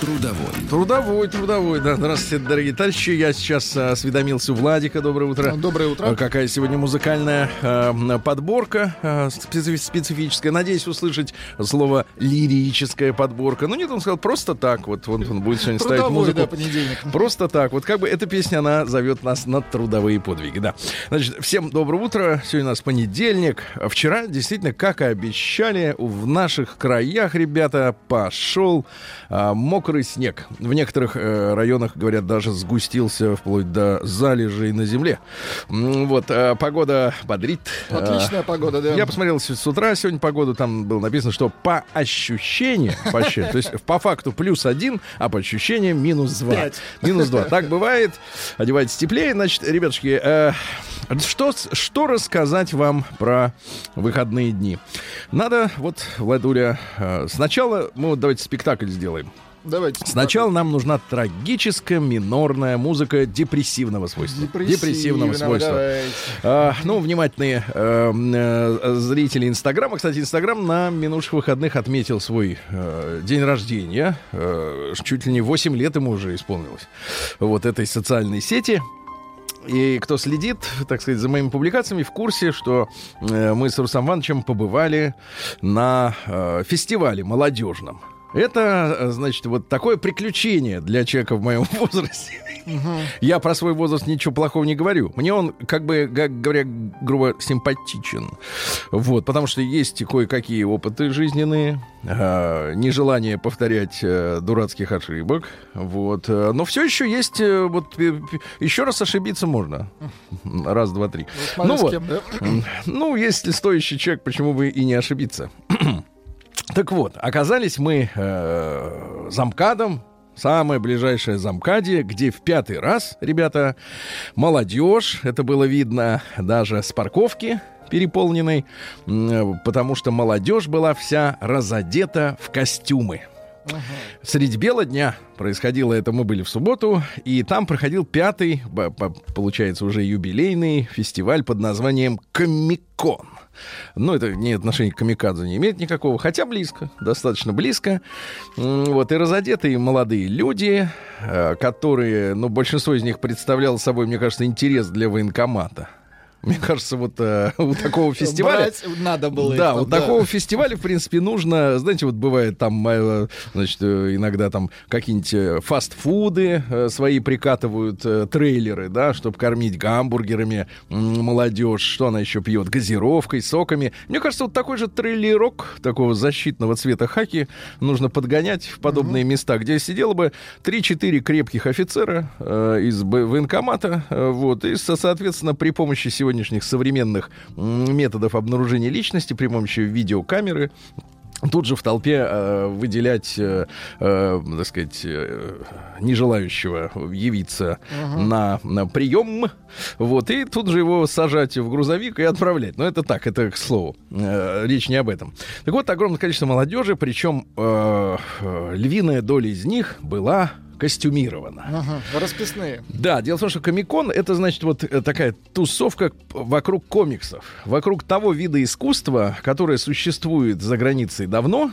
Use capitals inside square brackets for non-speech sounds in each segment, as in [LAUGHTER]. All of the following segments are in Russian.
Трудовой. Трудовой, трудовой, да. Здравствуйте, дорогие товарищи. Я сейчас а, осведомился у Владика. Доброе утро. Доброе утро. А, Какая сегодня музыкальная а, подборка специфи- специфическая. Надеюсь услышать слово лирическая подборка. Ну нет, он сказал просто так. Вот он, он будет сегодня ставить Трудовой, музыку. да, понедельник. Просто так. Вот как бы эта песня, она зовет нас на трудовые подвиги, да. Значит, всем доброе утро. Сегодня у нас понедельник. Вчера, действительно, как и обещали, в наших краях, ребята, пошел а, мокрый снег. В некоторых э, районах, говорят, даже сгустился вплоть до залежей на земле. Вот, а, погода бодрит. Отличная А, погода, да. я посмотрел с с утра сегодня погоду, там было написано, что по ощущениям, по ощущениям, то есть по факту плюс один, а по ощущениям минус два. Минус два. Так бывает. Одевайтесь теплее. Значит, ребятушки, э, что, что рассказать вам про выходные дни? Надо, вот, Владуля, э, сначала мы вот давайте спектакль сделаем. Давайте. Сначала нам нужна трагическая минорная музыка депрессивного свойства. Депрессивного свойства. давайте. А, ну, внимательные э, э, зрители Инстаграма. Кстати, Инстаграм на минувших выходных отметил свой э, день рождения. Э, чуть ли не 8 лет ему уже исполнилось. Вот этой социальной сети. И кто следит, так сказать, за моими публикациями, в курсе, что э, мы с Русом Ивановичем побывали на э, фестивале молодежном. Это, э, значит, вот такое приключение для человека в моем [LAUGHS] возрасте. Я про свой возраст ничего плохого не говорю. Мне он, как бы, как говоря, грубо, симпатичен. Вот, потому что есть кое-какие опыты жизненные, э, нежелание повторять э, дурацких ошибок. Вот, э, но все еще есть, э, вот, еще раз ошибиться можно. Раз, два, три. Ну вот. да? Ну, если стоящий человек, почему бы и не ошибиться? Так вот, оказались мы э, замкадом, самое ближайшее замкадье, где в пятый раз, ребята, молодежь, это было видно даже с парковки переполненной, потому что молодежь была вся разодета в костюмы. Средь бела дня происходило это, мы были в субботу, и там проходил пятый, получается, уже юбилейный фестиваль под названием «Комикон». Ну, это не отношение к камикадзе не имеет никакого, хотя близко, достаточно близко. Вот, и разодетые молодые люди, э, которые, ну, большинство из них представляло собой, мне кажется, интерес для военкомата. Мне кажется, вот э, [LAUGHS] у такого фестиваля... Брать надо было. Да, их вот там, такого фестиваля, в принципе, нужно, знаете, вот бывает там, э, значит, э, иногда там какие-нибудь э, фастфуды свои прикатывают, трейлеры, да, чтобы кормить гамбургерами молодежь, что она еще пьет, газировкой, соками. Мне кажется, вот такой же трейлерок такого защитного цвета хаки нужно подгонять в подобные места, где сидело бы 3-4 крепких офицера э, из военкомата, э, вот, и, со- соответственно, при помощи сегодняшних современных методов обнаружения личности, при помощи видеокамеры, Тут же в толпе э, выделять, э, э, так сказать, э, нежелающего явиться на, на прием, вот, и тут же его сажать в грузовик и отправлять. Но это так, это к слову. Э, речь не об этом. Так вот, огромное количество молодежи, причем э, э, львиная доля из них была костюмирована. Ага, расписные. Да, дело в том, что комикон это значит вот э, такая тусовка вокруг комиксов, вокруг того вида искусства, которое существует за границей давно.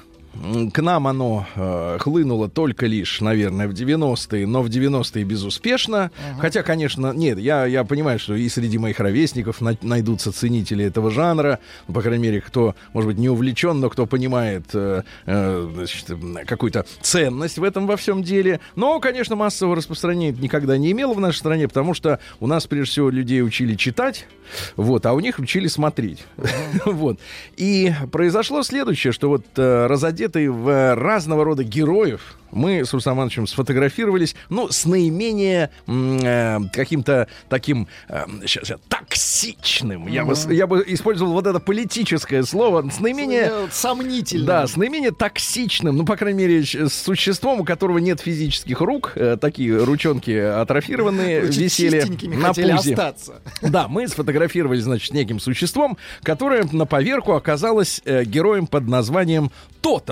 К нам оно э, хлынуло только лишь, наверное, в 90-е, но в 90-е безуспешно. Хотя, конечно, нет, я, я понимаю, что и среди моих ровесников на- найдутся ценители этого жанра, ну, по крайней мере, кто, может быть, не увлечен, но кто понимает э, э, значит, какую-то ценность в этом во всем деле. Но, конечно, массового распространения это никогда не имело в нашей стране, потому что у нас, прежде всего, людей учили читать, вот, а у них учили смотреть. [LAUGHS] Вот. И произошло следующее, что вот э, разодетые одеты в разного рода героев, мы с Рустам Ивановичем сфотографировались, ну, с наименее э, каким-то таким, э, сейчас, я, токсичным, я, бы, я бы использовал вот это политическое слово, с наименее... Э, Сомнительно. Да, с наименее токсичным, ну, по крайней мере, с существом, у которого нет физических рук, э, такие ручонки атрофированные, Очень висели на пузе. остаться. Да, мы сфотографировали, значит, с неким существом, которое на поверку оказалось э, героем под названием Тотора.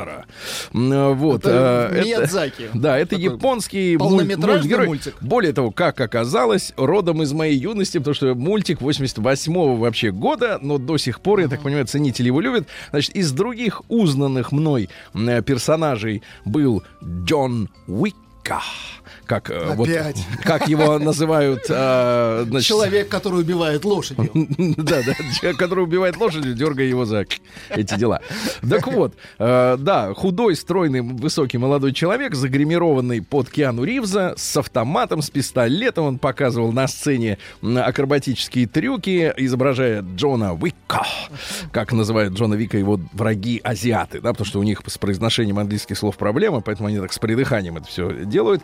М, э, Вот. Это э, Миядзаки. [LAUGHS] Да, это Такой японский мультгерой. мультик. Более того, как оказалось, родом из моей юности, потому что мультик 88-го вообще года, но до сих пор, я так понимаю, ценители его любят. Значит, из других узнанных мной м, персонажей был Джон Уикка. Как, э, вот, как его называют э, значит, Человек, который убивает лошадью. [LAUGHS] да, да, человек, который убивает лошадь, дергая его за эти дела. Так вот, э, да, худой, стройный, высокий молодой человек, загримированный под Киану Ривза, с автоматом, с пистолетом. Он показывал на сцене акробатические трюки, изображая Джона Уика, как называют Джона Вика его враги азиаты, да, потому что у них с произношением английских слов проблемы, поэтому они так с придыханием это все делают.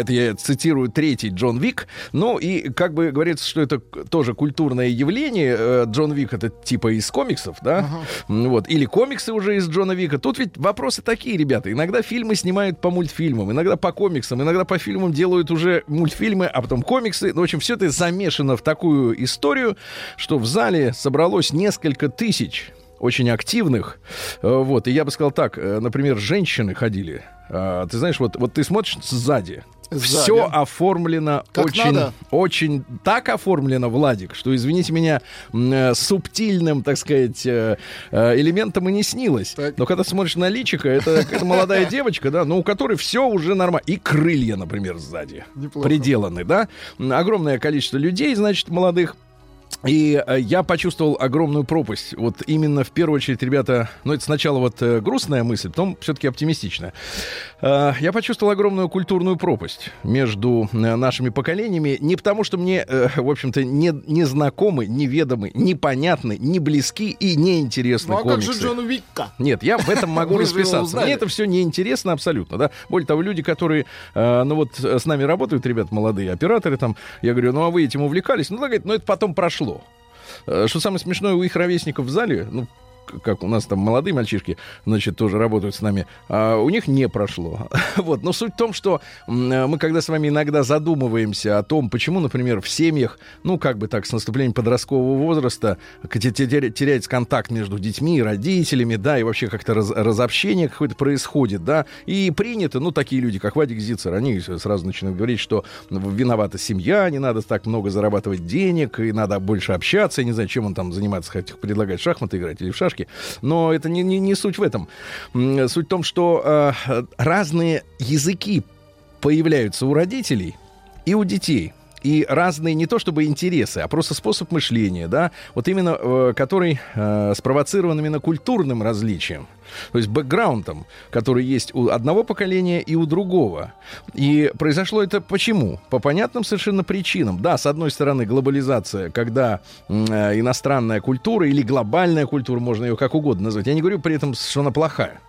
Это я цитирую третий Джон Вик. Ну и как бы говорится, что это тоже культурное явление. Э, Джон Вик это типа из комиксов, да? М, Вот. Или комиксы уже из Джона Вика. Тут ведь вопросы такие, ребята. Иногда фильмы снимают по мультфильмам, иногда по комиксам, иногда по фильмам делают уже мультфильмы, а потом комиксы. Ну, в общем, все это замешано в такую историю, что в зале собралось несколько тысяч очень активных. Э, Вот, и я бы сказал так, э, например, женщины ходили. А, Ты знаешь, вот, вот ты смотришь сзади, Сзади. все оформлено Как очень, надо. очень так оформлено, Владик, что, извините меня, э, субтильным, так сказать, элементом и не снилось. Так. Но когда смотришь на личико, это, это молодая [LAUGHS] девочка, да, но у которой все уже нормально. И крылья, например, сзади Неплохо. приделаны, да. Огромное количество людей, значит, молодых. И э, я почувствовал огромную пропасть. Вот именно в первую очередь, ребята, ну это сначала вот э, грустная мысль, потом все-таки оптимистичная. Э, я почувствовал огромную культурную пропасть между э, нашими поколениями. Не потому, что мне, э, в общем-то, не, не знакомы, неведомы, непонятны, не близки и неинтересны Ну а как комиксы. же Джон Уикка? Нет, я в этом могу [LAUGHS] расписаться. Мне это все неинтересно абсолютно, да. Более того, люди, которые, ну вот с нами работают, ребят, молодые операторы там, я говорю, ну а вы этим увлекались? Ну, да, говорит, ну это потом прошло. Что самое смешное, у их ровесников в зале, ну, как у нас там молодые мальчишки, значит, тоже работают с нами, а у них не прошло. [LAUGHS] Вот. Но суть в том, что мы, когда с вами иногда задумываемся о том, почему, например, в семьях, ну, как бы так, с наступлением подросткового возраста теряется контакт между детьми и родителями, да, и вообще как-то раз- разобщение какое-то происходит, да, и принято, ну, такие люди, как Вадик Зицер, они сразу начинают говорить, что виновата семья, не надо так много зарабатывать денег, и надо больше общаться, я не знаю, чем он там занимается, хоть предлагает в шахматы играть или в шашки, но это не, не, не суть в этом. Суть в том, что э, разные языки появляются у родителей и у детей. И разные не то чтобы интересы, а просто способ мышления, да, вот именно э, который э, спровоцирован именно культурным различием. То есть бэкграундом, который есть у одного поколения и у другого. И произошло это почему? По понятным совершенно причинам. Да, с одной стороны, глобализация, когда э, иностранная культура или глобальная культура, можно ее как угодно назвать. Я не говорю при этом, что она плохая.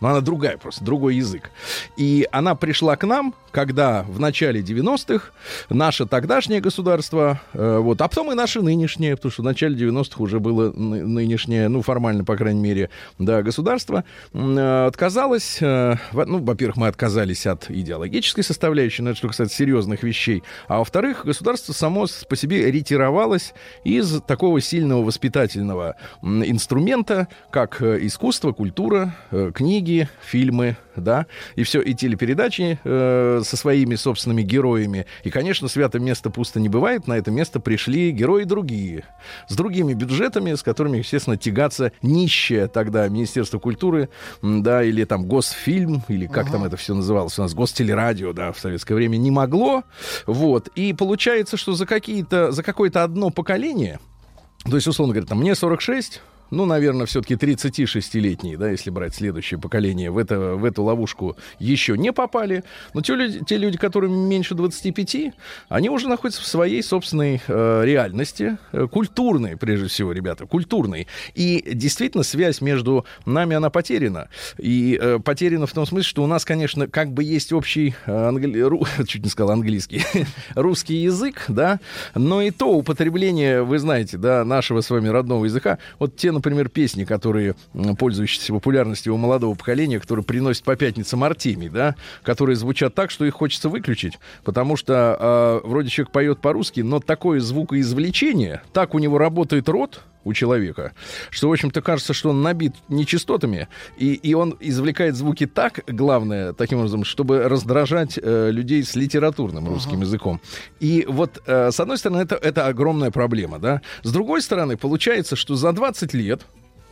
Но она другая просто, другой язык. И она пришла к нам, когда в начале 90-х наше тогдашнее государство, э, вот, а потом и наше нынешнее, потому что в начале 90-х уже было ны- нынешнее, ну, формально, по крайней мере, да, государство, э, отказалось, э, ну, во-первых, мы отказались от идеологической составляющей, но это что касается серьезных вещей, а во-вторых, государство само по себе ретировалось из такого сильного воспитательного инструмента, как э, искусство, культура, э, книги, фильмы, да, и все, и телепередачи э, со своими собственными героями. И, конечно, святое место пусто не бывает. На это место пришли герои другие, с другими бюджетами, с которыми, естественно, тягаться нищее тогда Министерство культуры, да, или там Госфильм, или как там это все называлось у нас, Гостелерадио, да, в советское время не могло. Вот. И получается, что за какие-то, за какое-то одно поколение, то есть, условно говоря, там, мне 46, ну, наверное, все-таки 36-летние, да, если брать следующее поколение, в, это, в эту ловушку еще не попали. Но те люди, те люди, которым меньше 25, они уже находятся в своей собственной э, реальности, э, культурной, прежде всего, ребята, культурной. И действительно связь между нами, она потеряна. И э, потеряна в том смысле, что у нас, конечно, как бы есть общий, э, англи... ру... [LAUGHS] чуть не сказал английский, [LAUGHS] русский язык, да, но и то употребление, вы знаете, да, нашего с вами родного языка, вот те, например, песни, которые, пользующиеся популярностью у молодого поколения, которые приносят по пятницам Артемий, да, которые звучат так, что их хочется выключить, потому что э, вроде человек поет по-русски, но такое звукоизвлечение, так у него работает рот, у человека, что, в общем-то, кажется, что он набит нечистотами, и, и он извлекает звуки так, главное, таким образом, чтобы раздражать э, людей с литературным русским uh-huh. языком. И вот, э, с одной стороны, это, это огромная проблема, да. С другой стороны, получается, что за 20 лет,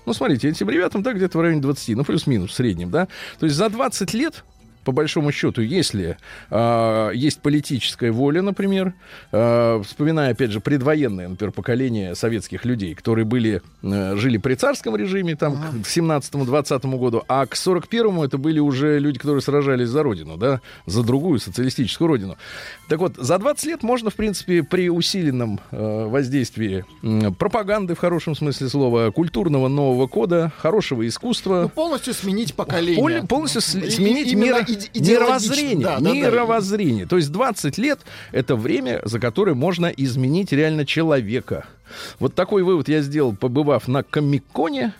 ну, смотрите, этим ребятам, да, где-то в районе 20, ну, плюс-минус в среднем, да, то есть за 20 лет по большому счету, если э, есть политическая воля, например, э, вспоминая, опять же, предвоенное, например, поколение советских людей, которые были, э, жили при царском режиме, там, ага. к 17-20 году, а к 41-му это были уже люди, которые сражались за родину, да, за другую социалистическую родину. Так вот, за 20 лет можно, в принципе, при усиленном э, воздействии э, пропаганды, в хорошем смысле слова, культурного нового кода, хорошего искусства... Ну, полностью сменить поколение. Пол, полностью и, сменить мир, мировоззрение. Да, да, мировоззрение. Да. То есть 20 лет — это время, за которое можно изменить реально человека. Вот такой вывод я сделал, побывав на Комиконе.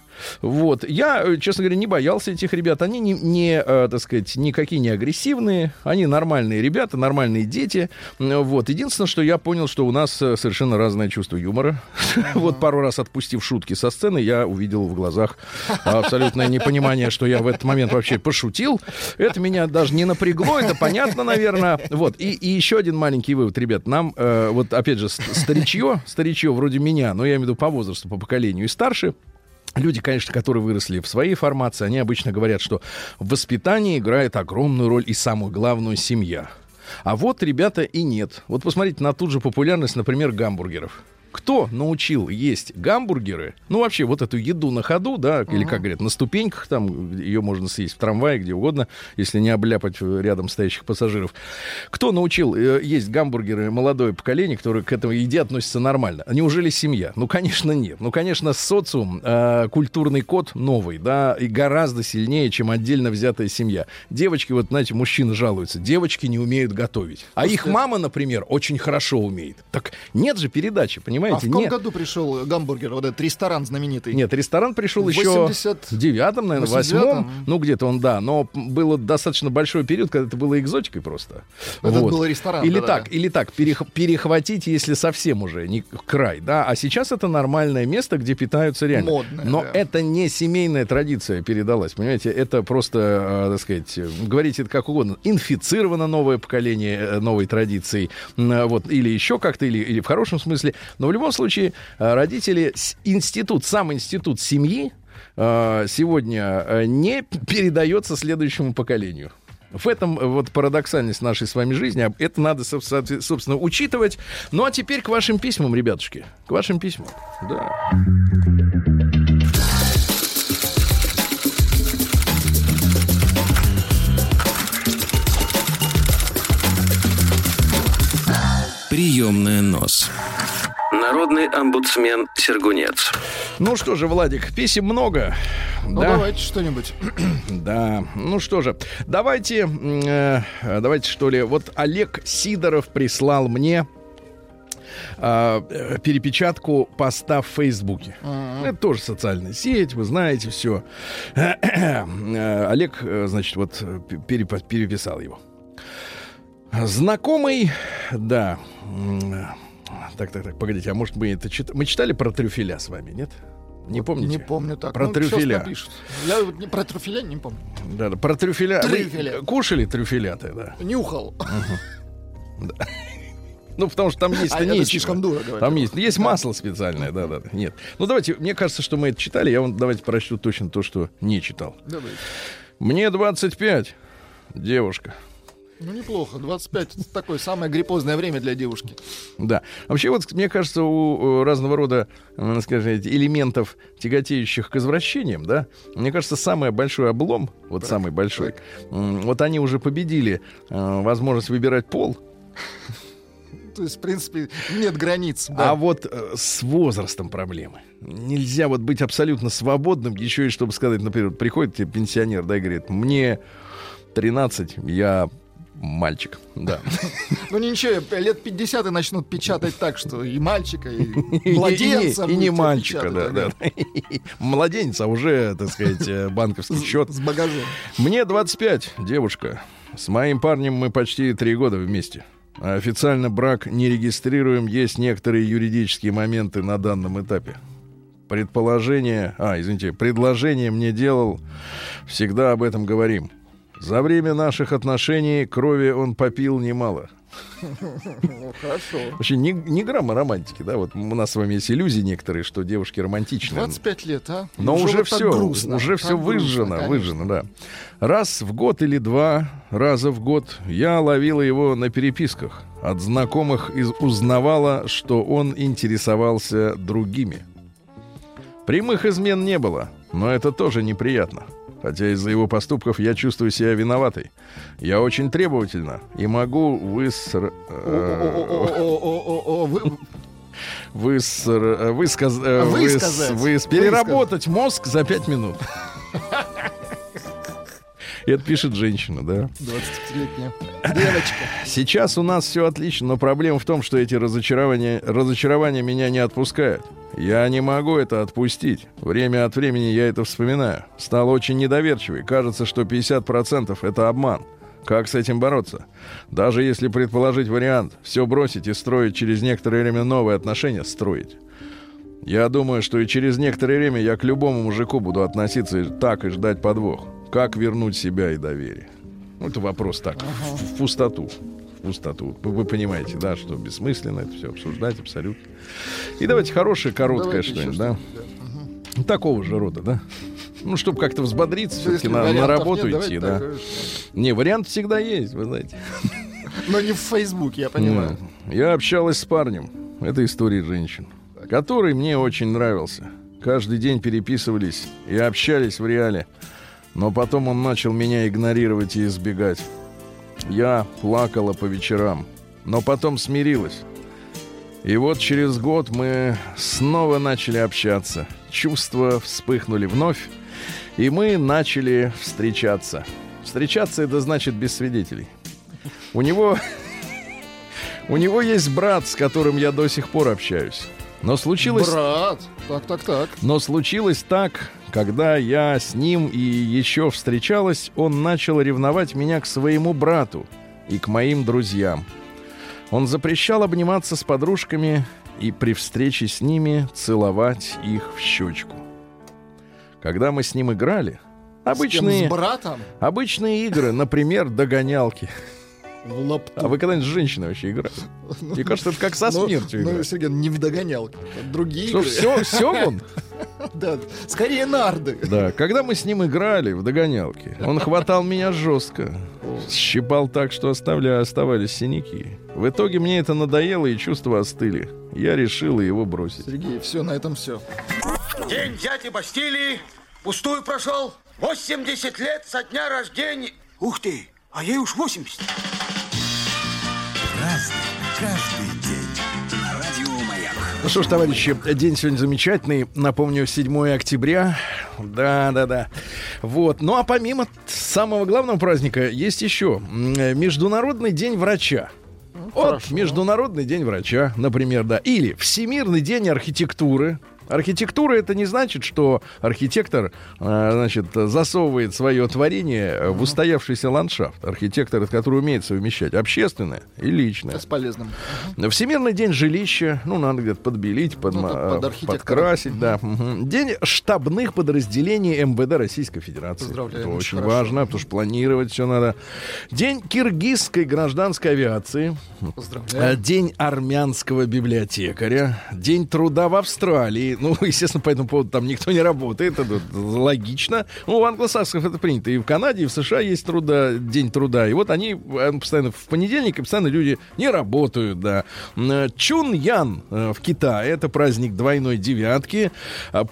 Вот. Я, э, честно говоря, не боялся этих ребят. Они не, не э, так сказать, никакие не агрессивные. Они нормальные ребята, нормальные дети. Вот. Единственное, что я понял, что у нас э, совершенно разное чувство юмора. [LAUGHS] Вот пару раз отпустив шутки со сцены, я увидел в глазах абсолютное непонимание, что я в этот момент вообще пошутил. Это меня даже не напрягло, это понятно, наверное. Вот. И, и еще один маленький вывод, ребят. Нам, э, вот опять же, старичье, старичье вроде меня, но я имею в виду по возрасту, по поколению и старше, Люди, конечно, которые выросли в своей формации, они обычно говорят, что в воспитании играет огромную роль и самую главную семья. А вот, ребята, и нет. Вот посмотрите на ту же популярность, например, гамбургеров кто научил есть гамбургеры, ну вообще вот эту еду на ходу, да, или как говорят, на ступеньках, там ее можно съесть в трамвае, где угодно, если не обляпать рядом стоящих пассажиров. Кто научил э, есть гамбургеры молодое поколение, которое к этому еде относится нормально? Неужели семья? Ну, конечно, нет. Ну, конечно, социум, э, культурный код новый, да, и гораздо сильнее, чем отдельно взятая семья. Девочки, вот, знаете, мужчины жалуются, девочки не умеют готовить. А Просто... их мама, например, очень хорошо умеет. Так нет же передачи, понимаете? Понимаете? А в каком Нет. году пришел гамбургер, вот этот ресторан знаменитый? Нет, ресторан пришел в еще 80... в девятом, наверное, восьмом. Ну, где-то он, да. Но было достаточно большой период, когда это было экзотикой просто. Это вот. был ресторан. Или да, так, да. или так, перех... перехватить, если совсем уже не край, да. А сейчас это нормальное место, где питаются реально. Модное, Но да. это не семейная традиция передалась, понимаете? Это просто, э, так сказать, говорите это как угодно. Инфицировано новое поколение э, новой традицией, вот, или еще как-то, или, или в хорошем смысле. Но в любом случае, э, родители, институт, сам институт семьи э, сегодня э, не передается следующему поколению. В этом вот парадоксальность нашей с вами жизни. Это надо, собственно, учитывать. Ну а теперь к вашим письмам, ребятушки. К вашим письмам. Да. Приемная нос. Народный омбудсмен Сергунец. Ну что же, Владик, писем много. Ну, да? давайте что-нибудь. [CLEARS THROAT] Да, ну что же, давайте, э, давайте что ли, вот Олег Сидоров прислал мне э, перепечатку поста в Фейсбуке. Uh-huh. Это тоже социальная сеть, вы знаете все. Э, [CLEARS THROAT] Олег, э, значит, вот переп- переписал его. Знакомый, да, так, так, так, погодите, а может мы это читали? Мы читали про трюфеля с вами, нет? Не помните? Не помню так. Про ну, трюфеля. Я вот не, про трюфеля не помню. Да, да, про трюфеля. Трюфеля. Вы кушали трюфеля-то, да? Нюхал. Ну, потому что там есть а не слишком дорого. Там есть, есть масло специальное, да, да. Нет. Ну, давайте, мне кажется, что мы это читали. Я вам давайте прочту точно то, что не читал. Давайте. Мне 25, девушка. Ну, неплохо. 25 — это такое самое гриппозное время для девушки. Да. Вообще, вот, мне кажется, у разного рода, скажем, элементов, тяготеющих к извращениям, да, мне кажется, самый большой облом, вот Так, самый большой, так. вот они уже победили э, возможность выбирать пол, То есть, в принципе, нет границ. а да. вот э, с возрастом проблемы. Нельзя вот быть абсолютно свободным, еще и чтобы сказать, например, приходит тебе пенсионер, да, и говорит, мне 13, я мальчик, да. [LAUGHS] Ну ничего, лет 50 и начнут печатать так, что и мальчика, и [LAUGHS] младенца. И не мальчика, да, да. [LAUGHS] Младенец, а уже, так сказать, э, банковский счет. С, с багажом. Мне 25, девушка. С моим парнем мы почти три года вместе. А Официально брак не регистрируем, есть некоторые юридические моменты на данном этапе. Предположение, а, извините, предложение мне делал, всегда об этом говорим. За время наших отношений крови он попил немало. Ну, хорошо. Вообще, ни грамма романтики, да? Вот у нас с вами есть иллюзии некоторые, что девушки романтичные. 25 лет, а? Но уже, все, грустно, уже все грустно, выжжено, конечно. выжжено, да. Раз в год или два раза в год я ловила его на переписках. От знакомых из узнавала, что он интересовался другими. Прямых измен не было, но это тоже неприятно. Хотя из-за его поступков я чувствую себя виноватой. Я очень требовательна и могу выср... выср... высказ... выс- Высказать. выс- переработать мозг за пять минут. Это пишет женщина, да. 25-летняя девочка. Сейчас у нас все отлично, но проблема в том, что эти разочарования, разочарования меня не отпускают. Я не могу это отпустить. Время от времени я это вспоминаю. Стал очень недоверчивый. Кажется, что 50% это обман. Как с этим бороться? Даже если предположить вариант, все бросить и строить через некоторое время новые отношения, строить. Я думаю, что и через некоторое время я к любому мужику буду относиться так и ждать подвох. Как вернуть себя и доверие? Ну, это вопрос так, в, в пустоту. В пустоту. Вы, вы понимаете, да, что бессмысленно это все обсуждать абсолютно. И давайте хорошее, короткое что-нибудь, да? что-нибудь, да. Мгм. Ну, Такого же рода, да? Ну, чтобы как-то взбодриться, все-таки на, на работу нет, идти, да. так, Не, вариант всегда есть, вы знаете. Но не в Фейсбуке, я понимаю. Я общалась с парнем. Это история женщин. Который мне очень нравился. Каждый день переписывались и общались в реале. Но потом он начал меня игнорировать и избегать. Я плакала по вечерам. Но потом смирилась. И вот через год мы снова начали общаться. Чувства вспыхнули вновь. И мы начали встречаться. Встречаться это значит без свидетелей. У него [LAUGHS] у него есть брат, с которым я до сих пор общаюсь. Но случилось, Брат, так, так, так. но случилось так, когда я с ним и еще встречалась, он начал ревновать меня к своему брату и к моим друзьям. Он запрещал обниматься с подружками и при встрече с ними целовать их в щечку. Когда мы с ним играли, С обычные, С братом? обычные игры, например, догонялки. В лапту. А вы когда-нибудь с женщиной вообще играли? Мне кажется, это как со Ну, смертью Ну. Сергей, не в догонялке. Другие Что, игры. все, все [LAUGHS] он? Да, скорее нарды. Да, когда мы с ним играли в догонялки, он хватал меня жестко, щипал так, что оставля, оставались синяки. В итоге мне это надоело, и чувства остыли. Я решила его бросить. Сергей, все, на этом все. День дяди Бастилии пустую прошел. 80 лет со дня рождения. Ух ты, а ей уж 80. Каждый день. Радио Маяк. Ну что ж, товарищи, день сегодня замечательный. Напомню, 7 октября. Да, да, да. Вот. Ну а помимо самого главного праздника, есть еще Международный день врача. Вот, Международный день врача, например, да. Или Всемирный день архитектуры. Архитектура это не значит, что архитектор, э, значит, засовывает свое творение в устоявшийся ландшафт. Архитектор, который умеет совмещать общественное и личное. С полезным. Всемирный день жилища, ну, надо где-то подбелить, под, Ну, под подкрасить, да. День штабных подразделений МВД Российской Федерации. Поздравляем, Это очень хорошо. важно, потому что планировать все надо. День киргизской гражданской авиации. Поздравляю. День армянского библиотекаря. День труда в Австралии. Ну, [LAUGHS] естественно, по этому поводу там никто не работает, это логично. Ну, у англосаксов это принято. И в Канаде, и в США есть труда, день труда. И вот они э, постоянно в понедельник, и постоянно люди не работают, да. Э, Чун Ян э, в Китае, это праздник двойной девятки.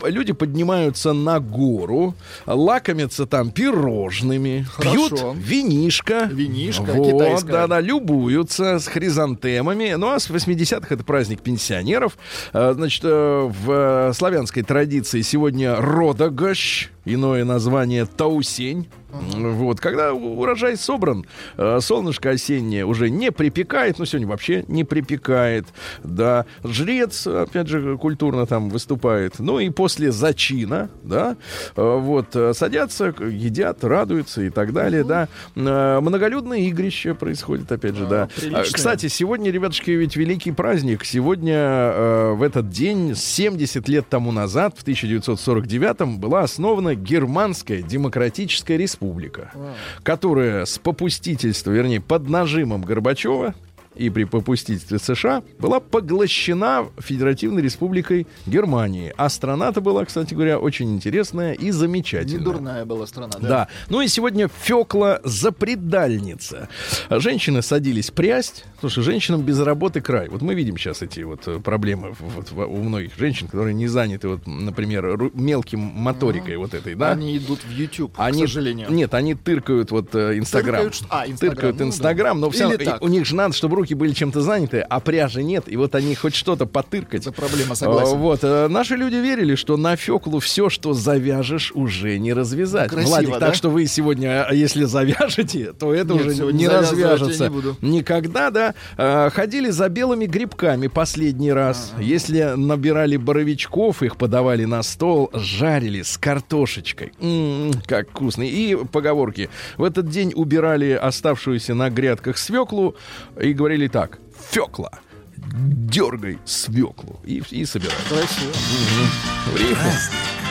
Люди поднимаются на гору, лакомятся там пирожными, Хорошо. пьют винишко. Винишко вот, китайское. да, да, любуются с хризантемами. Ну, а с 80-х это праздник пенсионеров. Значит, в славянской традиции. Сегодня Родогощ, иное название Таусень. Вот, когда урожай собран, э, солнышко осеннее уже не припекает, ну, сегодня вообще не припекает, да, жрец, опять же, культурно там выступает, ну, и после зачина, да, э, вот, э, садятся, едят, радуются и так далее, да, многолюдное игрище происходит, опять же, да. приличное. А, Кстати, сегодня, ребятушки, ведь великий праздник, сегодня в этот день, 70 лет тому назад, в 1949 была основана Германская Демократическая Республика, которая с попустительства, вернее, под нажимом Горбачева и при попустительстве США была поглощена Федеративной Республикой Германии. А страна-то была, кстати говоря, очень интересная и замечательная. Не дурная была страна, да? Да. Ну и сегодня Фекла запредальница. Женщины садились прясть. Слушай, женщинам без работы край. Вот мы видим сейчас эти вот э, проблемы вот у многих женщин, которые не заняты, вот, например, мелким моторикой вот этой, да? Они идут в YouTube, Они, к сожалению. Нет, они тыркают вот э, Инстаграм. Тыркают а, Инстаграм, Тыркают ну да. Инстаграм, но все у них же надо, чтобы руки были чем-то заняты, а пряжи нет, и вот они хоть что-то потыркать. Это проблема, согласен. А, Вот, э, наши люди верили, что на феклу все, что завяжешь, уже не развязать. Ну, красиво, Владик, да? так что вы сегодня, а если завяжете, [LAUGHS] то это Нет, уже не развяжется. не. Никогда, да. Ходили за белыми грибками последний раз. Если набирали боровичков, их подавали на стол, жарили с картошечкой. М, как вкусно. И поговорки. В этот день убирали оставшуюся на грядках свеклу и говорили так. Фекла, дергай свеклу. И, и собирали. Красиво.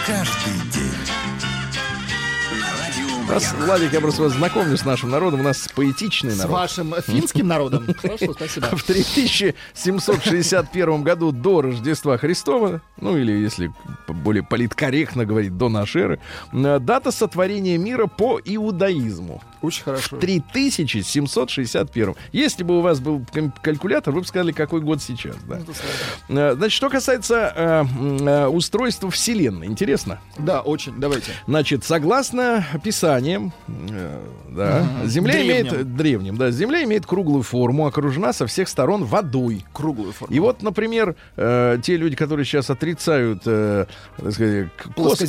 Каждый день. Нас. Владик, я просто вас знакомлю с нашим народом. У нас поэтичный С народ. вашим финским народом. [LAUGHS] Хорошо, спасибо. В 3761 году до Рождества Христова, ну или если более политкорректно говорить, до нашей эры, э, дата сотворения мира по иудаизму. Очень хорошо. 3761. Если бы у вас был калькулятор, вы бы сказали, какой год сейчас. Да. Э, Значит, что касается э, э, устройства Вселенной, интересно. Да, очень. Давайте. Значит, согласно писаниям, э, да, Земля Древним. имеет древним, да, Земля имеет круглую форму, окружена со всех сторон водой. Круглую форму. И вот, например, э, те люди, которые сейчас отрицают, э, так сказать, кос-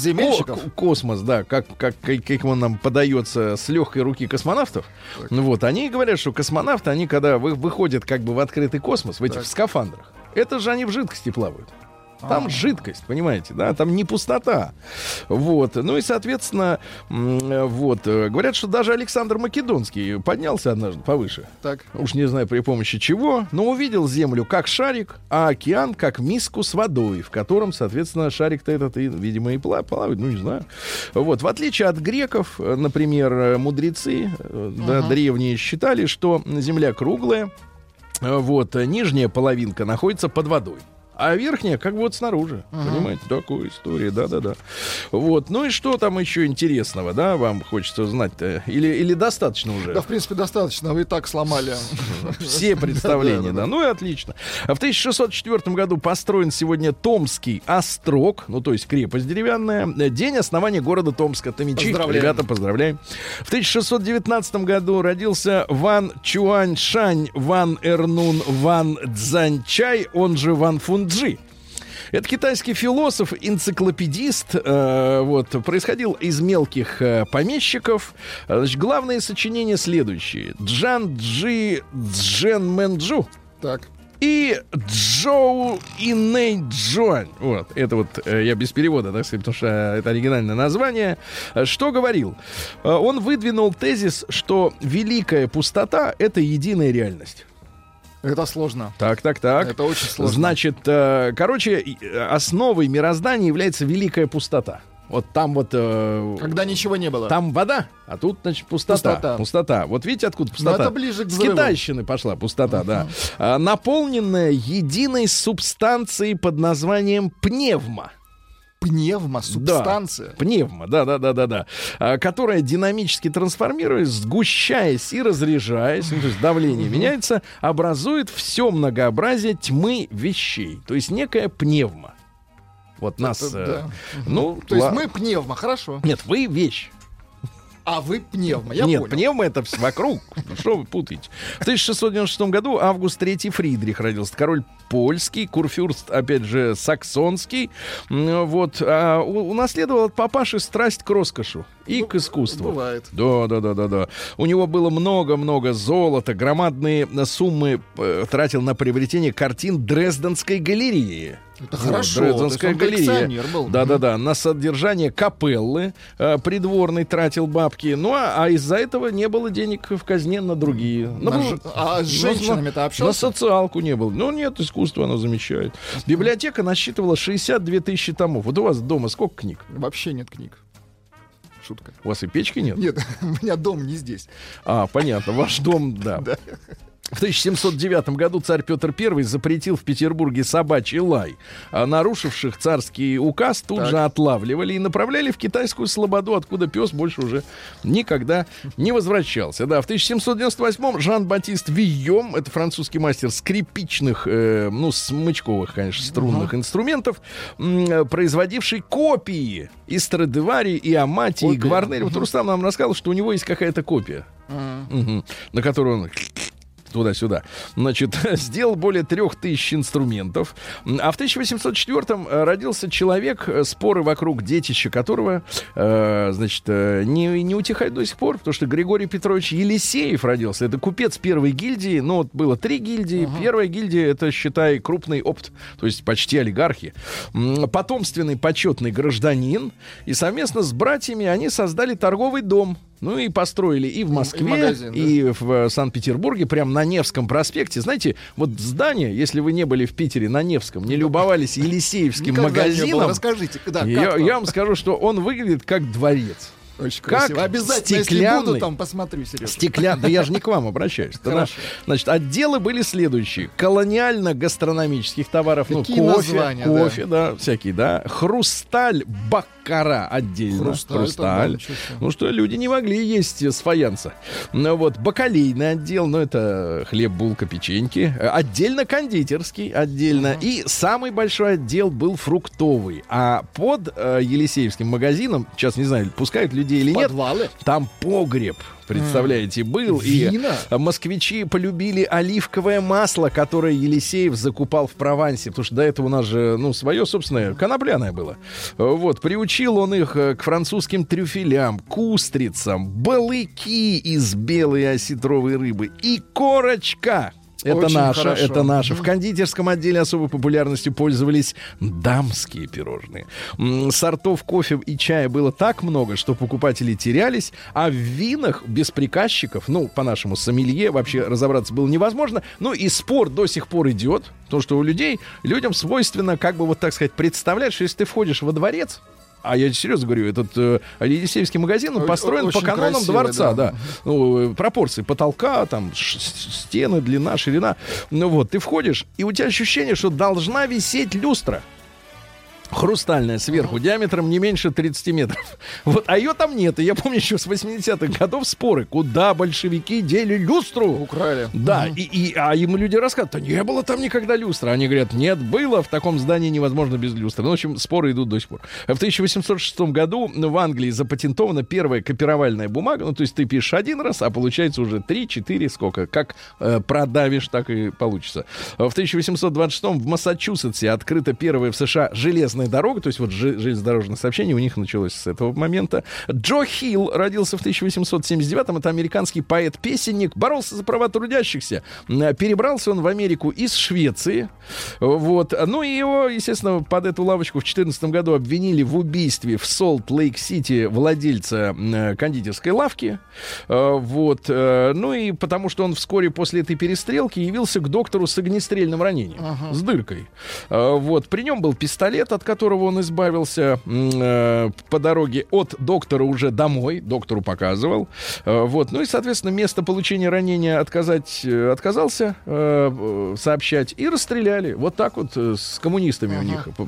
ко- космос, да, как, как, как он нам подается с легкой руки космонавтов, ну вот, они говорят, что космонавты, они когда вы, выходят как бы в открытый космос, в этих Так. скафандрах, это же они в жидкости плавают. А. Там жидкость, понимаете, да, там не пустота. Вот. Ну и, соответственно, э, вот, э, говорят, что даже Александр Македонский поднялся однажды повыше. Так. Уж не знаю при помощи чего, но увидел Землю как шарик, а океан как миску с водой, в котором, соответственно, шарик-то этот, и, видимо, и пла- плавает, ну, не знаю. Вот, в отличие от греков, э, например, мудрецы, э, да, древние считали, что Земля круглая, вот, нижняя половинка находится под водой. А верхняя как бы вот снаружи. Понимаете? Такая история, да-да-да. Вот. Ну и что там еще интересного, да, вам хочется знать-то? Или, или достаточно уже? Да, в принципе, достаточно. Вы и так сломали. Все представления, да. Ну и отлично. А В 1604 году построен сегодня Томский острог, ну то есть крепость деревянная. День основания города Томска. Томичи, ребята, поздравляем. В 1619 году родился Ван Чуаньшань Ван Эрнун Ван Цзанчай, он же Ван Фунджи. Это китайский философ, энциклопедист, э, вот, происходил из мелких э, помещиков. Значит, главные сочинения следующие. Джан Джи Джен Мэнджу Так. и Джоу Инэй Джуань. Вот, это вот э, я без перевода, так сказать, потому что э, это оригинальное название. Что говорил? Э, Он выдвинул тезис, что великая пустота — это единая реальность. Это сложно. Так, так, так. Это очень сложно. Значит, э, короче, э, основой мироздания является великая пустота. Вот там вот... э, Когда ничего не было. Там вода, а тут, значит, пустота. Пустота. Пустота. Вот видите, откуда пустота? это ближе к С взрыву. китайщины пошла пустота, да. А, наполненная единой субстанцией под названием пневма. Пневма, субстанция. Да, пневма, да, да, да, да, да. А, которая динамически трансформируясь, сгущаясь и разряжаясь, ну, то есть давление меняется, образует все многообразие тьмы вещей. То есть некая пневма. Вот нас. Это э, да. Ну, То есть ла- мы пневма, хорошо. Нет, вы вещь. А вы пневма, я Нет, понял. пневма это вокруг. Ну, Что вы путаете? В 1696 году Август III Фридрих родился. Король польский, курфюрст, опять же, саксонский. Вот. а унаследовал от папаши страсть к роскошу и к искусству. бывает. Да, да, да, да, да. У него было много-много золота, громадные суммы э, тратил на приобретение картин Дрезденской галереи. Это Вот, хорошо. Дрезденская галерея. был. Да-да-да, на содержание капеллы э, придворный тратил бабки. Ну, а, а из-за этого не было денег в казне на другие. Ну, На ну, ж- а с женщинами-то на- общался? На социалку не было. Ну, нет, искусство оно замечает. Библиотека насчитывала 62 тысячи томов. Вот у вас дома сколько книг? Вообще нет книг. Шутка. У вас и печки нет? Нет, [LAUGHS] у меня дом не здесь. А, понятно, ваш дом, да. [LAUGHS] В 1709 году царь Петр I запретил в Петербурге собачий лай. А нарушивших царский указ тут Так. же отлавливали и направляли в китайскую слободу, откуда пес больше уже никогда не возвращался. Да, в 1798 Жан-Батист Вийом, это французский мастер скрипичных, э, ну, смычковых, конечно, струнных инструментов, м, э, производивший копии и Страдивари, и Амати, и Копии. Гварнери. Вот Рустам нам рассказал, что у него есть какая-то копия. Мгм. на которую он туда-сюда. Значит, [LAUGHS] сделал более трех тысяч инструментов. А в 1804-м э, родился человек, э, споры вокруг детища которого, э, значит, не, не утихают до сих пор, потому что Григорий Петрович Елисеев родился. Это купец первой гильдии. Ну, вот было три гильдии. Первая гильдия, это, считай, крупный опт, то есть почти олигархи. Потомственный почетный гражданин. И совместно с братьями они создали торговый дом. Ну и построили и в Москве, магазин, да? и в э, Санкт-Петербурге, прям на Невском проспекте. Знаете, вот здание, если вы не были в Питере на Невском, не любовались [LAUGHS] Елисеевским Никогда магазином, Расскажите, да, я, я вам скажу, что он выглядит как дворец. Очень как красиво. Обязательно, если стеклянный- буду, там посмотрю, Сережа. Стеклян... Да я же не к вам обращаюсь. Да, Хорошо. Значит, отделы были следующие. Колониально-гастрономических товаров. Какие ну, кофе, названия, кофе, да. всякие, да. Хрусталь, баккара отдельно. Хрусталь, Хрусталь. да, ну что, люди не могли есть с фаянса. Ну вот, бакалейный отдел, ну это хлеб, булка, печеньки. Отдельно кондитерский, отдельно. И самый большой отдел был фруктовый. А под э, Елисеевским магазином, сейчас не знаю, пускают людей или нет, Подвалы? там погреб, представляете, был. Вина? И москвичи полюбили оливковое масло, которое Елисеев закупал в Провансе. Потому что до этого у нас же, ну, свое собственное, конопляное было. Вот, приучил он их э, к французским трюфелям, к устрицам, балыки из белой осетровой рыбы и корочка. Это Очень наше, хорошо. это наше. В кондитерском отделе особой популярностью пользовались дамские пирожные. Сортов кофе и чая было так много, что покупатели терялись, а в винах без приказчиков, ну, по-нашему, сомелье вообще разобраться было невозможно. Ну, и спор до сих пор идет, потому что у людей, людям свойственно, как бы вот так сказать, представлять, что если ты входишь во дворец, а я серьезно говорю, этот э, Елисеевский магазин он построен по очень канонам красивый, дворца, да. да. Ну, э, пропорции потолка, там, стены, длина, ширина. Ну вот, ты входишь, и у тебя ощущение, что должна висеть люстра. Хрустальная сверху, диаметром не меньше 30 метров. [LAUGHS] Вот, а ее там нет. И я помню еще с 80-х годов споры, куда большевики дели люстру. Украли. Да, и, и, а им люди рассказывают, да не было там никогда люстра. Они говорят, нет, было, в таком здании невозможно без люстры. Ну, в общем, споры идут до сих пор. В 1806 году в Англии запатентована первая копировальная бумага. Ну, то есть ты пишешь один раз, а получается уже 3-4, сколько. Как э, продавишь, так и получится. В 1826 в Массачусетсе открыта первая в США железная дорога. То есть вот же- железнодорожное сообщение у них началось с этого момента. Джо Хилл родился в 1879-м. Это американский поэт-песенник. Боролся за права трудящихся. М, Перебрался он в Америку из Швеции. Вот. Ну и его, естественно, под эту лавочку в 2014 году обвинили в убийстве в Солт-Лейк-Сити владельца м, кондитерской лавки. Э, Вот. Э, Ну и потому что он вскоре после этой перестрелки явился к доктору с огнестрельным ранением. С дыркой. Э, Вот. При нем был пистолет, от которого он избавился э, по дороге от доктора уже домой, доктору показывал. Э, вот. Ну и, соответственно, место получения ранения отказать, э, отказался э, э, сообщать и расстреляли. Вот так вот э, с коммунистами у них. э,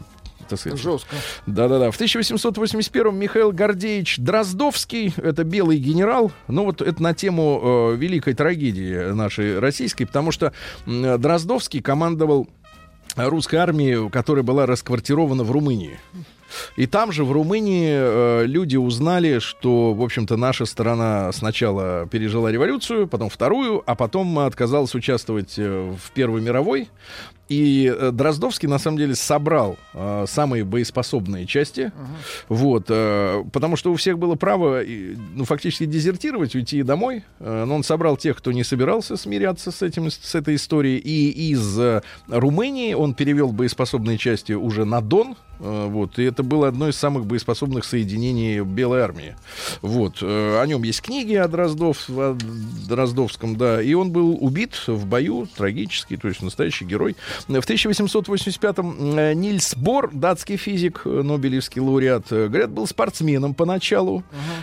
так сказать. Жестко. Да-да-да. В 1881 Михаил Гордеевич Дроздовский, это белый генерал, ну вот это на тему э, великой трагедии нашей российской, потому что м, Дроздовский командовал русской армией, которая была расквартирована в Румынии. И там же, в Румынии, э, люди узнали, что, в общем-то, наша сторона сначала пережила революцию, потом вторую, а потом отказалась участвовать э, в Первой мировой. И э, Дроздовский, на самом деле, собрал э, самые боеспособные части. Вот, э, потому что у всех было право, и, ну, фактически дезертировать, уйти домой. Э, но он собрал тех, кто не собирался смиряться с, этим, с этой историей. И из э, Румынии он перевел боеспособные части уже на Дон. Э, вот, и это было одно из самых боеспособных соединений Белой армии. Вот, э, о нем есть книги о, Дроздов, о Дроздовском, да, и он был убит в бою, трагический, то есть настоящий герой. В 1885-м э, Нильс Бор, датский физик, э, нобелевский лауреат, э, говорят, был спортсменом поначалу,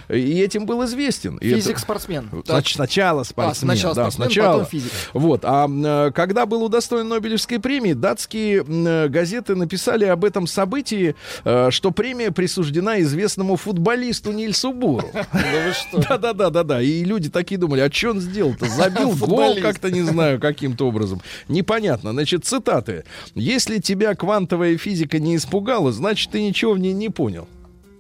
и этим был известен. Это- Физик-спортсмен. Знач- сначала спортсмен, сначала да, спортсмен, сначала. потом физик. Вот, а когда был удостоен Нобелевской премии, датские газеты написали об этом событии, что премия присуждена известному футболисту Нильсу Буру. [LAUGHS] Да вы что? Да-да-да, да-да. И люди такие думали, а что он сделал-то? Забил [LAUGHS] гол как-то, не знаю, каким-то образом. Непонятно. Значит, цитаты. Если тебя квантовая физика не испугала, значит, ты ничего в ней не понял.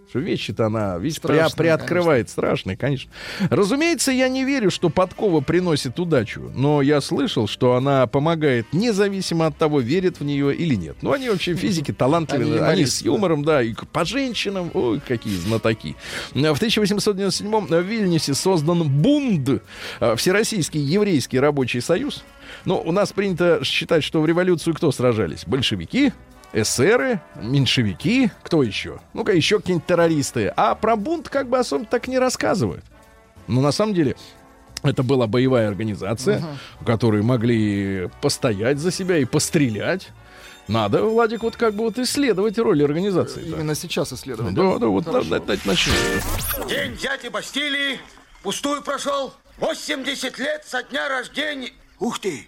Что вещи-то она, видишь, при- Страшные, приоткрывает. Страшные, конечно. Разумеется, я не верю, что подкова приносит удачу, но я слышал, что она помогает независимо от того, верят в нее или нет. Ну, они вообще физики талантливые, Они они, с юмором, да, и по женщинам, ой, какие знатоки. В 1897 в Вильнюсе создан БУНД, э, Всероссийский еврейский рабочий союз. Но у нас принято считать, что в революцию кто сражались? Большевики, эсеры, меньшевики, кто еще? Ну-ка, еще какие-нибудь террористы. А про бунт как бы особо так не рассказывают. Но на самом деле это была боевая организация, которые могли постоять за себя и пострелять. Надо, Владик, вот как бы вот исследовать роль организации. Именно сейчас исследовать. Да, да, вот Хорошо. надо, надо начнем. День дяди Бастилии пустую прошел. 80 лет со дня рождения. Ух ты,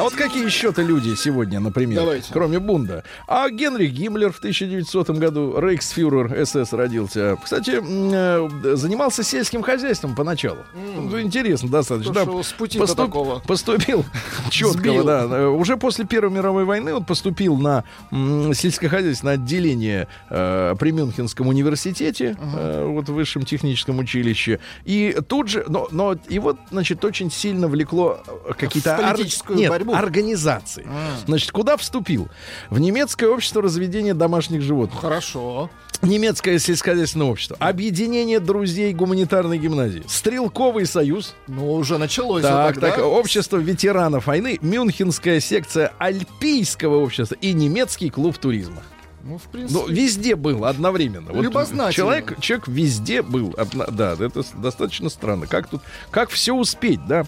А вот какие еще-то люди сегодня, например, Давайте. кроме Бунда? А Генрих Гиммлер в 1900 году, рейхсфюрер СС родился. Кстати, э, занимался сельским хозяйством поначалу. Ну, Интересно достаточно. Да, с пути-то такого? Поступил [LAUGHS] четкого, да. Уже после Первой мировой войны он поступил на сельскохозяйственное отделение э, при Мюнхенском университете, э, вот в высшем техническом училище. И тут же, но, но его, значит, очень сильно влекло э, какие-то... В политическую Нет, борьбу. Организации. А. Значит, куда вступил? В немецкое общество разведения домашних животных. Хорошо. Немецкое сельскохозяйственное общество. Объединение друзей гуманитарной гимназии. Стрелковый союз. Ну, уже началось. Так, тогда. так, общество ветеранов войны, Мюнхенская секция Альпийского общества и немецкий клуб туризма. Ну, в принципе. Ну, везде был одновременно. Вот человек, человек везде был. Да, это достаточно странно. Как тут, как все успеть, да?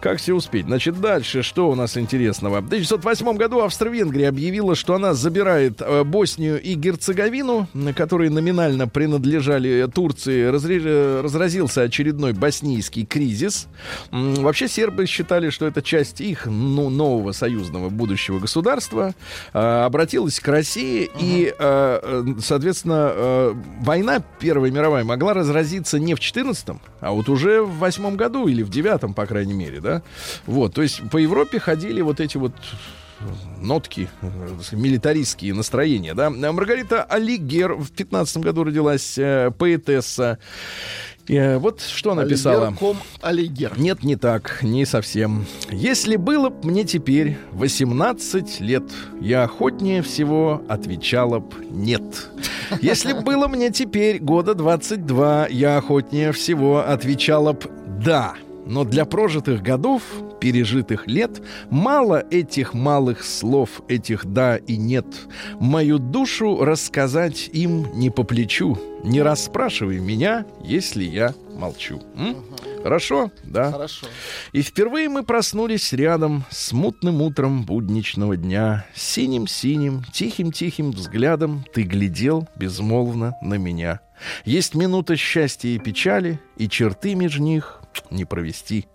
Как все успеть? Значит, дальше, что у нас интересного? В 1908 году Австро-Венгрия объявила, что она забирает э, Боснию и Герцеговину, которые номинально принадлежали Турции. Разре- э, разразился очередной боснийский кризис. Вообще сербы считали, что это часть их ну, нового союзного будущего государства. Э, обратилась к России и, э, э, соответственно, э, война Первая мировая могла разразиться не в 14-м, а вот уже в восьмом году или в девятом, по крайней мере, да. Вот, то есть по Европе ходили вот эти вот нотки, милитаристские настроения, да. Маргарита Алигер в 15 году родилась, поэтесса. Э, вот что она писала. Альбер.ком Алигер. Нет, не так, не совсем. Если было б мне теперь 18 лет, я охотнее всего отвечала б нет. Если б было мне теперь года 22, я охотнее всего отвечала б да. Но для прожитых годов, пережитых лет, мало этих малых слов, этих «да» и «нет». Мою душу рассказать им не по плечу. Не расспрашивай меня, если я молчу. М? Хорошо? Да. Хорошо. И впервые мы проснулись рядом с мутным утром будничного дня. Синим-синим, тихим-тихим взглядом ты глядел безмолвно на меня. Есть минута счастья и печали, и черты меж них не провести.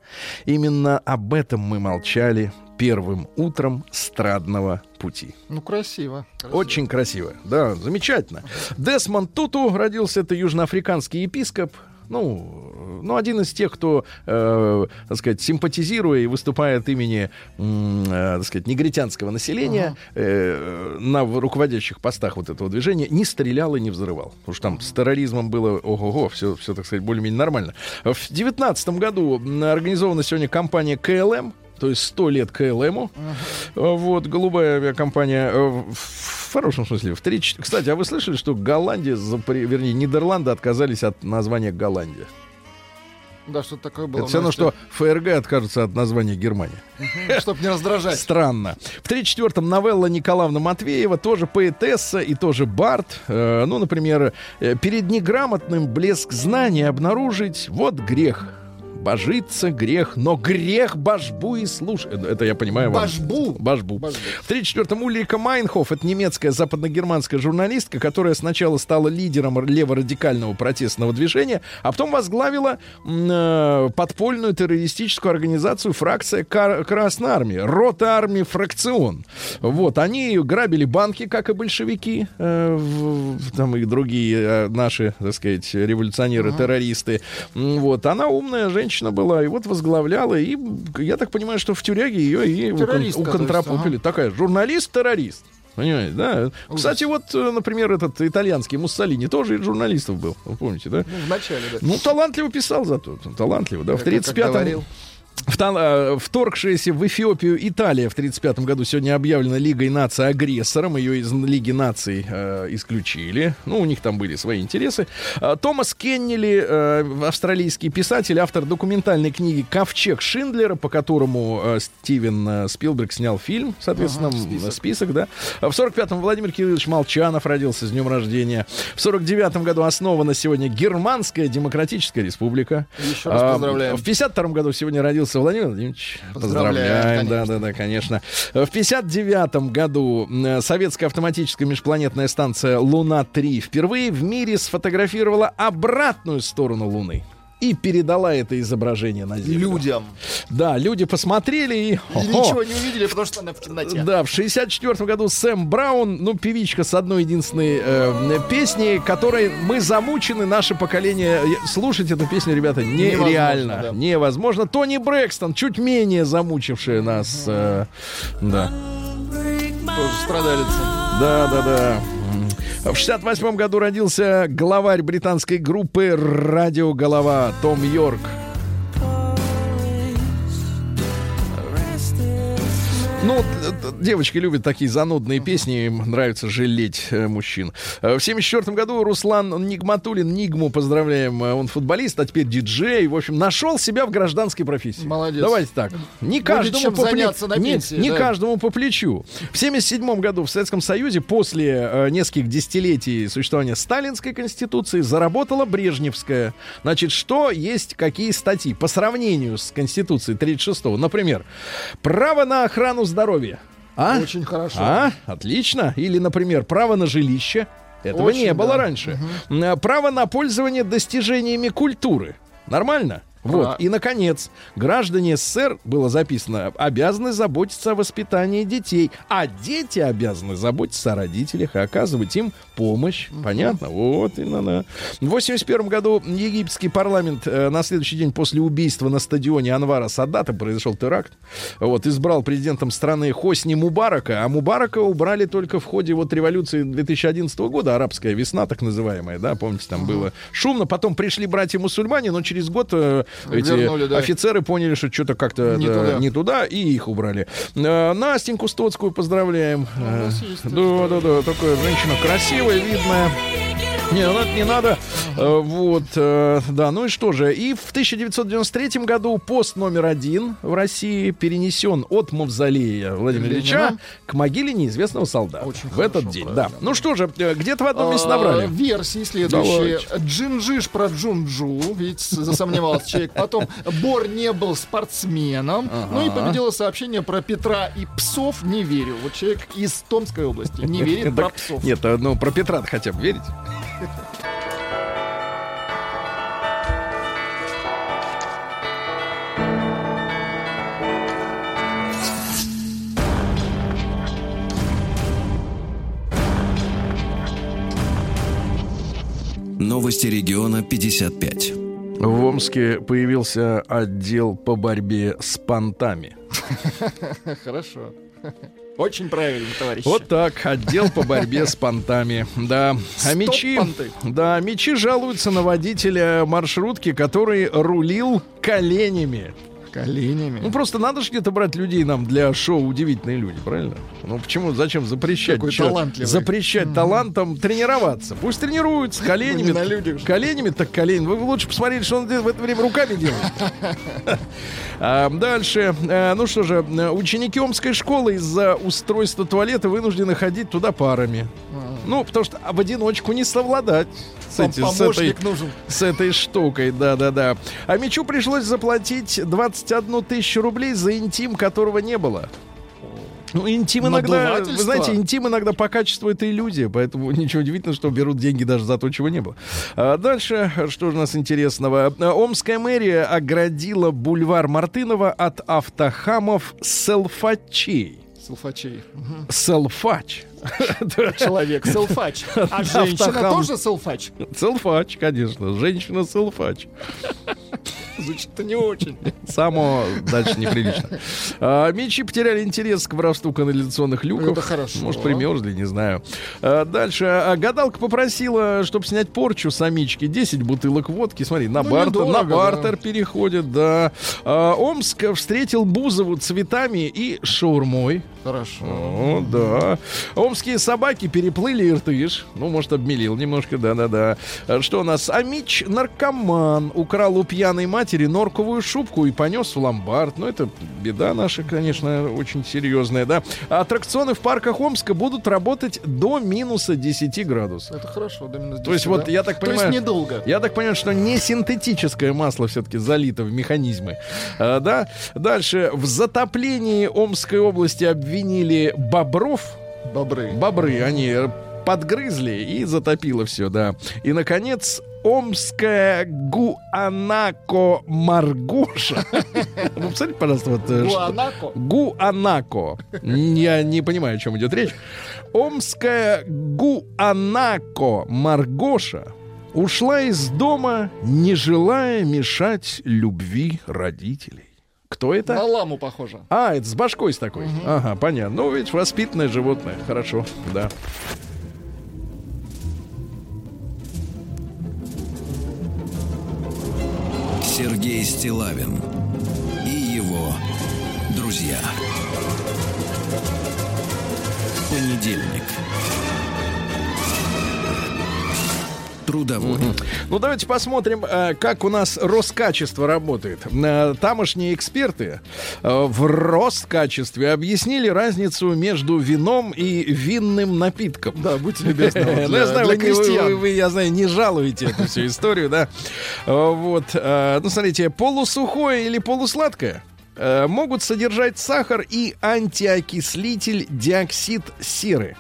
Именно об этом мы молчали первым утром страдного пути. Ну, красиво. красиво. Очень красиво, да, замечательно. Десмонд Туту родился, это южноафриканский епископ, ну, ну, один из тех, кто, э, так сказать, симпатизируя и выступая от имени, э, так сказать, негритянского населения э, на руководящих постах вот этого движения, не стрелял и не взрывал. Потому что там с терроризмом было, ого-го, все, все, так сказать, более-менее нормально. В девятнадцатом году м, организована сегодня компания КЛМ, то есть 100 лет КЛМу. Вот, голубая авиакомпания, э, в хорошем смысле. В три, чет- Кстати, а вы слышали, что Голландия, запре- вернее, Нидерланды отказались от названия Голландия? Да, что такое было. Это все равно, что ФРГ откажется от названия Германия. [LAUGHS] Чтобы не раздражать. Странно. В 34-м новелла Николаевна Матвеева, тоже поэтесса и тоже бард. Э, ну, например, э, перед неграмотным блеск знания обнаружить, вот грех. Божиться грех, но грех божбу и слушай. Это я понимаю вам. Божбу. Божбу. Божбу. В 34-м Ульрика Майнхоф, это немецкая западногерманская журналистка, которая сначала стала лидером леворадикального протестного движения, а потом возглавила э, подпольную террористическую организацию фракция Кар- Красной Армии, Рота Армии Фракцион. Вот, они грабили банки, как и большевики, э, в- в- там и другие э, наши, так сказать, революционеры-террористы. Вот, она умная женщина была, и вот возглавляла, и я так понимаю, что в тюряге ее и уконтропупили. Такая журналист-террорист. Понимаете, да? Кстати, вот, э, например, этот итальянский Муссолини тоже из журналистов был. Вы помните, да? Ну, вначале, да. Ну, талантливо писал зато. Талантливо, да. В Как- как 35-м... э, Вторгшаяся в Эфиопию Италия в 1935 году сегодня объявлена Лигой наций агрессором. Ее из Лиги наций э, исключили. Ну, у них там были свои интересы. А, Томас Кеннели, э, австралийский писатель, автор документальной книги «Ковчег Шиндлера», по которому э, Стивен э, Спилберг снял фильм, соответственно, м, список. да. А В 45-м Владимир Кириллович Молчанов родился с днем рождения. В 49-м году основана сегодня Германская Демократическая Республика. Еще раз А, поздравляем. В 52 году сегодня родился Владимир Владимирович. Поздравляем, Да, да, да, конечно. В 59 году э, советская автоматическая межпланетная станция Луна-3 впервые в мире сфотографировала обратную сторону Луны. И передала это изображение на Землю. Людям. Да, люди посмотрели и... И ничего не увидели, потому что она в темноте. Да, в 64 году Сэм Браун, ну, певичка с одной единственной э, песней, которой мы замучены, наше поколение. э, Слушать эту песню, ребята, нереально. Невозможно, да. Невозможно. Тони Брэкстон, чуть менее замучившая нас. э, да. Тоже страдалица. Да, да, да. В 68 году родился главарь британской группы «Радио Голова» Том Йорк. Ну, д- девочки любят такие занудные песни, им нравится жалеть э, мужчин. Э, В 74 году Руслан Нигматулин, Нигму, поздравляем, э, он футболист, а теперь диджей. В общем, нашел себя в гражданской профессии. Молодец. Давайте так. Не каждому по пле- на не- пенсии, не да. каждому по плечу. В 77 году в Советском Союзе после э, нескольких десятилетий существования Сталинской Конституции заработала Брежневская. Значит, что есть, какие статьи по сравнению с Конституцией 36-го? Например, право на охрану здоровья. А? Очень хорошо. А, отлично. Или, например, право на жилище. Этого Очень, не было да. раньше. М, Право на пользование достижениями культуры. Нормально? Вот. И, наконец, граждане СССР, было записано, обязаны заботиться о воспитании детей, а дети обязаны заботиться о родителях и оказывать им помощь. Понятно? Вот и на В 81 году египетский парламент э, на следующий день после убийства на стадионе Анвара Садата произошел теракт. Вот, избрал президентом страны Хосни Мубарака, а Мубарака убрали только в ходе вот революции 2011 года, арабская весна так называемая, да, помните, там было шумно. Потом пришли братья-мусульмане, но через год э, эти Вернули, да. офицеры поняли, что что-то как-то Не да, туда. не туда, и их убрали. Э, Настеньку Стоцкую поздравляем. Да, да, да, такая женщина красивая, видная. Не, ну не надо. Э, Вот, э, да, ну и что же. И в 1993 году пост номер один в России перенесен от мавзолея Владимира. Ильича к могиле неизвестного солдата. Очень в этот день, правильно. да. Ну что же, э, где-то в одном месте А, набрали. Версии следующие. Джинджиш про Джунджу, ведь засомневался человек. Потом Бор не был спортсменом. Ну и победило сообщение про Петра и псов. Не верю. Вот человек из Томской области не [LAUGHS] верит про псов. Нет, ну про Петра хотя бы верите? Новости региона 55. В Омске появился отдел по борьбе с понтами. [LAUGHS] Хорошо. Очень правильно, товарищ. Вот так, отдел по борьбе с понтами. Да. А мечи, да, мечи жалуются на водителя маршрутки, который рулил коленями. Коленями. Ну просто надо же где-то брать людей нам для шоу «Удивительные люди», правильно? Ну почему, зачем запрещать? Какой талантливый. Запрещать талантам тренироваться. Пусть тренируются коленями. не на людях. Коленями так колени. Вы лучше посмотрите, что он в это время руками делает. [LAUGHS] А, Дальше. Э, Ну что же, э, ученики Омской школы из-за устройства туалета вынуждены ходить туда парами. Ну, потому что в одиночку не совладать с, эти- с этой, нужен. с этой штукой, да-да-да. А Мичу пришлось заплатить 21 тысячу рублей за интим, которого не было. Ну, интим иногда, вы знаете, интим иногда по качеству это иллюзия, поэтому [LAUGHS] ничего удивительного, что берут деньги даже за то, чего не было. А дальше, что же у нас интересного? Омская мэрия оградила бульвар Мартынова от автохамов селфачей. Селфачей. Мгм. Селфач. [LAUGHS] Человек селфач. А женщина тоже селфач. Селфач, конечно. Женщина селфач. Звучит-то не очень. Само дальше неприлично. А, Мечи потеряли интерес к воровству канализационных люков. Это хорошо. Может, примерзли, не знаю. А, Дальше. А, Гадалка попросила, чтобы снять порчу самички, 10 бутылок водки. Смотри, на, Ну, бартер, на бартер переходит, да. А, Омск встретил Бузову цветами и шаурмой. Хорошо. О, да. Омские собаки переплыли Иртыш. Ну, может, обмелил немножко, да-да-да. Что у нас? Амич наркоман украл у пьяной матери норковую шубку и понес в ломбард. Ну, это беда наша, конечно, очень серьезная, да. Аттракционы в парках Омска будут работать до минуса 10 градусов. Это хорошо, до минус 10, То есть, вот, да? я так То понимаю... есть недолго. Я так понимаю, что не синтетическое масло все-таки залито в механизмы. А, да? Дальше. В затоплении Омской области обвинили бобров. Бобры. Бобры, они подгрызли и затопило все, да. И, наконец, Омская Гуанако Маргоша. [LAUGHS] Ну, посмотрите, пожалуйста, вот... э, Гуанако. Гуанако. Я не понимаю, о чем идет речь. Омская Гуанако Маргоша ушла из дома, не желая мешать любви родителей. Кто это? На ламу похоже. А, это с башкой с такой. Ага, понятно. Ну, ведь воспитанное животное. Хорошо, да. Сергей Стилавин и его друзья. Понедельник. Трудовой. Ну, давайте посмотрим, э, как у нас Роскачество работает. Э, Тамошние эксперты э, в Роскачестве объяснили разницу между вином и винным напитком. Да, будьте любезны. [LAUGHS] Ну, я знаю, вы, я знаю, не жалуете эту всю историю, да. Вот. Ну, смотрите, полусухое или полусладкое могут содержать сахар и антиокислитель диоксид серы.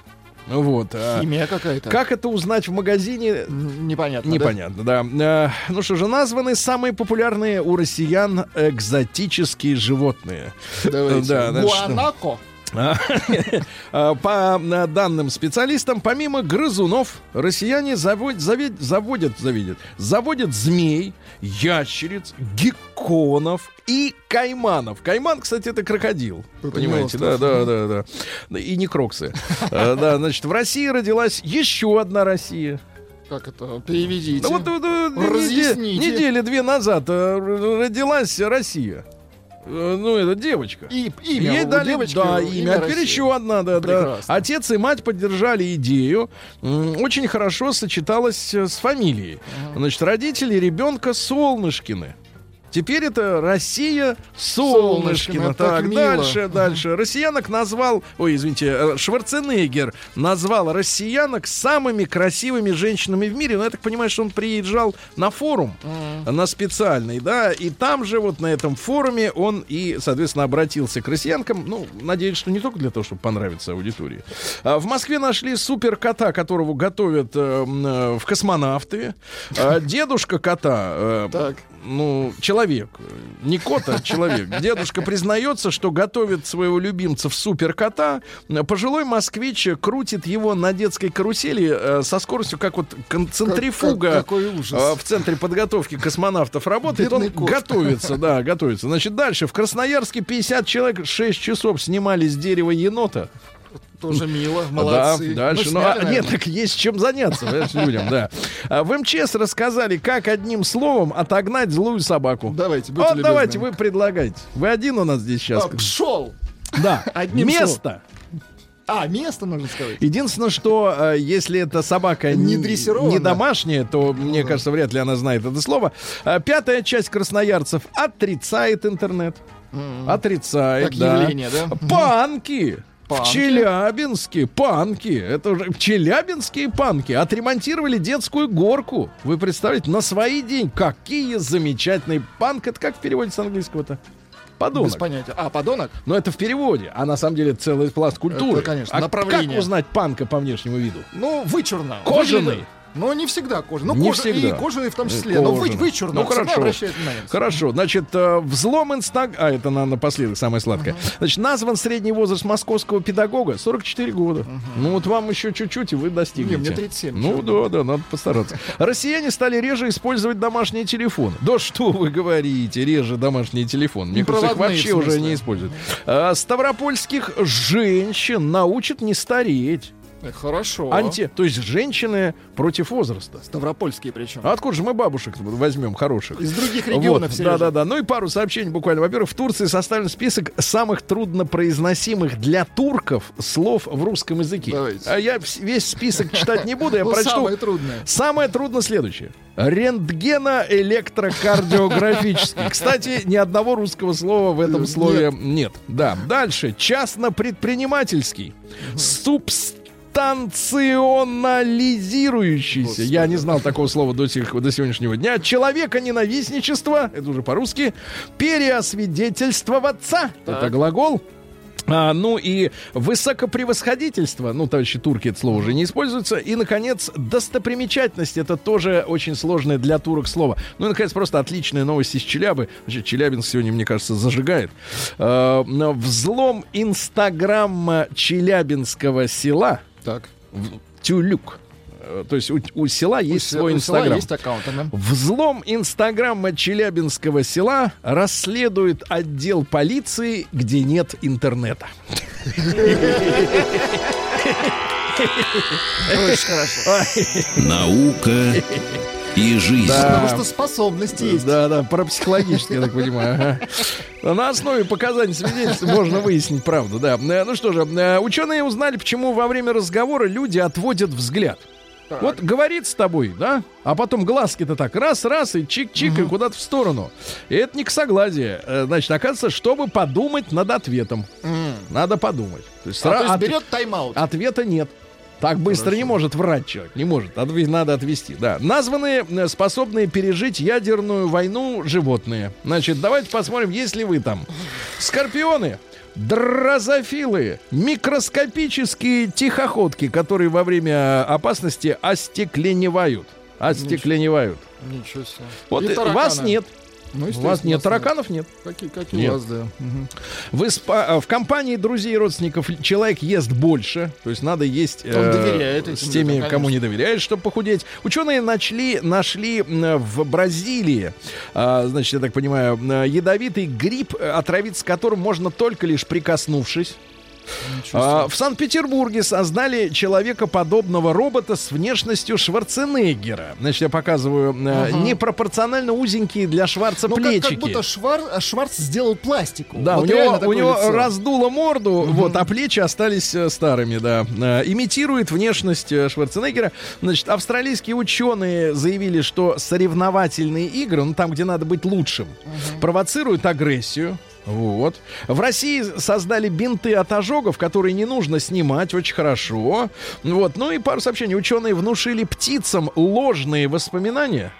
Вот. а Химия какая-то. Как это узнать в магазине? М, Непонятно. да? Непонятно, да. Э, Ну что же, названы самые популярные у россиян экзотические животные. Давайте. Да, значит, Гуанако. А, а, [LAUGHS] По а, данным специалистам, помимо грызунов, россияне заводят, заводят, заведят, заводят змей, ящериц, гекконов и кайманов. Кайман, кстати, это крокодил. Это понимаете, да, да, да, да. И не кроксы. А, [LAUGHS] Да, значит, в России родилась еще одна Россия. Как это? Переведите. Да вот, вот, вот, Разъясните. недели две назад э, родилась Россия. Э, Ну, это девочка. И имя Ей дали, девочки, да, имя имя. А теперь еще одна, да, да. Отец и мать поддержали идею. Очень хорошо сочеталась э, с фамилией. Значит, родители ребенка Солнышкины. Теперь это Россия Солнышкина. Солнышкина, Так, мило. дальше, дальше. Россиянок назвал, ой, извините, э, Шварценеггер назвал россиянок самыми красивыми женщинами в мире. Но я так понимаю, что он приезжал на форум, на специальный, да, и там же вот на этом форуме он и, соответственно, обратился к россиянкам. Ну, надеюсь, что не только для того, чтобы понравиться аудитории. А В Москве нашли супер кота, которого готовят э, м, э, в космонавты. А Дедушка кота э, Так. ну, человек, не кот, а человек. Дедушка признается, что готовит своего любимца в суперкота. Пожилой москвич крутит его на детской карусели э, со скоростью, как вот кон- центрифуга как- ужас. э, в центре подготовки космонавтов работает. Бедный Он кот. готовится, да, готовится. Значит, дальше. В Красноярске 50 человек 6 часов снимали с дерева енота. Тоже мило, молодцы. Да, дальше. Ну, Ну, а, нет, так есть чем заняться, понимаешь, людям, да. А, В МЧС рассказали, как одним словом отогнать злую собаку. Давайте, будьте Вот любезны. давайте, вы предлагайте. Вы один у нас здесь сейчас. А, Пшел. Да, [LAUGHS] одним место. А, место нужно сказать. Единственное, что э, если эта собака Не не домашняя, то, мне кажется, вряд ли она знает это слово. А, Пятая часть красноярцев отрицает интернет. Отрицает, Как да. явление, да? Панки. В Панки. Челябинске панки. Это уже челябинские панки отремонтировали детскую горку. Вы представляете, на свои деньги. Какие замечательные панк. Это как в переводе с английского-то? Подонок. Без понятия. А, подонок? Но это в переводе, а на самом деле целый пласт культуры. Это, конечно, а направление. как узнать панка по внешнему виду? Ну, вычурно. Кожаный. Выглядит. Но не всегда кожаный. Ну, Не кожа- всегда. И кожаный в том числе. Но вы, вычурно. Ну, хорошо. Хорошо, значит, э, взлом инстаг... А, это на, напоследок самое сладкое. Значит, назван средний возраст московского педагога 44 года. Ну, вот вам еще чуть-чуть, и вы достигнете. Не, мне 37, Ну, да, да, надо постараться. Россияне стали реже использовать домашний телефон. Да что вы говорите, реже домашний телефон. Мне кажется, их вообще уже не используют. А, Ставропольских женщин научат не стареть. Хорошо. Анти... То есть женщины против возраста. Ставропольские причем. А откуда же мы бабушек возьмем хороших? Из других регионов, Вот, да, да, да. Ну и пару сообщений буквально. Во-первых, в Турции составлен список самых труднопроизносимых для турков слов в русском языке. Давайте. А я весь список читать не буду, я [LAUGHS] Ну, прочту. самое трудное. Самое трудное следующее. Рентгено-электрокардиографический. Кстати, ни одного русского слова в этом слове нет. Да. Дальше. Частно-предпринимательский. Субстанционализирующийся. Я не знал такого слова до, сих, до сегодняшнего дня. Человека ненавистничество. Это уже по-русски. Переосвидетельствоваться. Это глагол. А, ну и высокопревосходительство, ну, товарищи турки, это слово уже не используется. И, наконец, достопримечательность, это тоже очень сложное для турок слово. Ну и, наконец, просто отличная новость из Челябы. Значит, Челябинск сегодня, мне кажется, зажигает. На взлом инстаграма Челябинского села Так. в- Тюлюк. Э, То есть у, у села есть У свой инстаграм. есть аккаунт, ага. Взлом инстаграма Челябинского села расследует отдел полиции, где нет интернета. Очень хорошо. Наука и жизнь. Да. Потому что способности есть. Да, да, парапсихологически, я так понимаю. ага. На основе показаний свидетельств можно выяснить правду, да. Э, Ну что же, э, ученые узнали, почему во время разговора люди отводят взгляд. Вот говорит с тобой, да, а потом глазки-то так раз-раз и чик-чик и куда-то в сторону. И это не к согласию. Э, Значит, оказывается, чтобы подумать над ответом. Надо подумать. То есть, А, сра- то есть от- берет тайм-аут. Ответа нет. Так быстро не может врать человек. Не может. Надо отвести. Да. Названные э, способные пережить ядерную войну животные. Значит, давайте посмотрим, есть ли вы там. Скорпионы. Дрозофилы, микроскопические тихоходки, которые во время опасности остекленевают. Остекленевают. Ничего себе. Вот И э, тараканы. вас нет. Ну, вас нет тараканов, нет. Какие, какие Нет. у вас, да. Мгм. В, испа- а, в компании друзей и родственников человек ест больше, то есть надо есть э, Он доверяет этим с теми, людям, кому не доверяет, чтобы похудеть. Ученые нашли, нашли в Бразилии, а, значит, я так понимаю, м, ядовитый гриб, э, отравиться которым можно только лишь прикоснувшись. А, в Санкт-Петербурге создали человекоподобного робота с внешностью Шварценеггера. Значит, я показываю э, непропорционально узенькие для Шварца Ну, как, плечики. как будто Швар, Шварц сделал пластику. Да, Вот у него, у него лицо. раздуло морду, вот, а плечи остались э, старыми, да. Э, имитирует внешность Шварценеггера. Значит, австралийские ученые заявили, что соревновательные игры, ну там, где надо быть лучшим, провоцируют агрессию. Вот. В России создали бинты от ожогов, которые не нужно снимать, очень хорошо. Вот. Ну и пару сообщений. Ученые внушили птицам ложные воспоминания.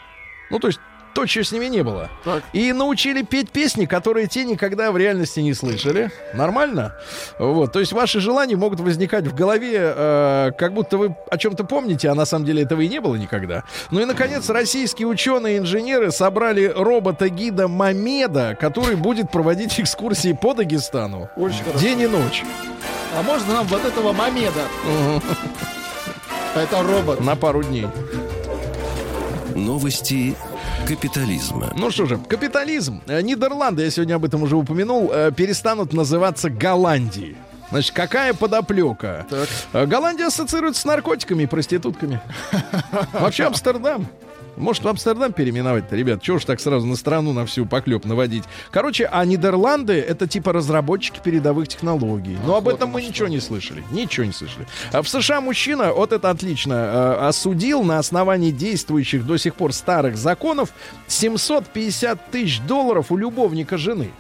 Ну, то есть то, чего с ними не было. Так. И научили петь песни, которые те никогда в реальности не слышали. Нормально? Вот. То есть ваши желания могут возникать в голове, э, как будто вы о чем-то помните, а на самом деле этого и не было никогда. Ну и, наконец, российские ученые и инженеры собрали робота-гида Мамеда, который будет проводить экскурсии по Дагестану. Очень хорошо. День и ночь. А можно нам вот этого Мамеда? Это робот. На пару дней. Новости капитализма. Ну что же, капитализм. Э, Нидерланды, я сегодня об этом уже упомянул, э, перестанут называться Голландией. Значит, какая подоплека? Э, Голландия ассоциируется с наркотиками и проститутками. [LAUGHS] Вообще Амстердам. Может, в Амстердам переименовать-то, ребят? Чего ж так сразу на страну на всю поклеп наводить? Короче, а Нидерланды — это типа разработчики передовых технологий. Но об этом мы ничего не слышали. Ничего не слышали. А в США мужчина, вот это отлично, э, осудил на основании действующих до сих пор старых законов 750 тысяч долларов у любовника жены.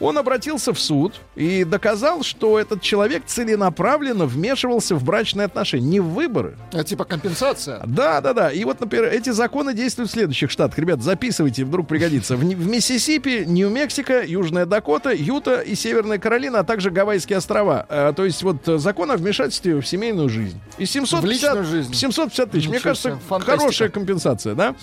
Он обратился в суд и доказал, что этот человек целенаправленно вмешивался в брачные отношения, не в выборы. Это типа компенсация. Да, да, да. И вот, например, эти законы действуют в следующих штатах. Ребят, записывайте, вдруг пригодится. В, в Миссисипи, Нью-Мексико, Южная Дакота, Юта и Северная Каролина, а также Гавайские острова. А, то есть вот закон о вмешательстве в семейную жизнь. И 750, В личную жизнь. 750 тысяч. Мне Ничего кажется, себе, фантастика. хорошая компенсация, да?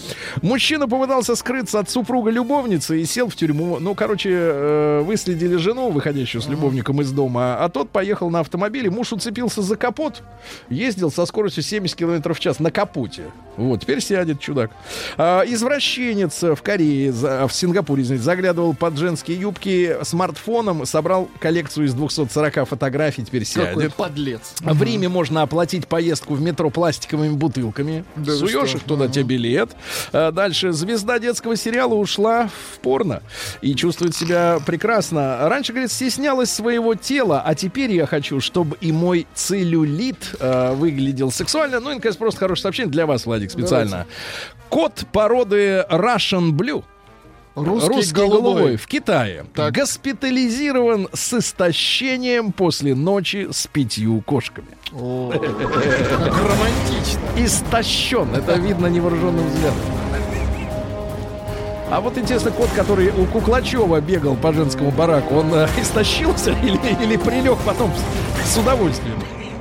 Мужчина попытался скрыться от супруга любовницы и сел в тюрьму. Ну, короче, э, выследили жену, выходящую с любовником из дома, а тот поехал на автомобиле. Муж уцепился за капот, ездил со скоростью 70 км в час на капоте. Вот, теперь сядет чудак. А, извращенец в Корее, за- в Сингапуре, извините, заглядывал под женские юбки смартфоном, собрал коллекцию из 240 фотографий, теперь Какой сядет. подлец. В Риме можно оплатить поездку в метро пластиковыми бутылками. Да Суешь их туда, тебе билет. А дальше. Звезда детского сериала ушла в порно. И чувствует себя прекрасно. Раньше, говорит, стеснялась своего тела, а теперь я хочу, чтобы и мой целлюлит э, выглядел сексуально. Ну и, наконец, просто хорошее сообщение для вас, Владик, специально. Кот породы Russian Blue. Русский, голубой. голубой. в Китае Так. госпитализирован с истощением после ночи с пятью кошками. О, Как романтично. Истощен, это видно невооруженным взглядом. А вот интересно, кот, который у Куклачева бегал по женскому бараку, он э, истощился или, или прилег потом с, с удовольствием?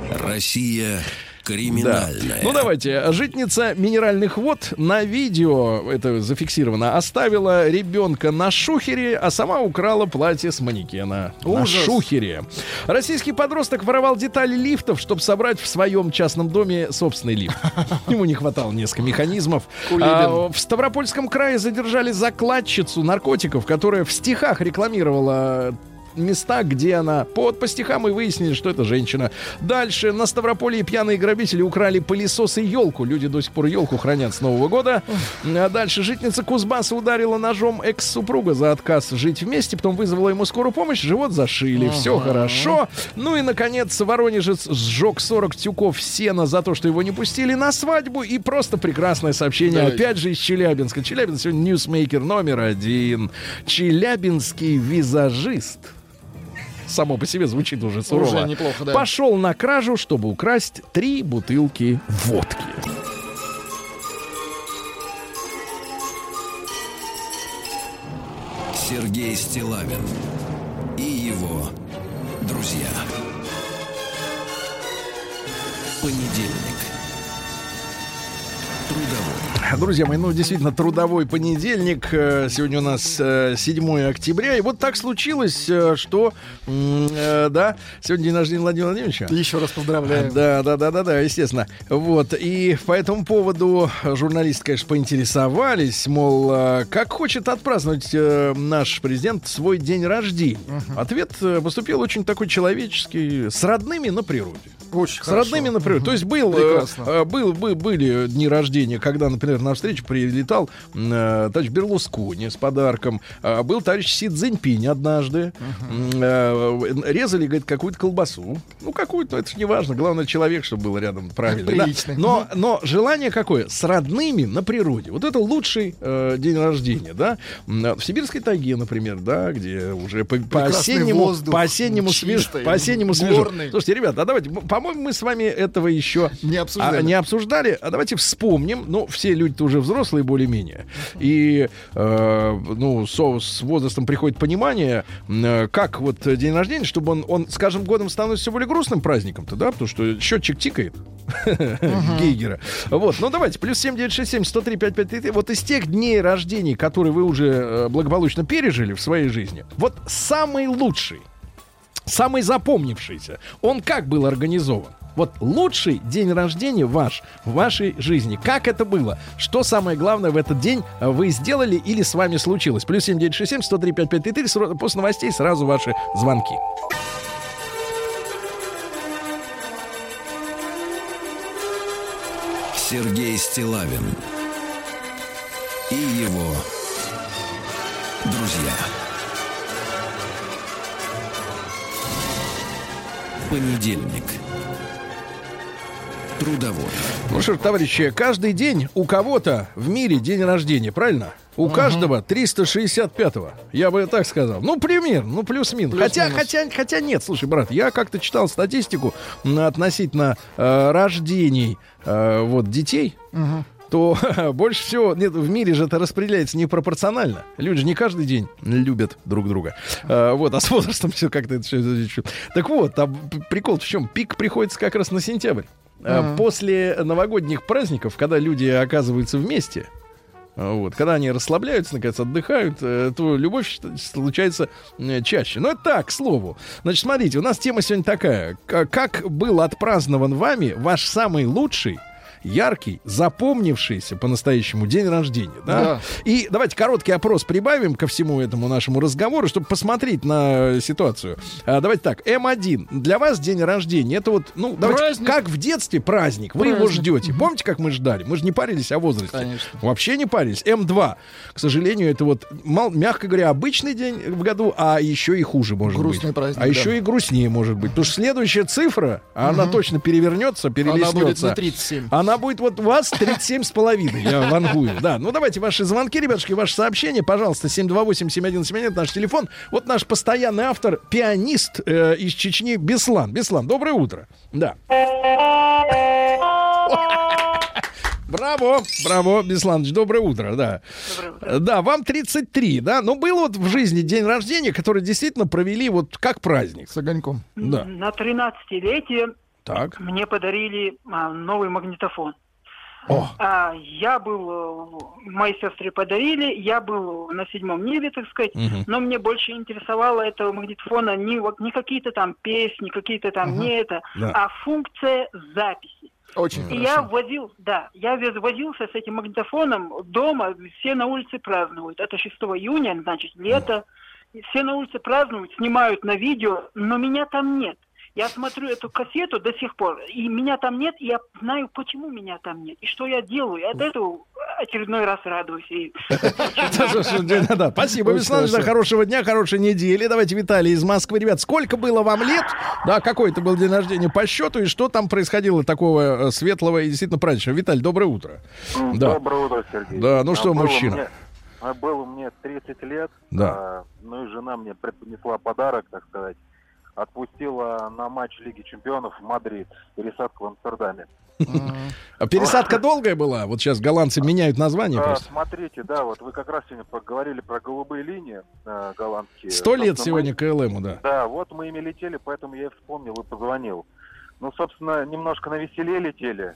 Россия Да. криминальная. Ну давайте. Житница минеральных вод на видео, это зафиксировано, оставила ребенка на шухере, а сама украла платье с манекена. На Ужас. шухере. Российский подросток воровал детали лифтов, чтобы собрать в своем частном доме собственный лифт. [LAUGHS] Ему не хватало несколько механизмов. А, в Ставропольском крае задержали закладчицу наркотиков, которая в стихах рекламировала места, где она под по стихам и выяснили, что это женщина. Дальше на Ставрополье пьяные грабители украли пылесос и елку. Люди до сих пор елку хранят с Нового года. А дальше житница Кузбасса ударила ножом экс-супруга за отказ жить вместе, потом вызвала ему скорую помощь, живот зашили. Все хорошо. Ну и, наконец, Воронежец сжег 40 тюков сена за то, что его не пустили на свадьбу. И просто прекрасное сообщение. Давайте. Опять же из Челябинска. Челябинск сегодня ньюсмейкер номер один. Челябинский визажист само по себе звучит уже сурово. Уже неплохо, да. Пошел на кражу, чтобы украсть три бутылки водки. Сергей Стилавин и его друзья. Понедельник. Друзья мои, ну действительно трудовой понедельник. Э, сегодня у нас 7 э, октября. И вот так случилось, э, что да, сегодня день рождения Владимира Владимировича. Еще раз поздравляю. Да, да, да, да, да, естественно. Вот. И по этому поводу журналисты, конечно, поинтересовались, мол, как хочет отпраздновать наш президент свой день рождения. Угу. Ответ поступил очень такой человеческий, с родными на природе. Очень С хорошо. родными, например. Угу. То есть был, э, был, был, были дни рождения, когда, например, на встречу прилетал э, товарищ Берлускони с подарком. Э, был товарищ Си Цзиньпинь однажды. Угу. Э, резали, говорит, какую-то колбасу. Ну, какую-то, это же не важно. Главное, человек, чтобы был рядом правильно. Да? Но, но желание какое? С родными на природе. Вот это лучший э, день рождения, да? В сибирской тайге, например, да, где уже по, по осеннему, по осеннему свеж, по осеннему свежо. Слушайте, ребята, а давайте, по-моему, мы с вами этого еще [LAUGHS] не обсуждали. А, не обсуждали. А давайте вспомним. Ну, все люди уже взрослые более-менее. И, э, ну, со, с возрастом приходит понимание, э, как вот день рождения, чтобы он, он с каждым годом становится все более грустным праздником-то, да, потому что счетчик тикает. [LAUGHS] Гейгера. Вот, ну давайте, плюс 7967 103 5533. Вот из тех дней рождения, которые вы уже э, благополучно пережили в своей жизни, вот самый лучший, самый запомнившийся, он как был организован? Вот лучший день рождения ваш в вашей жизни. Как это было? Что самое главное в этот день вы сделали или с вами случилось? Плюс 7967 103 5533. После новостей сразу ваши звонки. Сергей Стилавин Понедельник трудовой. Ну что ж, товарищи, каждый день у кого-то в мире день рождения, правильно? У угу. каждого 365-го. Я бы так сказал. Ну, пример, ну, плюс-минус. Хотя, хотя, хотя нет, слушай, брат, я как-то читал статистику относительно э, рождений э, вот детей. Угу то [LAUGHS] больше всего нет, в мире же это распределяется непропорционально. Люди же не каждый день любят друг друга. А, вот, а с возрастом все как-то это все. Так вот, там прикол в чем? Пик приходится как раз на сентябрь. Mm-hmm. После новогодних праздников, когда люди оказываются вместе, а, вот, когда они расслабляются, наконец, отдыхают, э, то любовь случается чаще. Но это так, к слову. Значит, смотрите, у нас тема сегодня такая. Как был отпразднован вами ваш самый лучший яркий, запомнившийся по-настоящему день рождения. Да? Да. И давайте короткий опрос прибавим ко всему этому нашему разговору, чтобы посмотреть на ситуацию. А, давайте так, М1. Для вас день рождения это вот, ну, давайте, праздник. как в детстве праздник. Вы праздник. его ждете. Помните, как мы ждали? Мы же не парились о возрасте. Конечно. Вообще не парились. М2. К сожалению, это вот, мал, мягко говоря, обычный день в году, а еще и хуже может Грустный быть. праздник. А да. еще и грустнее может быть. Потому что следующая цифра, угу. она точно перевернется, перелеснется. Она будет на 37. Она она будет вот у вас 37 с половиной. Я вангую. Да, ну давайте ваши звонки, ребятушки, ваши сообщения, пожалуйста, 728-7171, наш телефон. Вот наш постоянный автор, пианист э, из Чечни Беслан. Беслан, доброе утро. Да. [LAUGHS] Браво, браво, Бесланович, доброе утро, да. Доброе утро. Да, вам 33, да? Но был вот в жизни день рождения, который действительно провели вот как праздник. С огоньком. Да. На 13-летие так. Мне подарили а, новый магнитофон. О. А, я был, э, моей сестре подарили, я был на седьмом небе, так сказать, угу. но мне больше интересовало этого магнитофона не, не какие-то там песни, какие-то там, угу. не это, да. а функция записи. Очень и я возил, да, я возился с этим магнитофоном дома, все на улице празднуют. Это 6 июня, значит, лето. Все на улице празднуют, снимают на видео, но меня там нет. Я смотрю эту кассету до сих пор, и меня там нет, и я знаю, почему меня там нет, и что я делаю. От этого очередной раз радуюсь. [LAUGHS] Спасибо, Вячеслав, хорошего дня, хорошей недели. Давайте, Виталий из Москвы. Ребят, сколько было вам лет? Да, какой это был день рождения по счету, и что там происходило такого э, светлого и действительно праздничного? Виталий, доброе утро. Доброе утро, Сергей. Да, ну что, мужчина? Было мне 30 лет, да. А, ну и жена мне преподнесла подарок, так сказать отпустила на матч Лиги Чемпионов в Мадрид, пересадку в Амстердаме. [LAUGHS] А пересадка долгая была? Вот сейчас голландцы меняют название просто. Смотрите, да, вот вы как раз сегодня поговорили про голубые линии э, голландские. Сто лет сегодня КЛМу, да. Да, вот мы ими летели, поэтому я вспомнил и позвонил. Ну, собственно, немножко на веселее летели.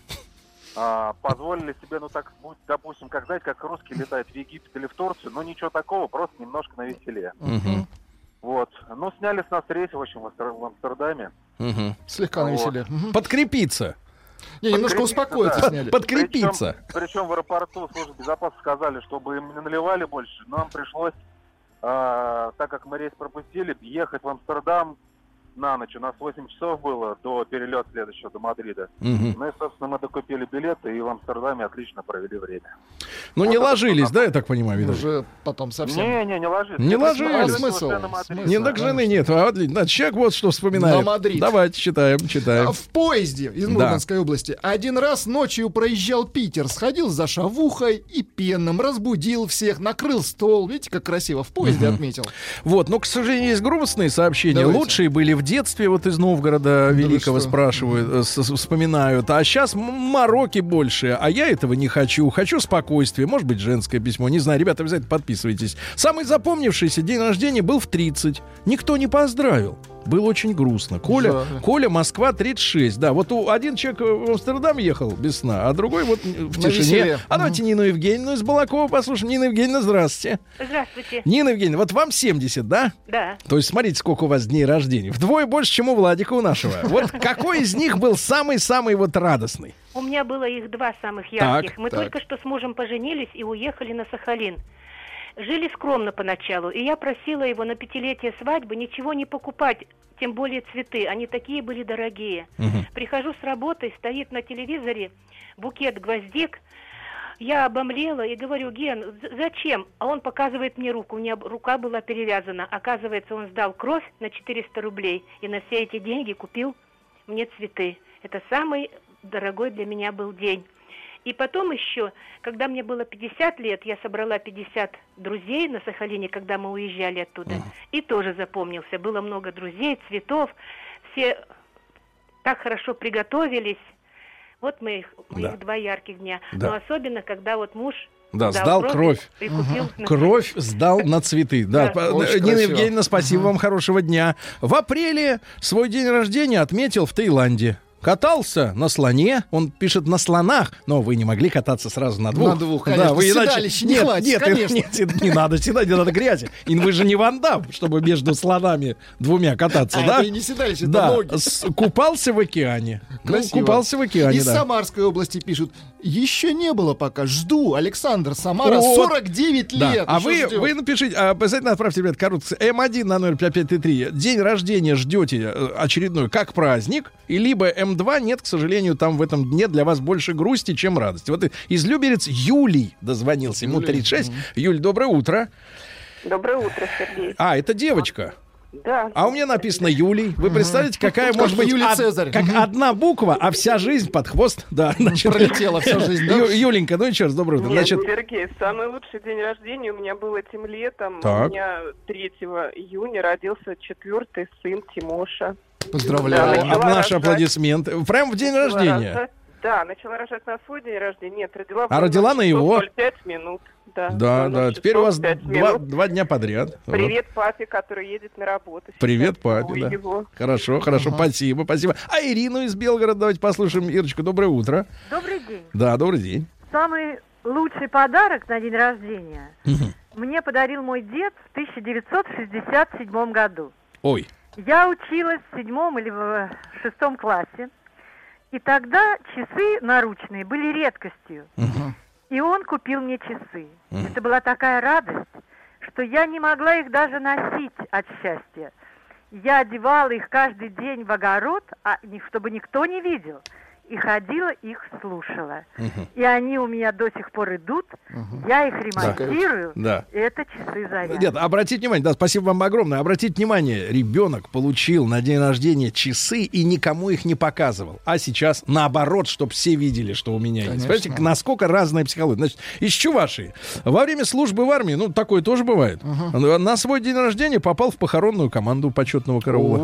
а, позволили себе, ну так, будь- допустим, как знаете, как русские летают в Египет или в Турцию, ну ничего такого, просто немножко на веселе. Мгм. Вот. Ну, сняли с нас рейс, в общем, в Астер- в Амстердаме. Мгм. Слегка Вот. Мгм. Подкрепиться. Не, немножко успокоиться да. сняли. Подкрепиться. Причем, причем в аэропорту службы безопасности сказали, чтобы им не наливали больше. Нам пришлось, а, так как мы рейс пропустили, ехать в Амстердам на ночь. У нас 8 часов было до перелета следующего, до Мадрида. Мгм. Ну и, собственно, мы докупили билеты и в Амстердаме отлично провели время. Ну, не ложились, да, я так понимаю, видать? Уже потом совсем. Не, не, не ложись. Не Это ложились. А смысл? Не, так жены нет. А, отлично. Значит, человек вот что вспоминает. На Мадрид. Давайте, читаем, читаем. А В поезде из Да. Мурманской области один раз ночью проезжал Питер, сходил за шавухой и пенным, разбудил всех, накрыл стол. Видите, как красиво в поезде отметил. Вот, но, к сожалению, есть грустные сообщения. Давайте. Лучшие были в детстве, вот из Новгорода вы Великого спрашивают, э, вспоминают. А сейчас мороки больше, а я этого не хочу. Хочу спокойствия, может быть, женское письмо. Не знаю, ребята, обязательно подписывайтесь. Самый запомнившийся день рождения был в 30. Никто не поздравил. Было очень грустно. Коля, Жаль. Коля, Москва, 36. Да, вот у, один человек в Амстердам ехал без сна, а другой вот в На тишине. веселе. А давайте Нину Евгеньевну из Балакова послушаем. Нина Евгеньевна, здравствуйте. Здравствуйте. Нина Евгеньевна, вот вам 70, да? Да. То есть смотрите, сколько у вас дней рождения. Вдвое больше, чем у Владика у нашего. [LAUGHS] Вот какой из них был самый-самый вот радостный? У меня было их два самых ярких. Так, Мы так. только что с мужем поженились и уехали на Сахалин. Жили скромно поначалу, и я просила его на пятилетие свадьбы ничего не покупать, тем более цветы. Они такие были дорогие. Прихожу с работы, стоит на телевизоре букет гвоздик. Я обомлела и говорю, Ген, зачем? А он показывает мне руку. У меня рука была перевязана. Оказывается, он сдал кровь на 400 рублей и на все эти деньги купил мне цветы. Это самый дорогой для меня был день. И потом еще, когда мне было 50 лет, я собрала 50 друзей на Сахалине, когда мы уезжали оттуда. И тоже запомнился. Было много друзей, цветов. Все так хорошо приготовились. Вот мы их, моих Да. два ярких дня. Да. Но особенно, когда вот муж Да, сдал кровь. и купил на- Кровь сдал на цветы. Да, Да. Очень Нина красиво. Евгеньевна, спасибо вам, хорошего дня. В апреле свой день рождения отметил в Таиланде. Катался на слоне, он пишет на слонах, но вы не могли кататься сразу на двух. На двух, конечно. вы иначе- не нет, хватит, нет, конечно. нет, нет, не надо седать, не надо грязи. И вы же не вандам, чтобы между слонами двумя кататься, А да? это не седалище, это да, ноги. с- купался в океане. Ну, Красиво. купался в океане, Из да. Самарской области пишут, еще не было пока, жду. Александр Самара, Вот. 49 Да. лет. А вы, вы напишите, а, обязательно отправьте, ребят, короткий М1 на 05533. День рождения ждете э, очередной как праздник, и либо М2 нет, к сожалению, там в этом дне для вас больше грусти, чем радости. Вот и- из Люберец Юлий дозвонился, ему Юлий. 36. Юль, доброе утро. Доброе утро, Сергей. А, это девочка. Да. А у меня написано Юлий. Вы представляете, какая Как может быть Юлий Цезарь. как одна буква, а вся жизнь под хвост. Да, значит, Пролетела вся жизнь, да? Ю- Юленька, ну еще раз доброе утро. Значит, Сергей, самый лучший день рождения у меня был этим летом. Так. У меня 3 июня родился четвертый сын Тимоша. Поздравляю. Да, наши аплодисменты. Прям в день рождения. рожать- Да, начала рожать на свой день рождения. Нет, родила... А родила на его? 5 минут. Да, Да, да. 00 Теперь у вас два, два дня подряд. Вот. Привет папе, который едет на работу. сейчас. Привет, папе, Ой, да. его. Хорошо, хорошо, спасибо, спасибо. А Ирину из Белгорода давайте послушаем. Ирочка, доброе утро. Добрый день. Да, добрый день. Самый лучший подарок на день рождения мне подарил мой дед в 1967 году. Ой, Я училась в седьмом или в шестом классе, и тогда часы наручные были редкостью. И он купил мне часы. Это была такая радость, что я не могла их даже носить от счастья. Я одевала их каждый день в огород, а чтобы никто не видел. И ходила, их слушала. И они у меня до сих пор идут. Я их ремонтирую. да. И это часы заряд. Нет, обратите внимание, да, спасибо вам огромное. Обратите внимание, ребенок получил на день рождения часы и никому их не показывал. А сейчас наоборот, чтобы все видели, что у меня есть. Конечно. Понимаете, насколько разная психология. Значит, из чувашии. Во время службы в армии, ну, такое тоже бывает. На свой день рождения попал в похоронную команду почетного караула.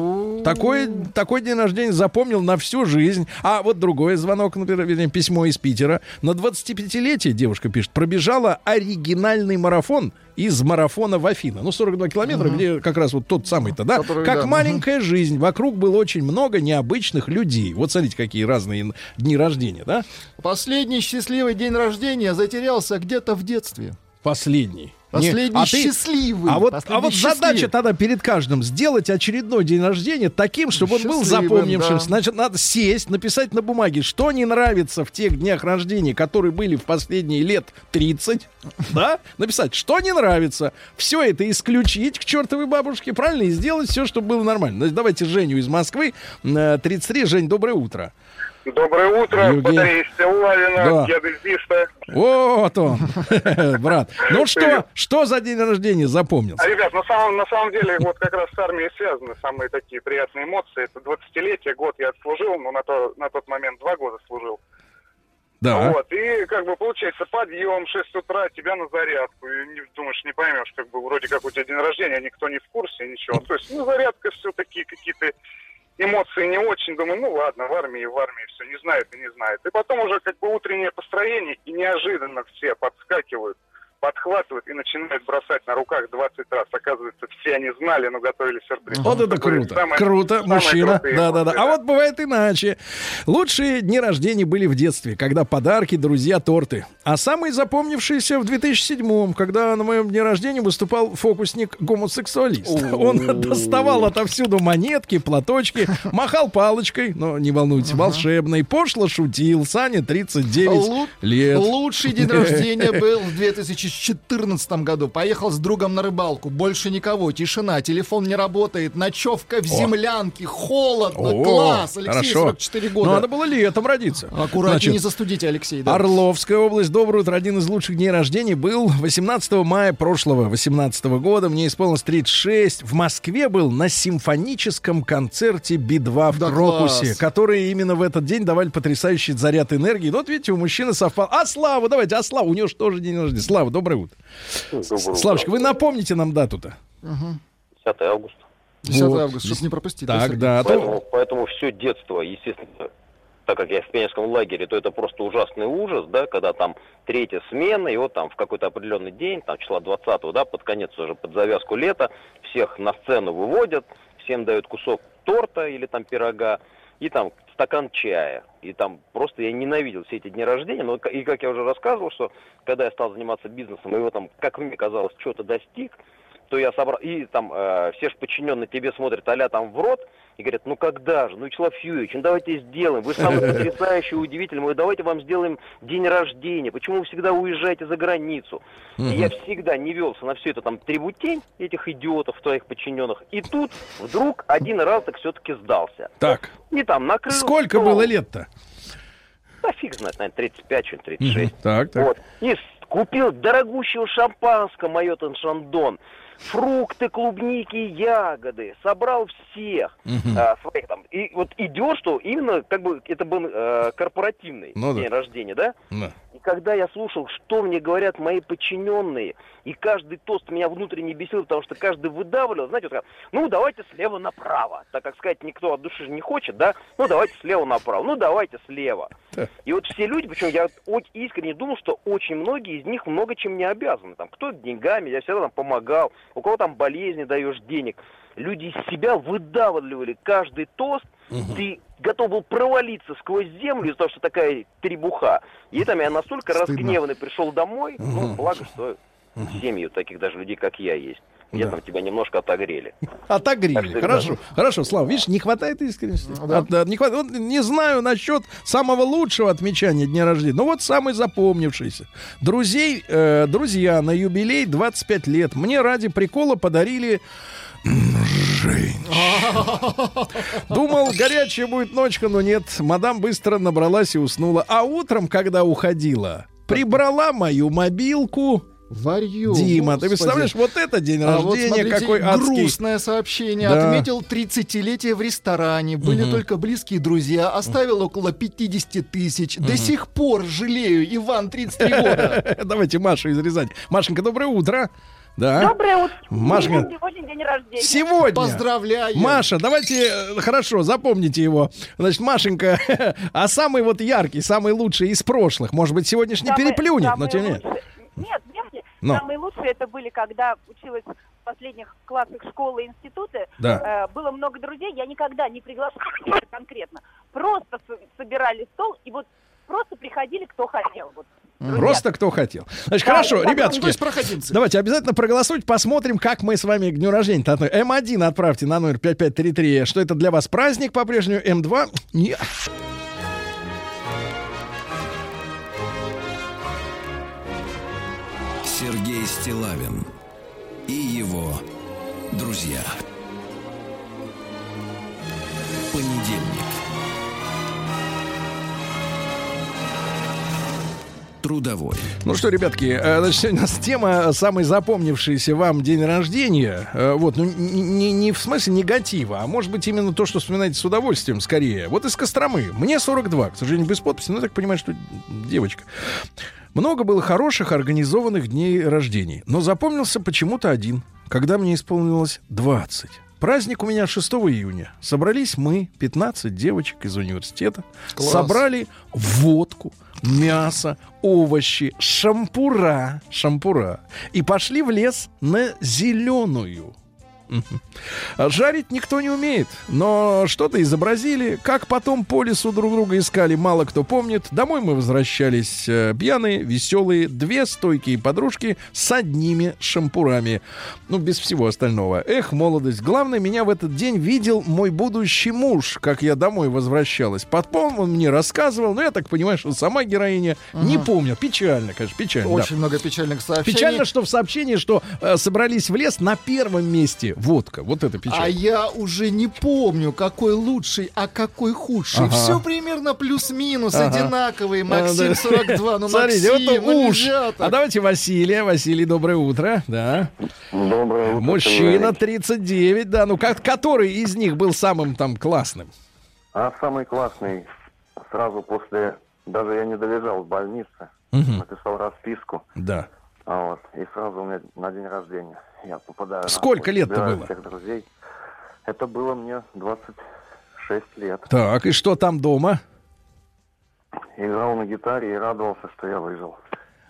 Такой, такой день рождения запомнил на всю жизнь. А вот другой звонок, например, вернее, письмо из Питера. На 25-летие, девушка пишет, пробежала оригинальный марафон из марафона в Афина. Ну, 42 километра, где как раз вот тот самый-то, да? Который, как да, маленькая жизнь. Вокруг было очень много необычных людей. Вот смотрите, какие разные дни рождения, да? Последний счастливый день рождения затерялся где-то в детстве. Последний. Последний Не- а ты- счастливый. А вот, а вот счастливый. задача тогда перед каждым сделать очередной день рождения таким, чтобы он был запомнившимся. да. Значит, надо сесть, написать на бумаге, что не нравится в тех днях рождения, которые были в последние лет 30, [LAUGHS] да? Написать, что не нравится. Все это исключить к чертовой бабушке, правильно? И сделать все, чтобы было нормально. Значит, давайте Женю из Москвы, э, 33. Жень, доброе утро. Доброе утро, Евгений. батарея Стилавина, Да. геодезиста. Вот он, [LAUGHS] брат. Ну что, что за день рождения запомнился? А, ребят, на самом, на самом деле, вот как раз с армией связаны самые такие приятные эмоции. Это 20-летие, год я отслужил, ну, на, то, на тот момент два года служил. Да. Вот, и как бы получается подъем, 6 утра, тебя на зарядку. И не, думаешь, не поймешь, как бы вроде как у тебя день рождения, никто не в курсе, ничего. То есть, ну, зарядка, все такие какие-то эмоции не очень. Думаю, ну ладно, в армии, в армии все, не знает и не знает. И потом уже как бы утреннее построение, и неожиданно все подскакивают, подхватывают и начинают бросать на руках 20 раз. Оказывается, все они знали, но готовили сюрприз. Вот это Такое круто. самое- круто, самые мужчина. крутые Да, да, да. эмоции, А вот бывает иначе. Лучшие дни рождения были в детстве, когда подарки, друзья, торты. А самые запомнившиеся в 2007-м, когда на моем дне рождения выступал фокусник-гомосексуалист. Он доставал отовсюду монетки, платочки, махал палочкой, но не волнуйтесь, волшебной, пошло шутил. Саня 39 Лу- лет. Лучший день рождения [LAUGHS] был в 2014 году. Поехал с другом на рыбалку. Больше никого. Тишина. Телефон не работает. Ночевка в землянке. Холодно. О, Класс. Алексей, хорошо. 44 года. Надо было летом родиться. Аккуратнее Значит, не застудите, Алексей. да. Орловская область, доброе утро. Один из лучших дней рождения был 18 мая прошлого, 18 года. Мне исполнилось 36. В Москве был на симфоническом концерте Би-2 в Да Крокусе, класс. которые именно в этот день давали потрясающий заряд энергии. Вот видите, у мужчины совпал. А Слава, давайте, а Слава, у него же тоже день рождения. Слава, доброе утро. Славочка, вы напомните нам дату-то. 10 августа. 10 Вот. августа, чтобы не пропустить. Так, да. а то- Поэтому, поэтому все детство, естественно, так как я в пионерском лагере, то это просто ужасный ужас, да, когда там третья смена, и вот там в какой-то определенный день, там числа 20 да, под конец уже, под завязку лета, всех на сцену выводят, всем дают кусок торта или там пирога, и там стакан чая. И там просто я ненавидел все эти дни рождения. Но и как я уже рассказывал, что когда я стал заниматься бизнесом, и его там, как мне казалось, что-то достиг, то я собрал, и там э, все же подчиненные тебе смотрят а там в рот, и говорят, ну когда же, ну Вячеслав Юрьевич, ну давайте сделаем, вы самый [LAUGHS] потрясающий, удивительный, мы давайте вам сделаем день рождения, почему вы всегда уезжаете за границу? И я всегда не велся на все это там трибутень этих идиотов, твоих подчиненных, и тут вдруг один раз так все-таки сдался. Так, И там накрыл сколько стол. было лет-то? Да фиг знает, наверное, 35, что-нибудь 36. Так, так. Вот. И купил дорогущего шампанского Майотан Шандон. Фрукты, клубники, ягоды. Собрал всех а, своих там. И вот идешь, что именно как бы это был э, корпоративный Ну да. день рождения, да? Да. И когда я слушал, что мне говорят мои подчиненные, и каждый тост меня внутренне бесил, потому что каждый выдавливал, знаете, вот ну давайте слева направо, так как сказать, никто от души же не хочет, да, ну давайте слева направо, ну давайте слева. И вот все люди, причем я искренне думал, что очень многие из них много чем не обязаны. Там, кто деньгами, я всегда там помогал, у кого там болезни даешь денег. Люди из себя выдавливали каждый тост, ты готов был провалиться сквозь землю из-за того, что такая требуха. И там я настолько Стыдно. разгневанный пришел домой, ну, благо, что семьи у таких даже людей, как я, есть. Где Да. там тебя немножко отогрели. Отогрели. Хорошо, хорошо, Слава, видишь, не хватает искренности. Да. От- от- не, хватает, не знаю насчет самого лучшего отмечания дня рождения, но вот самый запомнившийся. Друзей, э, друзья на юбилей 25 лет мне ради прикола подарили Думал, горячая будет ночка, но нет. Мадам быстро набралась и уснула. А утром, когда уходила, прибрала мою мобилку. Варью. Дима, ты господи. представляешь, вот это день А вот рождения, смотрите, какой адский. грустное сообщение. Да. Отметил 30-летие в ресторане. Были только близкие друзья. Оставил около 50 тысяч. До сих пор жалею. Иван, 33 года. [LAUGHS] Давайте Машу из Рязани. Машенька, доброе утро. Да. Доброе утро. Меня Сегодня день рождения. Сегодня. Поздравляю. Маша, давайте, э, хорошо, запомните его. Значит, Машенька, [LAUGHS] а самый вот яркий, самый лучший из прошлых, может быть, сегодняшний Самые- переплюнет, но самые тем не менее. нет, Но. самые лучшие это были, когда училась в последних классах школы и института. Да. Э, было много друзей, я никогда не приглашала конкретно. Просто собирали стол и вот просто приходили, кто хотел. Вот. Просто кто хотел. Значит, Да, хорошо, ребятушки. Давайте обязательно проголосуйте, посмотрим, как мы с вами к дню рождения. М1 отправьте на номер 5533. Что это для вас праздник по-прежнему? М2? Нет. Стилавин и его друзья. Понедельник. Трудовой. Ну что, ребятки, э, значит, сегодня у нас тема самый запомнившийся вам день рождения. Э, Вот, ну, не- не в смысле негатива, а может быть именно то, что вспоминаете с удовольствием скорее. Вот из Костромы. Мне 42, к сожалению, без подписи, но я так понимаю, что девочка. Много было хороших организованных дней рождений, но запомнился почему-то один, когда мне исполнилось 20. Праздник у меня 6 июня. Собрались мы, 15 девочек из университета, Класс. собрали водку, мясо, овощи, шампура, шампура и пошли в лес на зеленую. Жарить никто не умеет, но что-то изобразили. Как потом по лесу друг друга искали, мало кто помнит. Домой мы возвращались э, пьяные, веселые, две стойкие подружки с одними шампурами. Ну, без всего остального. Эх, молодость. Главное, меня в этот день видел мой будущий муж, как я домой возвращалась. Потом он мне рассказывал, но я так понимаю, что сама героиня не помню. Печально, конечно, печально. да. Очень много печальных сообщений. Печально, что в сообщении, что э, собрались в лес на первом месте водка. Вот это печально. А я уже не помню, какой лучший, а какой худший. Ага. Все примерно плюс-минус Ага. одинаковые. А, Максим да. 42. Ну, Смотрите, Максим, вот ну уж. А давайте Василия. Василий, доброе утро. Да. Доброе утро. Мужчина 39, да. Ну, как, который из них был самым там классным? А самый классный сразу после, даже я не долежал в больнице, Мгм. написал расписку, Да. а вот, и сразу у меня на день рождения я попадаю. Сколько лет-то собираю было? всех друзей. Это было мне 26 лет. Так, и что там дома? Играл на гитаре и радовался, что я выжил.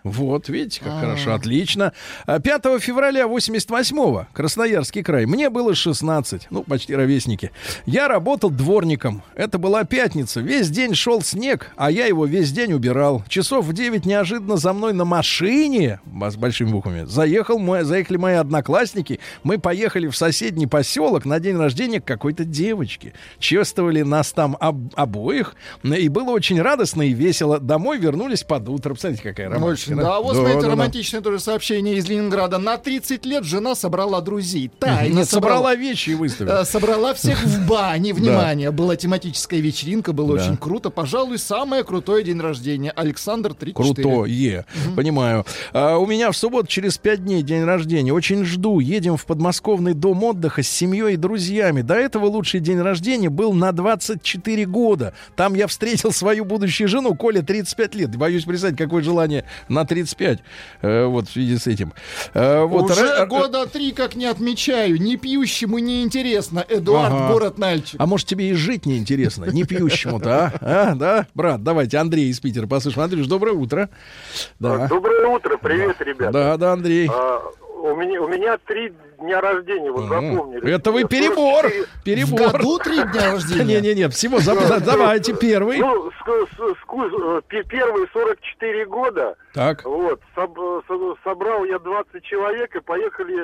Вот, видите, как хорошо, отлично. А 5 февраля 88-го, Красноярский край, мне было 16, ну, почти ровесники. Я работал дворником. Это была пятница. Весь день шел снег, а я его весь день убирал. Часов в 9 неожиданно за мной на машине, с большими буквами, заехал мой, заехали мои одноклассники. Мы поехали в соседний поселок на день рождения какой-то девочки. Чествовали нас там об- обоих, и было очень радостно и весело. Домой вернулись под утро. Представляете, какая. Очень, да. А вот, Да, смотрите, да, да. романтичное тоже сообщение из Ленинграда. На 30 лет жена собрала друзей. Тайно Нет, собрала вещи и выставила. Э, Собрала всех в бане. Внимание, была тематическая вечеринка, было Да. очень круто. Пожалуй, самое крутое день рождения. Александр 34. Крутое, понимаю. А, у меня в субботу через пять дней день рождения. Очень жду. Едем в подмосковный дом отдыха с семьей и друзьями. До этого лучший день рождения был на 24 года. Там я встретил свою будущую жену, Коля, 35 лет. Боюсь представить, какое желание на 35. Э, вот в связи с этим. Э, вот, Уже ра- года три как не отмечаю. Не пьющему не интересно. Эдуард Ага. Город Нальчик. А может, тебе и жить неинтересно, не пьющему-то, а? А, да? Брат, давайте Андрей из Питера послушаем. Андрюш, доброе утро. Да, Доброе утро, привет, ребята. да, да, Андрей. А, у меня у меня три дня рождения, вот запомнили. Это вы перебор, 44 перебор. В году три дня рождения? Не-не-не, всего Давайте первый. Ну, первые 44 года. Так. Вот, соб- со- собрал я 20 человек и поехали,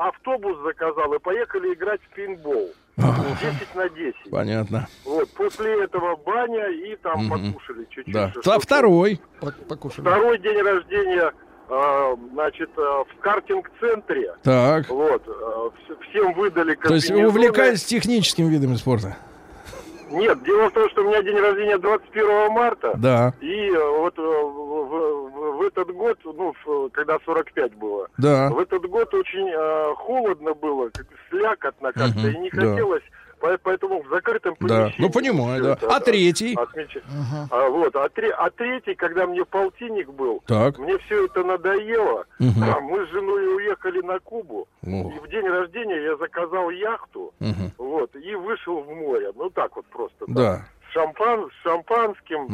автобус заказал, и поехали играть в пинбол. 10 на 10. Понятно. Вот, после этого баня и там покушали чуть-чуть. Да. А второй. Покушали. Второй день рождения, значит, э, в картинг-центре. Так. Вот, э, вс- всем выдали То есть вы комбинезоны. увлекаетесь техническими видами спорта? Нет, дело в том, что у меня день рождения 21 марта. Да. И э, вот э, в, в- в этот год, ну, в- когда 45 было, Да. в этот год очень э, холодно было, как слякотно как-то, Мгм, и не да. хотелось по- поэтому в закрытом Да, помещении. ну понимаю, да. А третий? отмеча- А, вот, а, тре- а третий, когда мне полтинник был, Так. мне все это надоело. Мгм. А [LAUGHS] мы с женой уехали на Кубу. О. И в день рождения я заказал яхту, Мгм. вот, и вышел в море. Ну так вот просто. Да. С, шампан, с шампанским,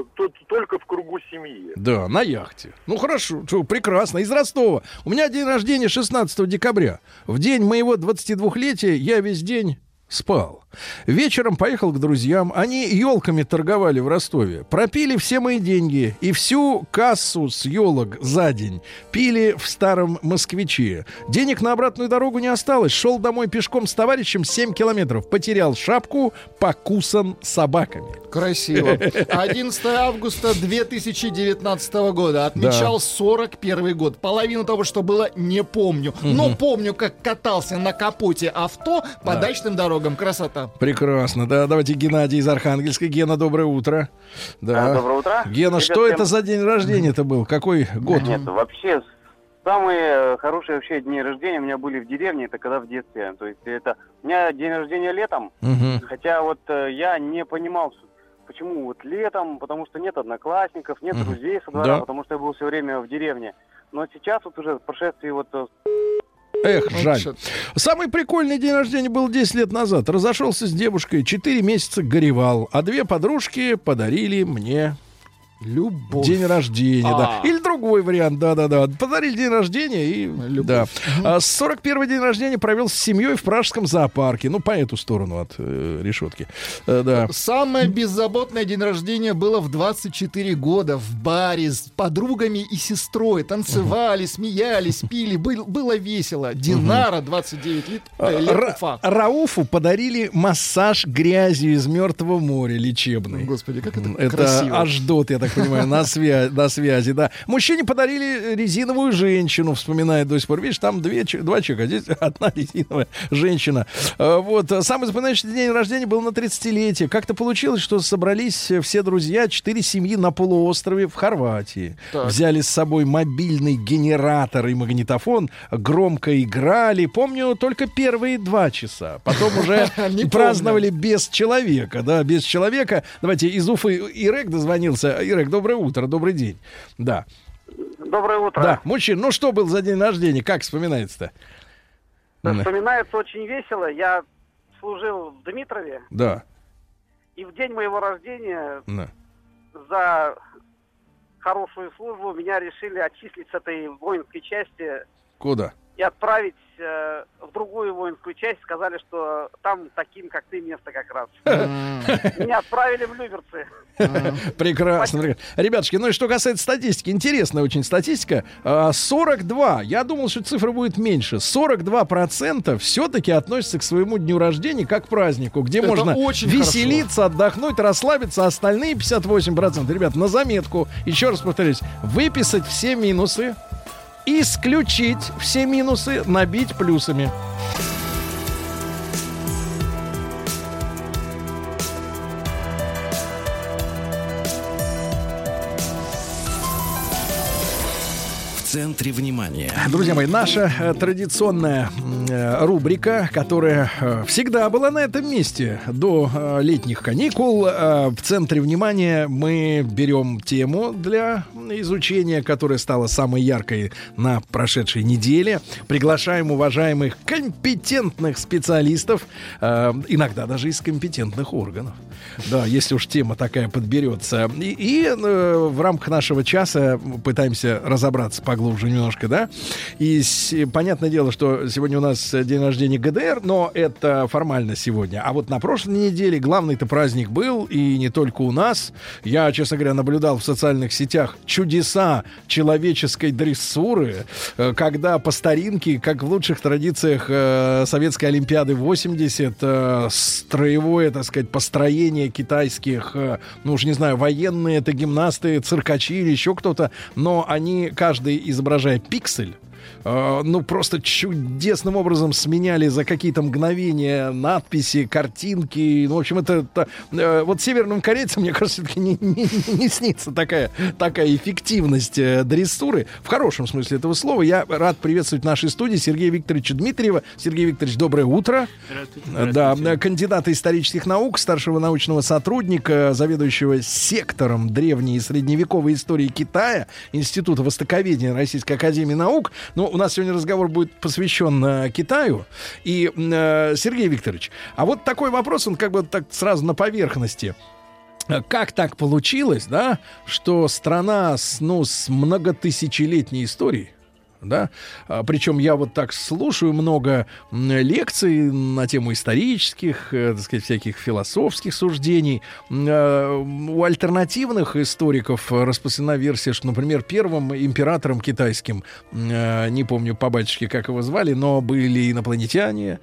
э, тут только в кругу семьи. Да, на яхте. Ну хорошо, что, прекрасно. Из Ростова. У меня день рождения 16 декабря. В день моего 22-летия я весь день спал. Вечером поехал к друзьям. Они елками торговали в Ростове. Пропили все мои деньги и всю кассу с елок за день пили в старом москвиче. Денег на обратную дорогу не осталось. Шел домой пешком с товарищем 7 километров. Потерял шапку, покусан собаками. Красиво. [LAUGHS] 11 августа 2019 года. Отмечал 41 год. Половину того, что было, не помню. Но помню, как катался на капоте авто по Да. дачным дорогам. Красота. Прекрасно, да. Давайте Геннадий из Архангельска. Гена, доброе утро. Да. А, доброе утро. Гена, Привет что всем. это за день рождения-то был? Какой год? Нет, вообще самые хорошие вообще дни рождения у меня были в деревне, это когда в детстве. То есть это у меня день рождения летом, Мгм. хотя вот э, я не понимал, почему вот летом, потому что нет одноклассников, нет Мгм. друзей со двора, Да. потому что я был все время в деревне. Но сейчас вот уже в прошествии вот э, Эх, жаль. Самый прикольный день рождения был 10 лет назад. Разошелся с девушкой, 4 месяца горевал, а две подружки подарили мне Любовь. день рождения, да. А. Или другой вариант, да-да-да. Подарили день рождения и... Да. А 41 день рождения провел с семьей в пражском зоопарке. Ну, по эту сторону от э, решетки. Э, да. Самое беззаботное день рождения было в 24 года в баре с подругами и сестрой. Танцевали, смеялись, пили. Был- было весело. Динара, 29 лет, э, лет Ра- Уфа. Рауфу подарили массаж грязью из Мертвого моря лечебный. Господи, как это Это красиво. Аждот, я так понимаю, на, свя- на связи, да. Мужчине подарили резиновую женщину, вспоминает до сих пор. Видишь, там две, два человека, а здесь [LAUGHS] одна резиновая женщина. А, Вот. а Самый запоминающийся день рождения был на 30-летие. Как-то получилось, что собрались все друзья, четыре семьи на полуострове в Хорватии. Так. Взяли с собой мобильный генератор и магнитофон, громко играли. Помню только первые два часа. Потом [LAUGHS] уже праздновали без человека, да, без человека. Давайте из Уфы Ирек дозвонился. Ирек, доброе утро, добрый день. Да, Доброе утро. да, мужчина, ну что был за день рождения, как вспоминается-то? Да. Вспоминается очень весело. Я служил в Дмитрове, Да, и в день моего рождения да. за хорошую службу меня решили отчислить с этой воинской части Куда? и отправить э, в другую воинскую часть. Сказали, что там таким, как ты, место как раз. Меня отправили в Люберцы. Прекрасно. Ребятушки, ну и что касается статистики, интересная очень статистика. А, 42, я думал, что цифра будет меньше. 42% все-таки относятся к своему дню рождения как к празднику, где можно веселиться, отдохнуть, расслабиться. Остальные 58%, ребят, на заметку, еще раз повторюсь, выписать все минусы, исключить все минусы, набить плюсами. Центре внимания. Друзья мои, наша э, традиционная э, рубрика, которая э, всегда была на этом месте до летних каникул. В центре внимания мы берем тему для изучения, которая стала самой яркой на прошедшей неделе. Приглашаем уважаемых компетентных специалистов, иногда даже из компетентных органов. Да, если уж тема такая подберется. И, и, в рамках нашего часа пытаемся разобраться поглубже немножко, да. И с- понятное дело, что сегодня у нас день рождения ГДР, но это формально сегодня. А вот на прошлой неделе главный-то праздник был, и не только у нас. Я, честно говоря, наблюдал в социальных сетях чудеса человеческой дрессуры, э, когда по старинке, как в лучших традициях э, Советской Олимпиады 80, э, строевое, так сказать, построение китайских, ну уж не знаю, военные, это гимнасты, циркачи или еще кто-то, но они, каждый изображая пиксель, э, ну, просто чудесным образом сменяли за какие-то мгновения надписи, картинки. Ну, в общем, это, это э, вот северным корейцам, мне кажется, все-таки не, не, не снится такая, такая эффективность э, дрессуры. В хорошем смысле этого слова. Я рад приветствовать в нашей студии Сергея Викторовича Дмитриева. Сергей Викторович, доброе утро. Здравствуйте. Да, кандидата исторических наук, старшего научного сотрудника, заведующего сектором древней и средневековой истории Китая, Института Востоковедения Российской Академии Наук. Но у нас сегодня разговор будет посвящен э, Китаю. И, э, Сергей Викторович, а вот такой вопрос, он как бы так сразу на поверхности. Как так получилось, да, что страна с, ну, с многотысячелетней историей, да. А, причем я вот так слушаю много лекций на тему исторических, э, так сказать, всяких философских суждений. Э, у альтернативных историков распространена версия, что, например, первым императором китайским, э, не помню по батюшке, как его звали, но были инопланетяне,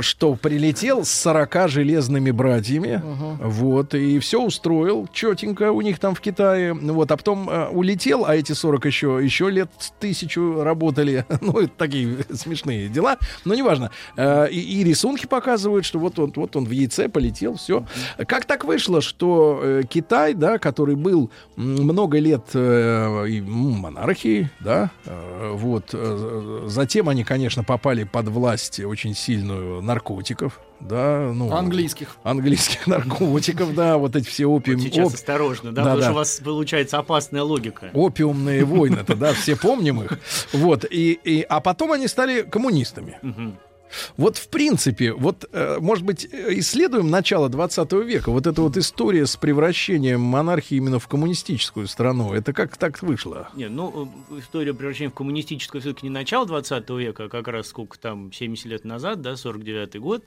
что прилетел с 40 железными братьями, вот, и все устроил четенько у них там в Китае, вот, а потом улетел, а эти 40 еще, еще лет тысячу работали. [LAUGHS] ну, это такие смешные дела. Но неважно. Э, и, и рисунки показывают, что вот он, вот он в яйце полетел, все. Как так вышло, что э, Китай, да, который был много лет э, монархией, да, э, вот, э, затем они, конечно, попали под власть очень сильную наркотиков, да, ну... Английских. Английских [LAUGHS] наркотиков, да, вот эти все опиум... Вот сейчас оп... осторожно, да, да потому да. что у вас получается опасная логика. Опиумные войны-то, да, все помним их. [LAUGHS] Вот, и, и, а потом они стали коммунистами. Вот в принципе, вот, э, может быть, исследуем начало 20 века, вот эта вот история с превращением монархии именно в коммунистическую страну, это как так вышло? Не, ну, э, история превращения в коммунистическую все-таки не начало 20 века, а как раз сколько там, 70 лет назад, да, 49 год,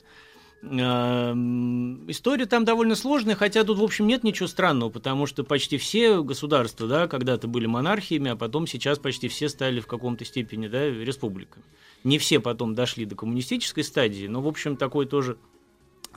Эм, история там довольно сложная, хотя тут, в общем, нет ничего странного, потому что почти все государства, да, когда-то были монархиями, а потом сейчас почти все стали в каком-то степени, да, республиками. Не все потом дошли до коммунистической стадии, но, в общем, такое тоже,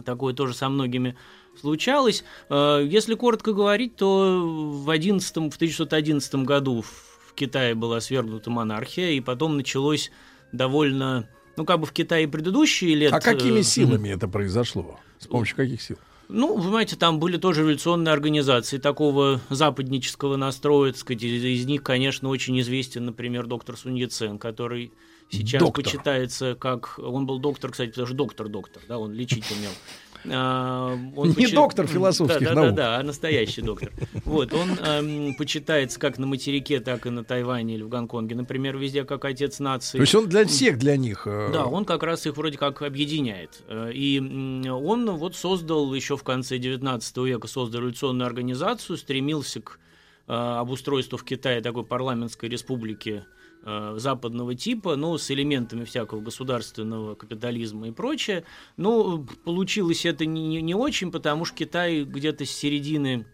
такое тоже со многими случалось. Э, если коротко говорить, то в, 11, в 1911 году в Китае была свергнута монархия, и потом началось довольно ну, как бы в Китае предыдущие лет... А какими э, силами это произошло? С помощью каких сил? Ну, вы понимаете, там были тоже революционные организации такого западнического настроя, так сказать, из, из них, конечно, очень известен, например, доктор Сунь Яцен, который сейчас доктор. почитается как... Он был доктор, кстати, потому что доктор-доктор, да, он лечить умел. А, он Не почит... доктор философских да, да, наук. Да, да, а настоящий доктор. Вот, он эм, почитается как на материке, так и на Тайване или в Гонконге, например, везде как отец нации. То есть он для всех, для них. Э... Да, он как раз их вроде как объединяет. Э, и он вот создал еще в конце 19 века, создал революционную организацию, стремился к э, обустройству в Китае такой парламентской республики, западного типа, но с элементами всякого государственного капитализма и прочее. Но получилось это не, не очень, потому что Китай где-то с середины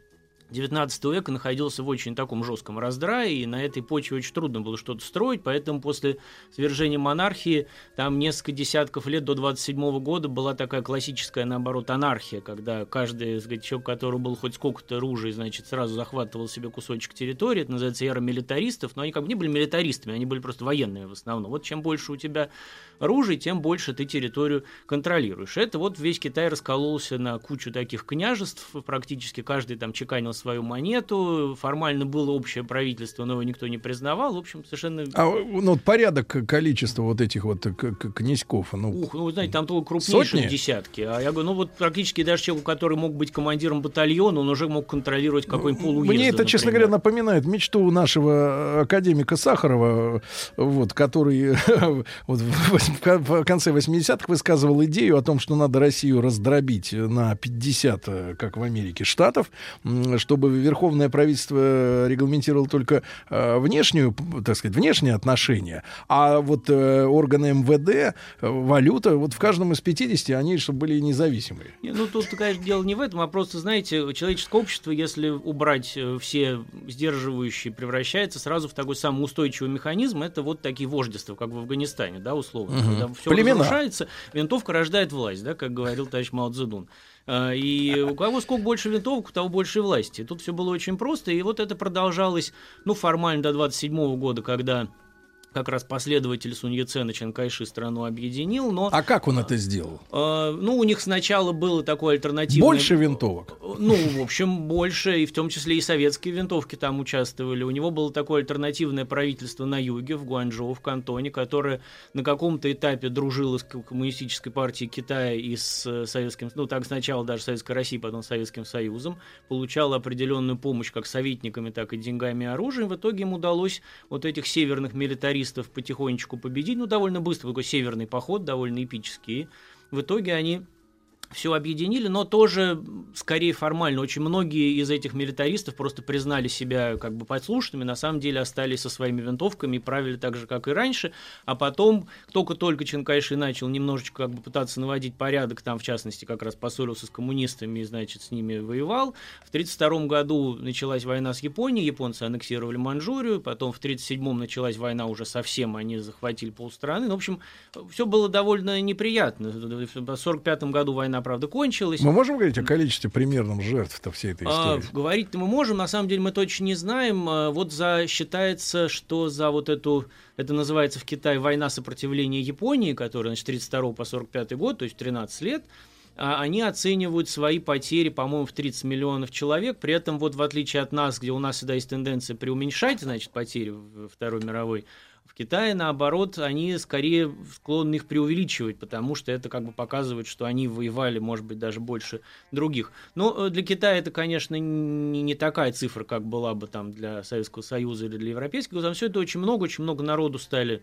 19 века находился в очень таком жестком раздрае, и на этой почве очень трудно было что-то строить, поэтому после свержения монархии там несколько десятков лет до 27 года была такая классическая, наоборот, анархия, когда каждый, сказать, человек, который был хоть сколько-то ружей, значит, сразу захватывал себе кусочек территории, это называется эра милитаристов, но они как бы не были милитаристами, они были просто военными в основном. Вот чем больше у тебя ружей, тем больше ты территорию контролируешь. Это вот весь Китай раскололся на кучу таких княжеств, практически каждый там чеканил свою монету, формально было общее правительство, но его никто не признавал, в общем, совершенно... А ну, порядок количества вот этих вот князьков, ну... Ух, ну, вы знаете, там только крупнейшие сотни? десятки, а я говорю, ну, вот практически даже человек, который мог быть командиром батальона, он уже мог контролировать какой-нибудь полуезд. Мне это, например. честно говоря, напоминает мечту нашего академика Сахарова, вот, который [LAUGHS] вот, в конце 80-х высказывал идею о том, что надо Россию раздробить на 50, э, как в Америке, штатов, чтобы верховное правительство регламентировало только э, внешнюю, так сказать, внешние отношения, а вот э, органы МВД, валюта, вот в каждом из 50 они, чтобы были независимые. Ну, тут, конечно, дело не в этом, а просто, знаете, человеческое общество, если убрать все сдерживающие, превращается сразу в такой самый устойчивый механизм, это вот такие вождества, как в Афганистане, да, условно. Угу. Когда все Племена. разрушается, винтовка рождает власть, да, как говорил товарищ Мао Цзэдун. А, и у кого сколько больше винтовок, у того больше власти. Тут все было очень просто, и вот это продолжалось, ну, формально до 27 года, когда как раз последователь Сунь Яцена Чан Кайши страну объединил, но... А как он это сделал? Э, ну, у них сначала было такое альтернативное... Больше винтовок? Ну, в общем, больше, и в том числе и советские винтовки там участвовали. У него было такое альтернативное правительство на юге, в Гуанчжоу, в Кантоне, которое на каком-то этапе дружило с коммунистической партией Китая и с э, Советским... Ну, так сначала даже Советской России, потом Советским Союзом. Получало определенную помощь как советниками, так и деньгами и оружием. В итоге им удалось вот этих северных милитаристов коммунистов потихонечку победить, ну, довольно быстро, такой северный поход, довольно эпический. В итоге они все объединили, но тоже скорее формально. Очень многие из этих милитаристов просто признали себя как бы подслушанными, на самом деле остались со своими винтовками и правили так же, как и раньше. А потом, только-только Чанкайши начал немножечко как бы пытаться наводить порядок, там, в частности, как раз поссорился с коммунистами и, значит, с ними воевал. В 1932 году началась война с Японией, японцы аннексировали Манчжурию, потом в 1937 началась война уже совсем, они захватили полстраны. Ну, в общем, все было довольно неприятно. В 1945 году война война, правда, кончилась. Мы можем говорить о количестве примерном жертв-то всей этой истории? А, говорить-то мы можем, на самом деле мы точно не знаем. А, вот за, считается, что за вот эту, это называется в Китае война сопротивления Японии, которая, значит, 32 по 45 год, то есть 13 лет, а, они оценивают свои потери, по-моему, в 30 миллионов человек. При этом, вот в отличие от нас, где у нас всегда есть тенденция преуменьшать, значит, потери в Второй мировой, Китае, наоборот, они скорее склонны их преувеличивать, потому что это как бы показывает, что они воевали, может быть, даже больше других. Но э, для Китая это, конечно, не, не такая цифра, как была бы там для Советского Союза или для Европейского. Там все это очень много, очень много народу стали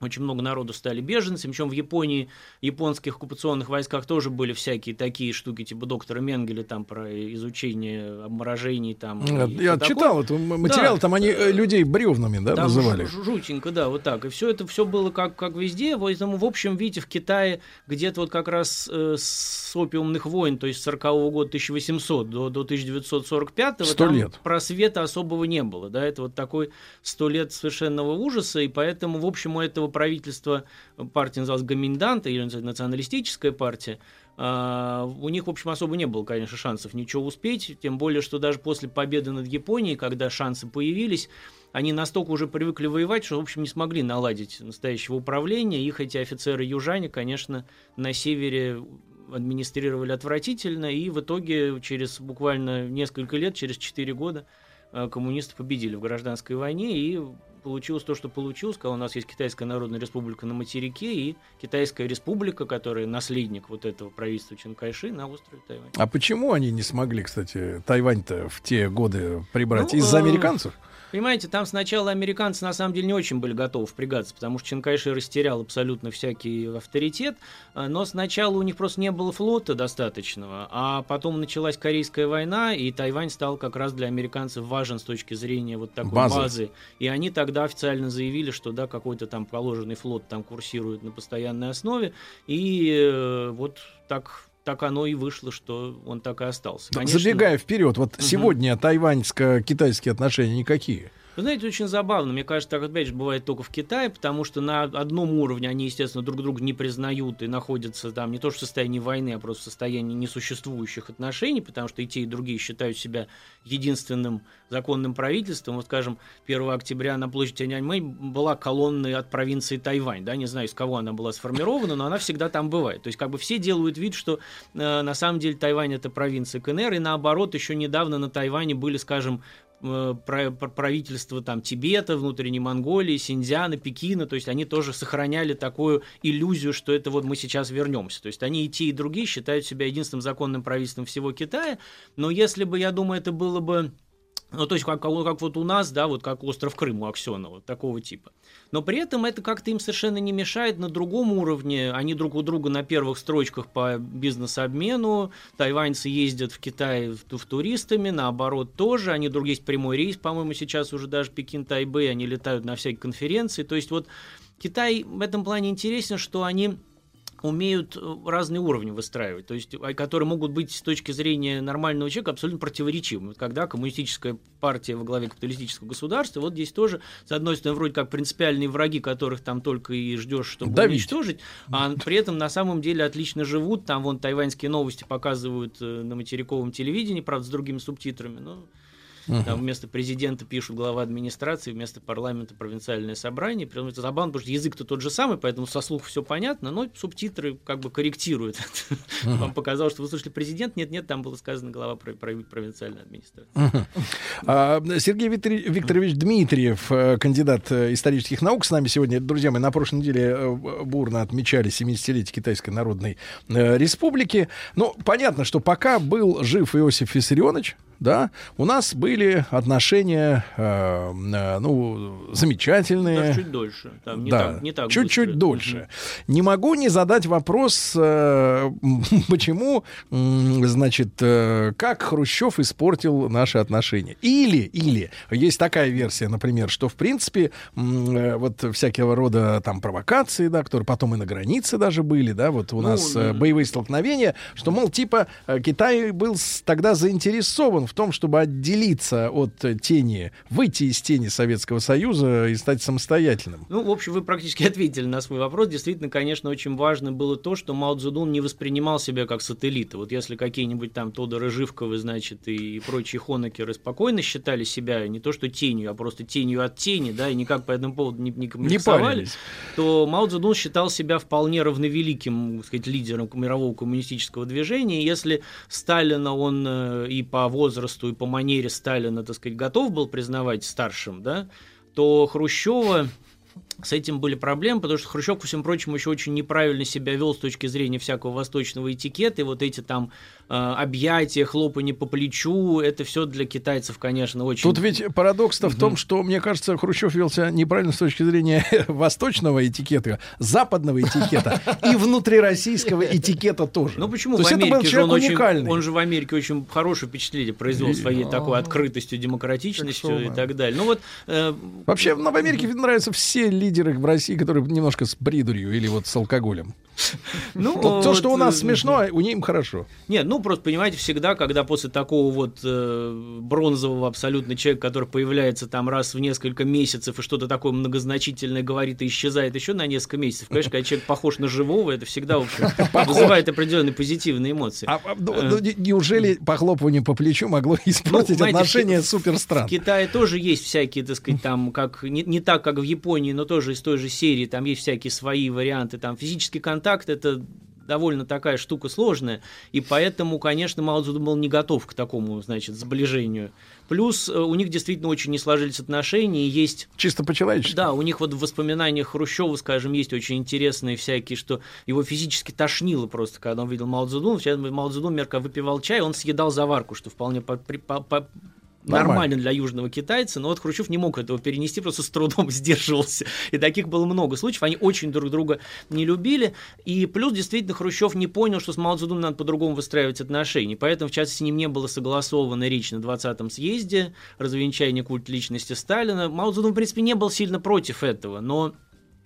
очень много народу стали беженцами, причем в Японии, японских оккупационных войсках тоже были всякие такие штуки, типа доктора Менгеля, там, про изучение обморожений, там. Я читал это материал, да. там они э, людей бревнами, да, там называли. Жутенько, да, вот так. И все это все было как, как везде, поэтому, в общем, видите, в Китае где-то вот как раз э, с опиумных войн, то есть с 40 -го года 1800 до, до 1945 100 там лет. просвета особого не было, да, это вот такой 100 лет совершенного ужаса, и поэтому, в общем, у этого правительства, партия называлась Гоминданта, или националистическая партия, Uh, у них, в общем, особо не было, конечно, шансов ничего успеть, тем более, что даже после победы над Японией, когда шансы появились, они настолько уже привыкли воевать, что, в общем, не смогли наладить настоящего управления. Их эти офицеры-южане, конечно, на севере администрировали отвратительно, и в итоге через буквально несколько лет, через 4 года, а, коммунисты победили в гражданской войне, и получилось то, что получилось, когда у нас есть Китайская Народная Республика на материке и Китайская Республика, которая наследник вот этого правительства Чанкайши на острове Тайвань. А почему они не смогли, кстати, Тайвань-то в те годы прибрать? Ну, Из-за э, американцев? Понимаете, там сначала американцы на самом деле не очень были готовы впрягаться, потому что Чанкайши растерял абсолютно всякий авторитет, э, но сначала у них просто не было флота достаточного, а потом началась Корейская война, и Тайвань стал как раз для американцев важен с точки зрения вот такой базы. базы. И они тогда официально заявили, что да, какой-то там положенный флот там курсирует на постоянной основе, и э, вот так так оно и вышло, что он так и остался. Конечно... Забегая вперед, вот угу. сегодня тайваньско-китайские отношения никакие. Вы знаете, очень забавно. Мне кажется, так опять же бывает только в Китае, потому что на одном уровне они, естественно, друг друга не признают и находятся там не то что в состоянии войны, а просто в состоянии несуществующих отношений, потому что и те, и другие считают себя единственным законным правительством. Вот, скажем, 1 октября на площади Тяньаньмэнь была колонна от провинции Тайвань. Да, не знаю, из кого она была сформирована, но она всегда там бывает. То есть, как бы все делают вид, что э, на самом деле Тайвань это провинция КНР, и наоборот, еще недавно на Тайване были, скажем, правительства там Тибета, внутренней Монголии, Синьцзяна, Пекина, то есть они тоже сохраняли такую иллюзию, что это вот мы сейчас вернемся. То есть они и те, и другие считают себя единственным законным правительством всего Китая, но если бы, я думаю, это было бы ну, то есть, как, как вот у нас, да, вот как остров Крым у Аксенова, такого типа. Но при этом это как-то им совершенно не мешает на другом уровне. Они друг у друга на первых строчках по бизнес-обмену. Тайваньцы ездят в Китай в, туристами, наоборот тоже. Они друг есть прямой рейс, по-моему, сейчас уже даже Пекин-Тайбэй, они летают на всякие конференции. То есть вот Китай в этом плане интересен, что они умеют э, разные уровни выстраивать, то есть, а, которые могут быть с точки зрения нормального человека абсолютно противоречивыми. Когда коммунистическая партия во главе капиталистического государства, вот здесь тоже, с одной стороны, вроде как принципиальные враги, которых там только и ждешь, чтобы Давить. уничтожить, а при этом на самом деле отлично живут. Там вон тайваньские новости показывают э, на материковом телевидении, правда, с другими субтитрами, но Uh-huh. Там вместо президента пишут глава администрации, вместо парламента провинциальное собрание. Притом это забавно, потому что язык-то тот же самый, поэтому со слуха все понятно, но субтитры как бы корректируют. Uh-huh. Вам показалось, что вы слышали президент? Нет, нет, там было сказано глава провинциальной администрации. Uh-huh. А, Сергей Викторович Дмитриев, э, кандидат э, исторических наук, с нами сегодня. Друзья мои, на прошлой неделе э, бурно отмечали 70-летие Китайской Народной Республики. Ну, понятно, что пока был жив Иосиф Виссарионович, да, у нас были отношения, э, э, ну, замечательные. Даже чуть дольше. Там не да, так, не так чуть-чуть дольше. Угу. Не могу не задать вопрос, э, [LAUGHS] почему, значит, э, как Хрущев испортил наши отношения. Или, или, есть такая версия, например, что, в принципе, э, вот всякого рода там провокации, да, которые потом и на границе даже были, да, вот у ну, нас э, боевые столкновения, что, мол, типа, э, Китай был тогда заинтересован в том, чтобы отделиться от тени, выйти из тени Советского Союза и стать самостоятельным? Ну, в общем, вы практически [LAUGHS] ответили на свой вопрос. Действительно, конечно, очень важно было то, что Мао Цзэдун не воспринимал себя как сателлита. Вот если какие-нибудь там Тодоры Живковы, значит, и прочие хонокеры спокойно считали себя не то что тенью, а просто тенью от тени, да, и никак по этому поводу не, не коммуницировали, то Мао Цзэдун считал себя вполне равновеликим, так сказать, лидером мирового коммунистического движения. И если Сталина он э, и по возрасту возрасту и по манере Сталина, так сказать, готов был признавать старшим, да, то Хрущева с этим были проблемы, потому что Хрущев, ко всему прочему, еще очень неправильно себя вел с точки зрения всякого восточного этикета, и вот эти там объятия, хлопанье по плечу, это все для китайцев, конечно, очень... Тут ведь парадокс-то в том, что, мне кажется, Хрущев вел себя неправильно с точки зрения [LAUGHS] восточного этикета, западного этикета [LAUGHS] и внутрироссийского этикета тоже. Ну почему? То в Америке же он очень, он же в Америке очень хорошее впечатление произвел своей такой открытостью, демократичностью и так далее. Ну вот... Э, Вообще, в Америке нравятся все лидеры в России, которые немножко с придурью или вот с алкоголем. Ну, [LAUGHS] вот то, что у нас э, смешно, у них хорошо. Нет, ну просто понимаете, всегда, когда после такого вот э, бронзового абсолютно человека, который появляется там раз в несколько месяцев и что-то такое многозначительное говорит и исчезает еще на несколько месяцев, конечно, когда человек похож на живого, это всегда, в общем, [LAUGHS] вызывает определенные позитивные эмоции. А, а ну, ну, неужели похлопывание по плечу могло [LAUGHS] испортить ну, отношения суперстран? В Китае тоже есть всякие, так сказать, там, как не, не так, как в Японии, но тоже из той же серии, там есть всякие свои варианты, там физический контакт это довольно такая штука сложная, и поэтому, конечно, Мао Цзэдун был не готов к такому, значит, сближению. Плюс э, у них действительно очень не сложились отношения, и есть... Чисто по-человечески. Да, у них вот в воспоминаниях Хрущева, скажем, есть очень интересные всякие, что его физически тошнило просто, когда он видел Мао Цзэдун. Сейчас Мао Цзэдун, мерка выпивал чай, он съедал заварку, что вполне по, по, по, Нормально. нормально для южного китайца, но вот Хрущев не мог этого перенести, просто с трудом [LAUGHS] сдерживался. И таких было много случаев, они очень друг друга не любили. И плюс, действительно, Хрущев не понял, что с Мао Цзэдуном надо по-другому выстраивать отношения. Поэтому, в частности, с ним не было согласовано речь на 20-м съезде, развенчание культа личности Сталина. Мао Цзэдун, в принципе, не был сильно против этого, но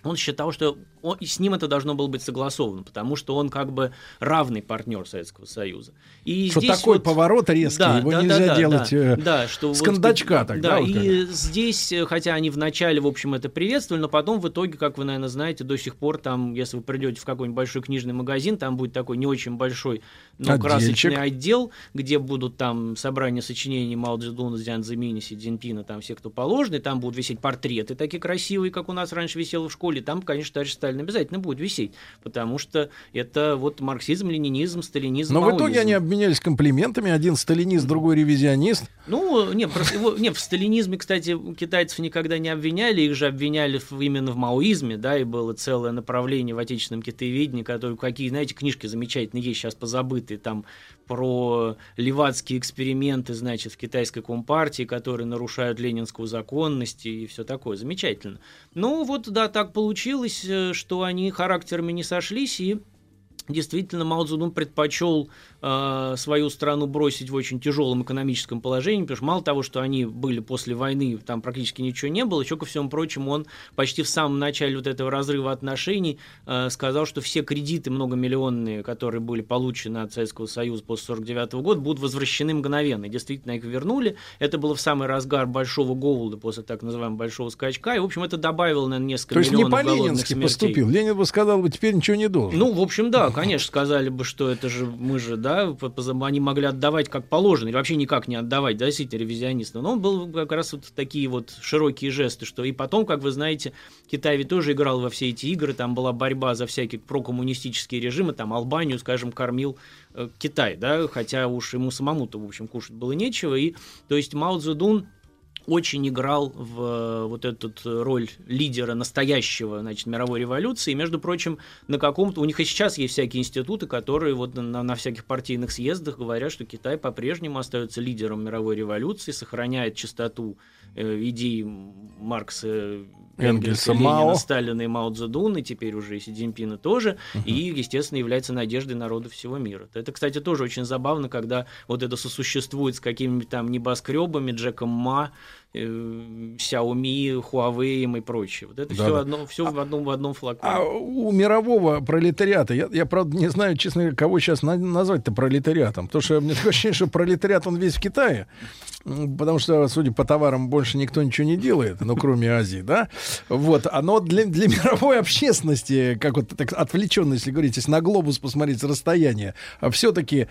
он считал, что он, с ним это должно было быть согласовано, потому что он как бы равный партнер Советского Союза. И что здесь такой вот, поворот резкий, да, его да, нельзя да, делать да, э, да, что с вот, кондачка тогда. Да, вот и здесь, э, хотя они вначале, в общем, это приветствовали, но потом в итоге, как вы, наверное, знаете, до сих пор там, если вы придете в какой-нибудь большой книжный магазин, там будет такой не очень большой, но красочный отдел, где будут там собрания сочинений Мао Цзэдуна, Цзян Цзэминя, Си Цзиньпина, там все, кто положенный, там будут висеть портреты такие красивые, как у нас раньше висело в школе, там, конечно, товарищ Сталин обязательно будет висеть, потому что это вот марксизм, ленинизм, сталинизм, Но маоизм. в итоге они обменялись комплиментами, один сталинист, другой ревизионист. Ну, нет, его, нет, в сталинизме, кстати, китайцев никогда не обвиняли, их же обвиняли именно в маоизме, да, и было целое направление в отечественном китаеведении, которое, какие, знаете, книжки замечательные есть, сейчас позабытые, там про левацкие эксперименты, значит, в китайской компартии, которые нарушают ленинскую законность и все такое. Замечательно. Ну, вот, да, так получилось, э, что они характерами не сошлись, и действительно Мао Цзэдун предпочел э, свою страну бросить в очень тяжелом экономическом положении, потому что мало того, что они были после войны, там практически ничего не было, еще ко всему прочему он почти в самом начале вот этого разрыва отношений э, сказал, что все кредиты многомиллионные, которые были получены от Советского Союза после 49 года, будут возвращены мгновенно. И действительно их вернули. Это было в самый разгар большого голода после так называемого большого скачка. И, в общем, это добавило, наверное, несколько То есть не по-ленински поступил. Ленин бы сказал бы, теперь ничего не должен. Ну, в общем, да, конечно, сказали бы, что это же мы же, да, они могли отдавать как положено, или вообще никак не отдавать, да, действительно, ревизионистам. Но он был как раз вот такие вот широкие жесты, что и потом, как вы знаете, Китай ведь тоже играл во все эти игры, там была борьба за всякие прокоммунистические режимы, там Албанию, скажем, кормил э, Китай, да, хотя уж ему самому-то, в общем, кушать было нечего, и, то есть, Мао Цзэдун очень играл в э, вот эту роль лидера настоящего, значит, мировой революции. И, между прочим, на каком-то... У них и сейчас есть всякие институты, которые вот на, на всяких партийных съездах говорят, что Китай по-прежнему остается лидером мировой революции, сохраняет чистоту э, идей Маркса, Энгельса, Ленина, Мао. Сталина и Мао Цзэдуна, и теперь уже и Си Цзиньпина тоже, и, естественно, является надеждой народа всего мира. Это, кстати, тоже очень забавно, когда вот это сосуществует с какими-нибудь там небоскребами, Джеком Ма, Xiaomi, Huawei и прочее. Вот это Да, все, да. одно, все в, одном, в одном флаконе. А у мирового пролетариата, я, я, правда, не знаю, честно говоря, кого сейчас на- назвать-то пролетариатом. Потому что мне такое ощущение, что пролетариат, он весь в Китае. Потому что, судя по товарам, больше никто ничего не делает, ну, кроме Азии, да? Вот. Оно для, для мировой общественности, как вот так отвлеченно, если говорить, если на глобус посмотреть с расстояния, все-таки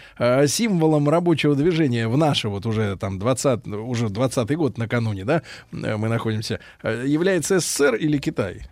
символом рабочего движения в наше вот уже там 20, уже 20 год накануне, да, э, мы находимся, э, является СССР или Китай?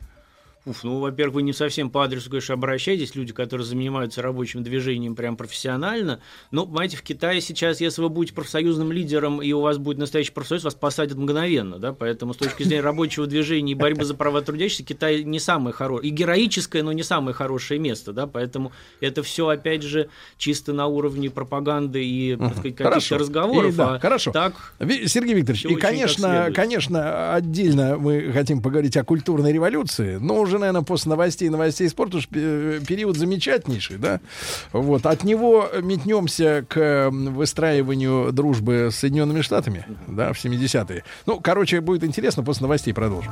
Уф, ну, во-первых, вы не совсем по адресу, конечно, обращаетесь, люди, которые занимаются рабочим движением прям профессионально. Но, понимаете, в Китае сейчас, если вы будете профсоюзным лидером, и у вас будет настоящий профсоюз, вас посадят мгновенно, да, поэтому с точки зрения рабочего движения и борьбы за права трудящихся, Китай не самое хорошее, и героическое, но не самое хорошее место, да, поэтому это все, опять же, чисто на уровне пропаганды и, так сказать, каких-то разговоров. И да, а хорошо. Так, Сергей Викторович, и, конечно, конечно, отдельно мы хотим поговорить о культурной революции, но уже, наверное, после новостей, новостей спорта уж пе- период замечательнейший, да? Вот. От него метнемся к выстраиванию дружбы с Соединенными Штатами, да, в 70-е. Ну, короче, будет интересно, после новостей продолжим.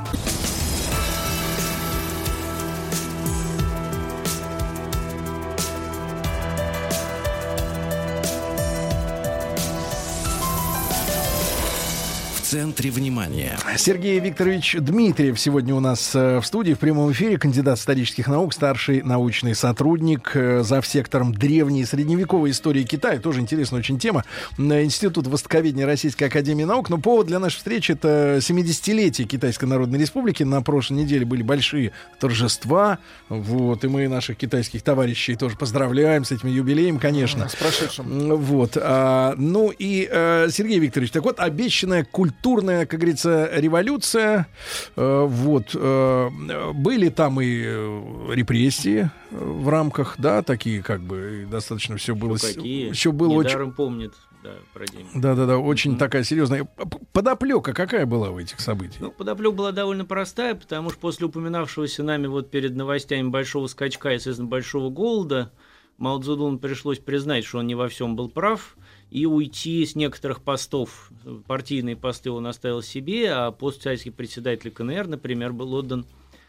Центре внимания. Сергей Викторович Дмитриев сегодня у нас э, в студии в прямом эфире, кандидат исторических наук, старший научный сотрудник э, за сектором древней и средневековой истории Китая. Тоже интересная очень тема. Э, Институт востоковедения Российской Академии Наук. Но повод для нашей встречи это 70-летие Китайской Народной Республики. На прошлой неделе были большие торжества. Вот. И мы наших китайских товарищей тоже поздравляем с этим юбилеем, конечно. С прошедшим. Вот. а, ну и, Сергей Викторович, так вот, обещанная культурная, как говорится, революция. э, вот. э, были там и э, репрессии в рамках, да, такие как бы и достаточно все было... с- какие? Все было очень... Помнит, да, про день. Да-да-да, очень такая серьезная. Подоплека какая была у этих событий? Ну, подоплека была довольно простая, потому что после упоминавшегося нами вот перед новостями большого скачка, естественно, большого голода, Мао Цзэдуну пришлось признать, что он не во всем был прав, и уйти с некоторых постов. Партийные посты он оставил себе, а пост царский председатель КНР, например, был отдан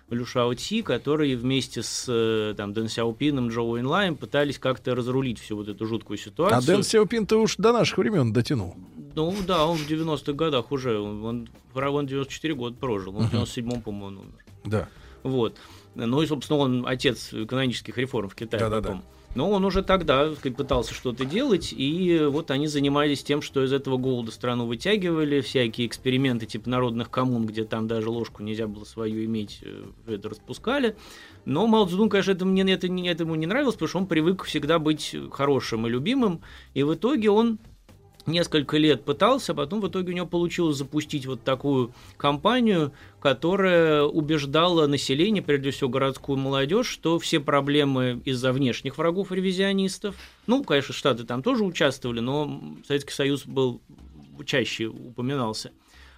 Лю Шао Ци, которые вместе с э, там, Дэн Сяопином, Джоу Инлаем пытались как-то разрулить всю вот эту жуткую ситуацию. А Дэн Сяопин-то уж до наших времен дотянул. Ну да, он в 90-х годах уже, он, он, он 94 года прожил, он в 97-м, по-моему, умер. Да. Вот. Ну и, собственно, он отец экономических реформ в Китае Да-да-да. Но он уже тогда пытался что-то делать, и вот они занимались тем, что из этого голода страну вытягивали, всякие эксперименты типа народных коммун, где там даже ложку нельзя было свою иметь, э, это распускали. Но Мао Цзэдун, конечно, это, мне, это, не- это ему не нравилось, потому что он привык всегда быть хорошим и любимым, и в итоге он несколько лет пытался, а потом в итоге у него получилось запустить вот такую кампанию, которая убеждала население, прежде всего городскую молодежь, что все проблемы из-за внешних врагов ревизионистов. Ну, конечно, Штаты там тоже участвовали, но Советский Союз был чаще упоминался.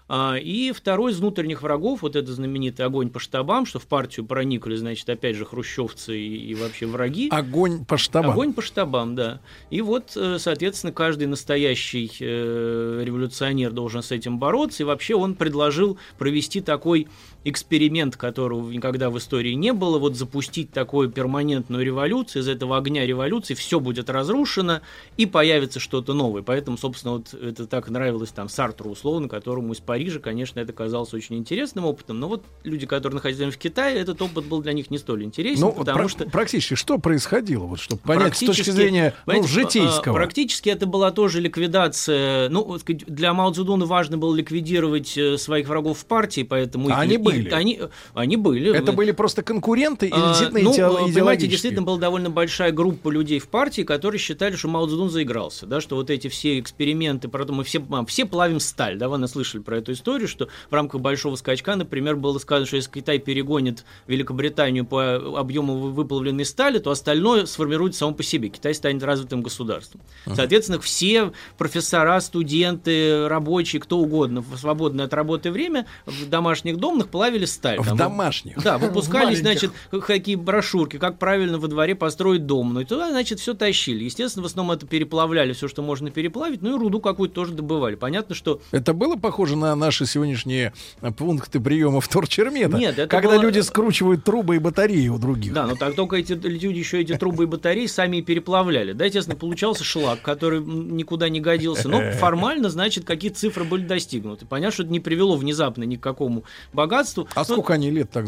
А, И второй из внутренних врагов, вот это знаменитый огонь по штабам, что в партию проникли, значит, опять же, хрущевцы и, и вообще враги. Огонь по штабам. Огонь по штабам, да. И вот, э, соответственно, каждый настоящий э, революционер должен с этим бороться. И вообще он предложил провести такой эксперимент, которого никогда в истории не было, вот запустить такую перманентную революцию, из этого огня революции все будет разрушено, и появится что-то новое. Поэтому, собственно, вот это так нравилось там Сартру, условно, которому из Париже, конечно, это казалось очень интересным опытом, но вот люди, которые находились в Китае, этот опыт был для них не столь интересен, Ну, потому про- что... практически что происходило, вот, чтобы понять с точки зрения ну, понимаете, житейского? а, Практически это была тоже ликвидация. Ну, для Мао Цзэдуна важно было ликвидировать э, своих врагов в партии, поэтому... А они и- и- были? Они, они были. Это были просто конкуренты или А, действительно ну, идеало- понимаете, действительно была довольно большая группа людей в партии, которые считали, что Мао Цзэдун заигрался, да, что вот эти все эксперименты, про то мы все, а, все плавим сталь, да, вы наслышали про эту историю, что в рамках большого скачка, например, было сказано, что если Китай перегонит Великобританию по объему вы- выплавленной стали, то остальное сформируется само по себе. Китай станет развитым государством. Соответственно, все профессора, студенты, рабочие, кто угодно в свободное от работы время в домашних домах плавили сталь. В Там, домашних? Да, выпускали, [LAUGHS] значит, как- какие брошюрки, как правильно во дворе построить дом. Ну и туда, значит, все тащили. Естественно, в основном это переплавляли, все, что можно переплавить, ну и руду какую-то тоже добывали. Понятно, что Это было похоже на наши сегодняшние пункты приема вторчермета? Нет, это Когда было- люди скручивают трубы и батареи у других. Да, но так только эти люди еще эти трубы и батареи сами и переплавляли. Да, естественно, получался шлак, который никуда не годился. Но [LAUGHS] формально, значит, какие цифры были достигнуты. Понятно, что это не привело внезапно ни к какому богатству. А сколько они лет так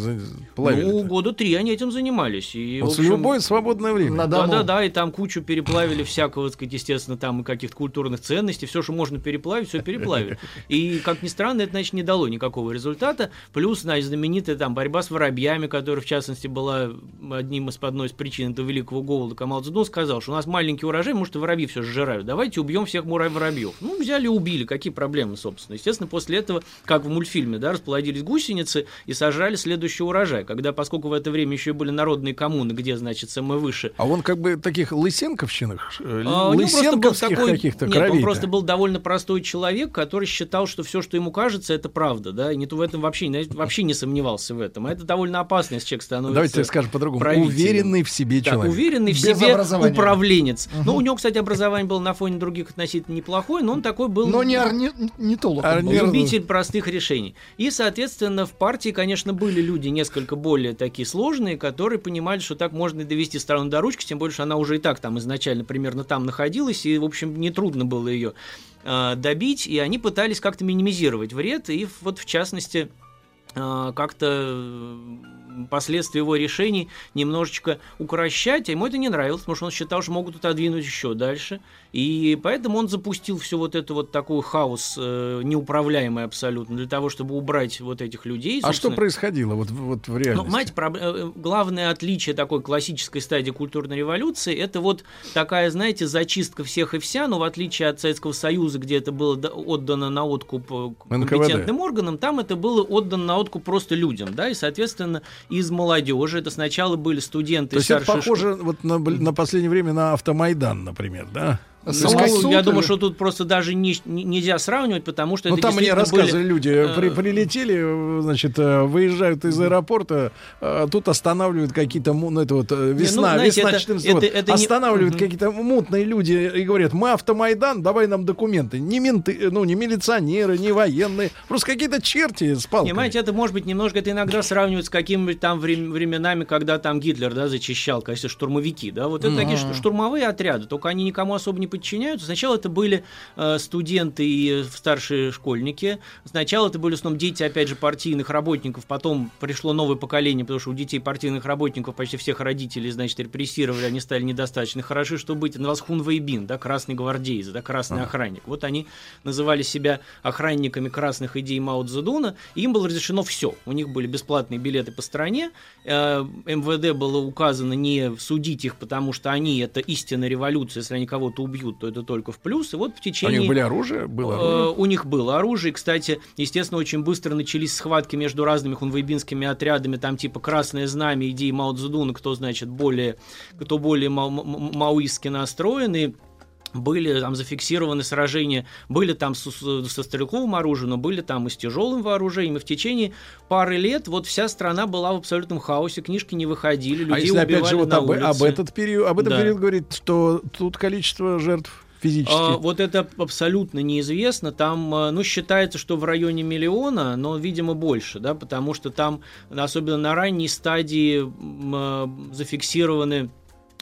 плавили? Ну, года три они этим занимались. И, Вот в общем, любое свободное время. Да, да, да, и там кучу переплавили всякого, так сказать, естественно, там и каких-то культурных ценностей, все, что можно переплавить, все переплавили. [LAUGHS] И, как ни странно, это, значит, не дало никакого результата. Плюс, значит, знаменитая там борьба с воробьями, которая, в частности, была одним из одной из причин этого великого голода. Камал Цзэдун сказал, что у нас маленький урожай, может, и воробьи все сжирают. Давайте убьем всех мура- воробьев. Ну, взяли и убили. Какие проблемы, собственно? Естественно, после этого, как в мультфильме, да, расплодились гусеницы и сожрали следующий урожай. Когда, поскольку в это время еще были народные коммуны, где, значит, самое выше А он как бы таких лысенковщинах, а, лысенковских такой- каких-то Нет, он просто был довольно простой человек, который считал, что все, что ему кажется, это правда, да, и не в этом вообще, вообще не сомневался в этом. А это довольно опасно, если человек становится Давайте скажем по-другому. Уверенный в себе человек. уверенный в Без себе управленец. Мгм. Ну, у него, кстати, образование было на фоне других относительно неплохое, но он такой был... Но не орни... не толок. был. Любитель простых решений. И, соответственно, в партии, конечно, были люди несколько более такие сложные, которые понимали, что так можно и довести страну до ручки, тем более, что она уже и так там изначально примерно там находилась, и, в общем, нетрудно было ее добить, и они пытались как-то минимизировать вред, и вот, в частности, э, как-то э, последствия его решений немножечко укращать, а ему это не нравилось, потому что он считал, что могут отодвинуть еще дальше, и поэтому он запустил все вот это вот такой хаос э, неуправляемый абсолютно для того, чтобы убрать вот этих людей. А что происходило вот, вот в Ну, реальности? мать, проб- э, главное отличие такой классической стадии культурной революции, это вот такая, знаете, зачистка всех и вся, но в отличие от Советского Союза, где это было отдано на откуп э, НКВД. компетентным органам, там это было отдано на откуп просто людям, да, и, соответственно, из молодежи, это сначала были студенты То есть это похоже вот на, на последнее время на автомайдан, например, да? Ну, Самосуд я или- думаю, что тут просто даже не- не- нельзя сравнивать, потому что Ну, это там мне рассказывали были, люди, э, при- прилетели, значит, э, выезжают из аэропорта, э, тут останавливают какие-то, ну, это вот весна, знаете, весна это- 14 год, это- это не- останавливают Мгм. какие-то мутные люди и говорят, мы автомайдан, давай нам документы. Не менты, ну, не милиционеры, не военные, просто какие-то черти с палками. Понимаете, это может быть немножко, это иногда сравнивают с какими-нибудь там врем- временами, когда там Гитлер, да, зачищал, конечно, штурмовики, да, вот это такие Мгм. шту- штурмовые отряды, только они никому особо не подчиняются. Сначала это были э, студенты и старшие школьники, сначала это были в основном дети, опять же, партийных работников, потом пришло новое поколение, потому что у детей партийных работников почти всех родителей, значит, репрессировали, они стали недостаточно хороши, чтобы быть, назывался Хунвейбин, да, красный гвардеец, да, красный охранник. Вот они называли себя охранниками красных идей Мао Цзэдуна, и им было разрешено все. У них были бесплатные билеты по стране, э, МВД было указано не судить их, потому что они это истинная революция, если они кого-то убьют, то это только в плюс. И вот в У течение... них были оружие? Было Э, оружие? У них было оружие. Кстати, естественно, очень быстро начались схватки между разными хунвейбинскими отрядами, там типа Красное Знамя, идеи Мао Цзэдуна, кто, значит, более, кто более ма- ма- маоистски настроен, и были там зафиксированы сражения, были там с- с- со стрелковым оружием, но были там и с тяжелым вооружением. И в течение пары лет вот вся страна была в абсолютном хаосе, книжки не выходили, людей А если опять убивали же вот на об, об этот период, об этом Да. период говорит, что тут количество жертв физически. А, вот это абсолютно неизвестно. Там, а, ну, считается, что в районе миллиона, но, видимо, больше, да, потому что там, особенно на ранней стадии, а, зафиксированы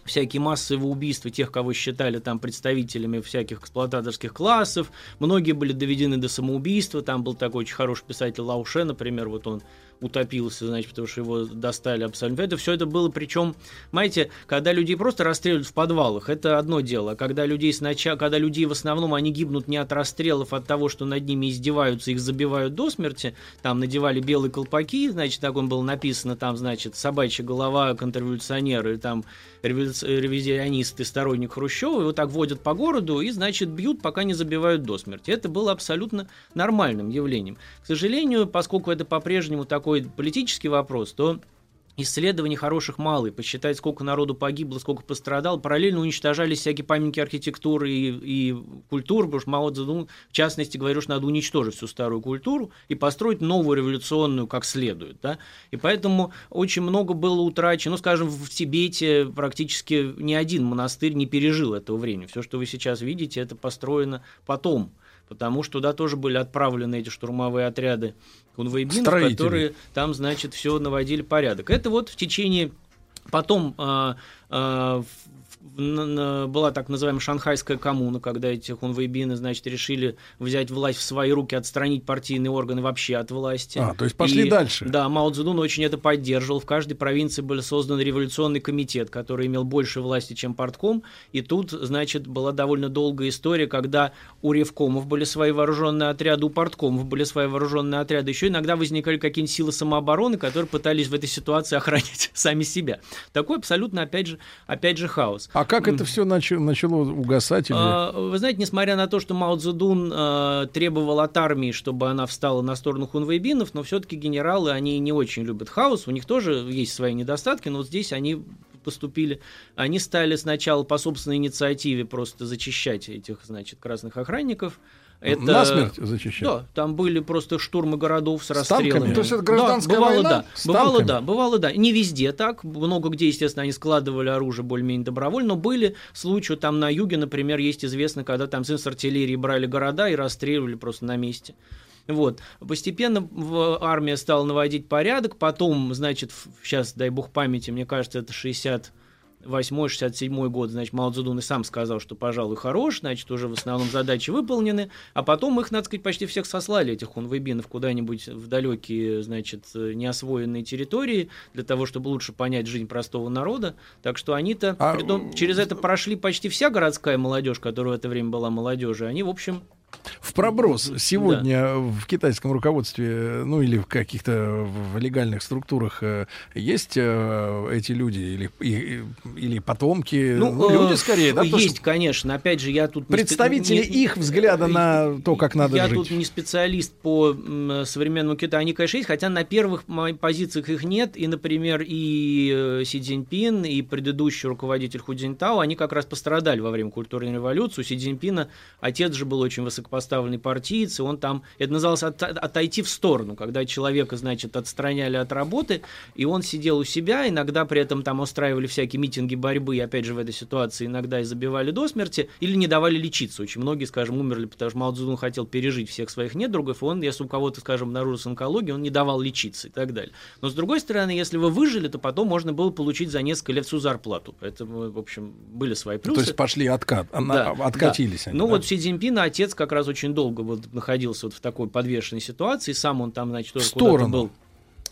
всякие массовые убийства тех, кого считали там представителями всяких эксплуататорских классов. Многие были доведены до самоубийства. Там был такой очень хороший писатель Лауше, например, вот он утопился, значит, потому что его достали абсолютно. Это все это было, причем, знаете, когда людей просто расстреливают в подвалах, это одно дело. А когда людей сначала, когда людей в основном они гибнут не от расстрелов, а от того, что над ними издеваются, их забивают до смерти, там надевали белые колпаки, значит, так он был написано, там, значит, собачья голова, контрреволюционеры, там ревизионисты, сторонник Хрущева, его так водят по городу и, значит, бьют, пока не забивают до смерти. Это было абсолютно нормальным явлением. К сожалению, поскольку это по-прежнему такой политический вопрос, то исследований хороших мало, и посчитать, сколько народу погибло, сколько пострадало. Параллельно уничтожались всякие памятники архитектуры и, и культуры, потому что Мао Цзэдун, в частности, говорил, что надо уничтожить всю старую культуру и построить новую революционную как следует. Да? И поэтому очень много было утрачено. Ну, скажем, в Тибете практически ни один монастырь не пережил этого времени. Все, что вы сейчас видите, это построено потом потому что туда тоже были отправлены эти штурмовые отряды конвейбинов, которые там, значит, все наводили порядок. Это вот в течение Потом э, э, была так называемая шанхайская коммуна, когда эти хунвейбины, значит, решили взять власть в свои руки, отстранить партийные органы вообще от власти. А, то есть пошли и, дальше. Да, Мао Цзэдун очень это поддерживал. В каждой провинции был создан революционный комитет, который имел больше власти, чем партком. И тут, значит, была довольно долгая история, когда у ревкомов были свои вооруженные отряды, у парткомов были свои вооруженные отряды. Еще иногда возникали какие-нибудь силы самообороны, которые пытались в этой ситуации [LAUGHS] охранять сами себя. Такой абсолютно, опять же, опять же хаос. А как это все начало, начало угасать? Или... А, вы знаете, несмотря на то, что Мао Цзэдун а, требовал от армии, чтобы она встала на сторону хунвейбинов, но все-таки генералы, они не очень любят хаос, у них тоже есть свои недостатки, но вот здесь они поступили, они стали сначала по собственной инициативе просто зачищать этих, значит, красных охранников, это... Насмерть зачищать? Да, там были просто штурмы городов с, с расстрелами. Танками? То есть это гражданская да, бывало, война? Да, бывало, да, бывало, да. Не везде так, много где, естественно, они складывали оружие более-менее добровольно, но были случаи, там на юге, например, есть известно, когда там с артиллерии брали города и расстреливали просто на месте. Вот. Постепенно армия стала наводить порядок, потом, значит, сейчас, дай бог памяти, мне кажется, это 60 68-67 год, значит, Мао Цзэдун и сам сказал, что, пожалуй, хорош, значит, уже в основном задачи выполнены, а потом их, надо сказать, почти всех сослали, этих хунвейбинов, куда-нибудь в далекие, значит, неосвоенные территории, для того, чтобы лучше понять жизнь простого народа, так что они-то, а... через это прошли почти вся городская молодежь, которая в это время была молодежью, они, в общем, в проброс сегодня да. в китайском руководстве, ну или в каких-то в легальных структурах э, есть э, эти люди или, или потомки, ну, ну, люди скорее, да? Есть, что... конечно. Опять же, я тут... Представители не, их взгляда на то, как надо я жить. Я тут не специалист по современному Китаю, они, конечно, есть, хотя на первых позициях их нет. И, например, и э, Си Цзиньпин, и предыдущий руководитель Ху Цзиньтао, они как раз пострадали во время культурной революции. У Си Цзиньпина отец же был очень высоко высокопоставленный партиец, и он там, это называлось от, отойти в сторону, когда человека, значит, отстраняли от работы, и он сидел у себя, иногда при этом там устраивали всякие митинги борьбы, и опять же в этой ситуации иногда и забивали до смерти, или не давали лечиться. Очень многие, скажем, умерли, потому что Мао Цзэдун хотел пережить всех своих недругов, и он, если у кого-то, скажем, обнаружился онкология, он не давал лечиться и так далее. Но с другой стороны, если вы выжили, то потом можно было получить за несколько лет всю зарплату. Поэтому, в общем, были свои плюсы. То есть пошли откат, да, откатились да. они. Ну да? вот Си Цзиньпина, отец как раз очень долго вот находился вот в такой подвешенной ситуации. Сам он там, значит, тоже куда-то был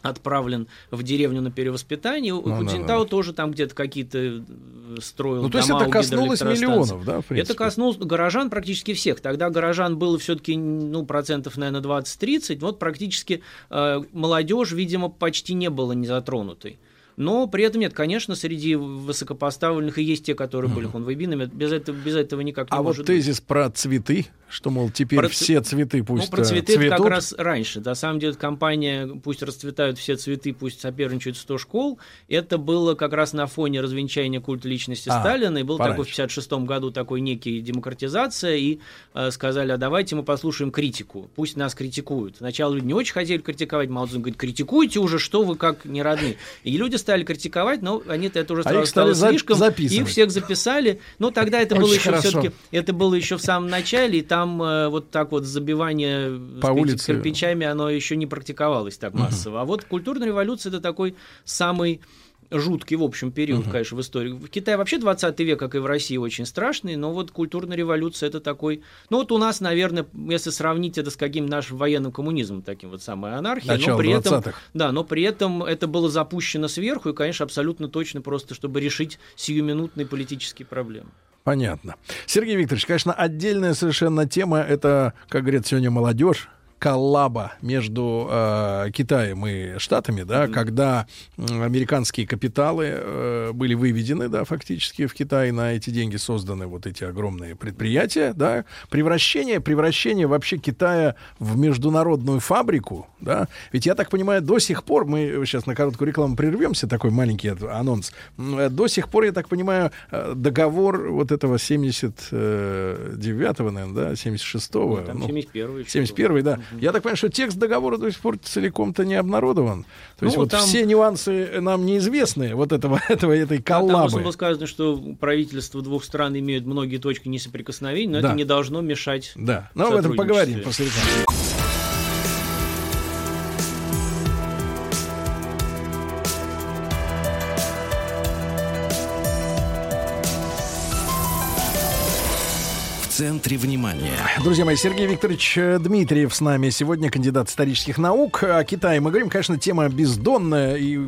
отправлен в деревню на перевоспитание. Ну, У Цзиньтао да, да. тоже там где-то какие-то э, строил Ну, то есть это коснулось миллионов, да, в принципе? Это коснулось горожан практически всех. Тогда горожан было все-таки, ну, процентов, наверное, 20-30. Вот практически э, молодежь, видимо, почти не была не затронутой. Но при этом нет, конечно, среди высокопоставленных и есть те, которые были хунвейбинами. Без этого, без этого никак не а может вот тезис быть. про цветы, что, мол, теперь про все цветы пусть ну, про цветы цветут. как раз раньше. На самом деле, компания «Пусть расцветают все цветы, пусть соперничают 100 школ», это было как раз на фоне развенчания культа личности а, Сталина, и был пораньше. такой в 56 году такой некий демократизация, и э, сказали, а давайте мы послушаем критику, пусть нас критикуют. Сначала люди не очень хотели критиковать, Мао говорит, критикуйте уже, что вы как не родные. И люди стали критиковать, но они-то это уже а стало слишком. Их всех записали. Но тогда это было еще все-таки, это было еще в самом начале, и там э, вот так вот забивание По сказать, улице. кирпичами, оно еще не практиковалось так массово. Угу. А вот культурная революция это такой самый жуткий, в общем, период, Мгм. конечно, в истории. В Китае вообще 20 век, как и в России, очень страшный, но вот культурная революция это такой... Ну вот у нас, наверное, если сравнить это с каким нашим военным коммунизмом, таким вот самой анархией, Начало но при этом... 20-х. Да, но при этом это было запущено сверху, и, конечно, абсолютно точно просто, чтобы решить сиюминутные политические проблемы. Понятно. Сергей Викторович, конечно, отдельная совершенно тема это, как говорят сегодня молодежь, коллаба между э, Китаем и Штатами, да, когда м, американские капиталы э, были выведены, да, фактически в Китай, на эти деньги созданы вот эти огромные предприятия, да, превращение, превращение вообще Китая в международную фабрику, да, ведь я так понимаю, до сих пор, мы сейчас на короткую рекламу прервемся, такой маленький анонс, э, до сих пор, я так понимаю, э, договор вот этого 79-го, наверное, да, 76-го, Ну, там ну, 71-й еще 71 да. Я так понимаю, что текст договора до сих пор целиком-то не обнародован. То есть Ну, вот там- все нюансы нам неизвестны вот этого, [LAUGHS] этого этой А Там просто коллабы. было сказано, что правительства двух стран имеют многие точки несоприкосновения, но Да. это не должно мешать Да, но об этом поговорим после рекламы. Центре внимания. Друзья мои, Сергей Викторович э, Дмитриев с нами сегодня, кандидат исторических наук. О Китае мы говорим, конечно, тема бездонная, и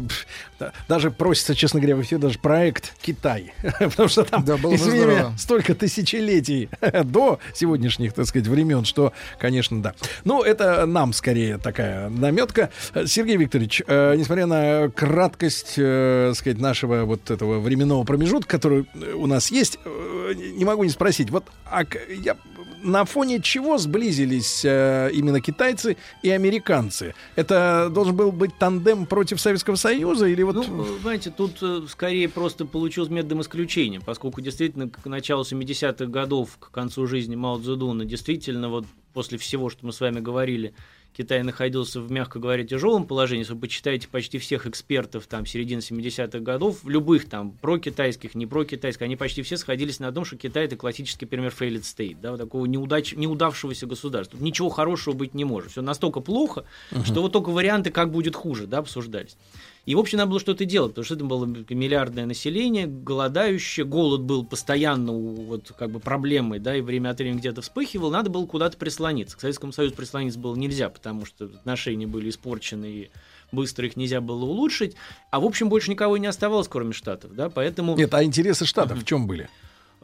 да, даже просится, честно говоря, в эфир даже проект «Китай». [LAUGHS] Потому что там, Да, было меня, столько тысячелетий [LAUGHS] до сегодняшних, так сказать, времен, что, конечно, да. Ну, это нам скорее такая наметка. Э, Сергей Викторович, э, несмотря на краткость, э, сказать, нашего вот этого временного промежутка, который э, у нас есть, э, не могу не спросить, вот а я на фоне чего сблизились э, именно китайцы и американцы? Это должен был быть тандем против Советского Союза или вот... Ну, знаете, тут э, скорее просто получилось методом исключения, поскольку действительно к началу 70-х годов, к концу жизни Мао Цзэдуна, действительно вот после всего, что мы с вами говорили, Китай находился в, мягко говоря, тяжелом положении. Если вы почитаете почти всех экспертов там середины 70-х годов, любых там про-китайских, не про-китайских, они почти все сходились на том, что Китай это классический пример failed state, да, вот такого неудач, неудавшегося государства. Тут ничего хорошего быть не может. Все настолько плохо, Мгм. что вот только варианты, как будет хуже, да, обсуждались. И, в общем, надо было что-то делать, потому что это было миллиардное население, голодающее, голод был постоянно вот, как бы проблемой, да, и время от времени где-то вспыхивал, надо было куда-то прислониться. К Советскому Союзу прислониться было нельзя, потому что отношения были испорчены, и быстро их нельзя было улучшить. А, в общем, больше никого не оставалось, кроме Штатов, да, поэтому... Нет, а интересы Штатов в чем были?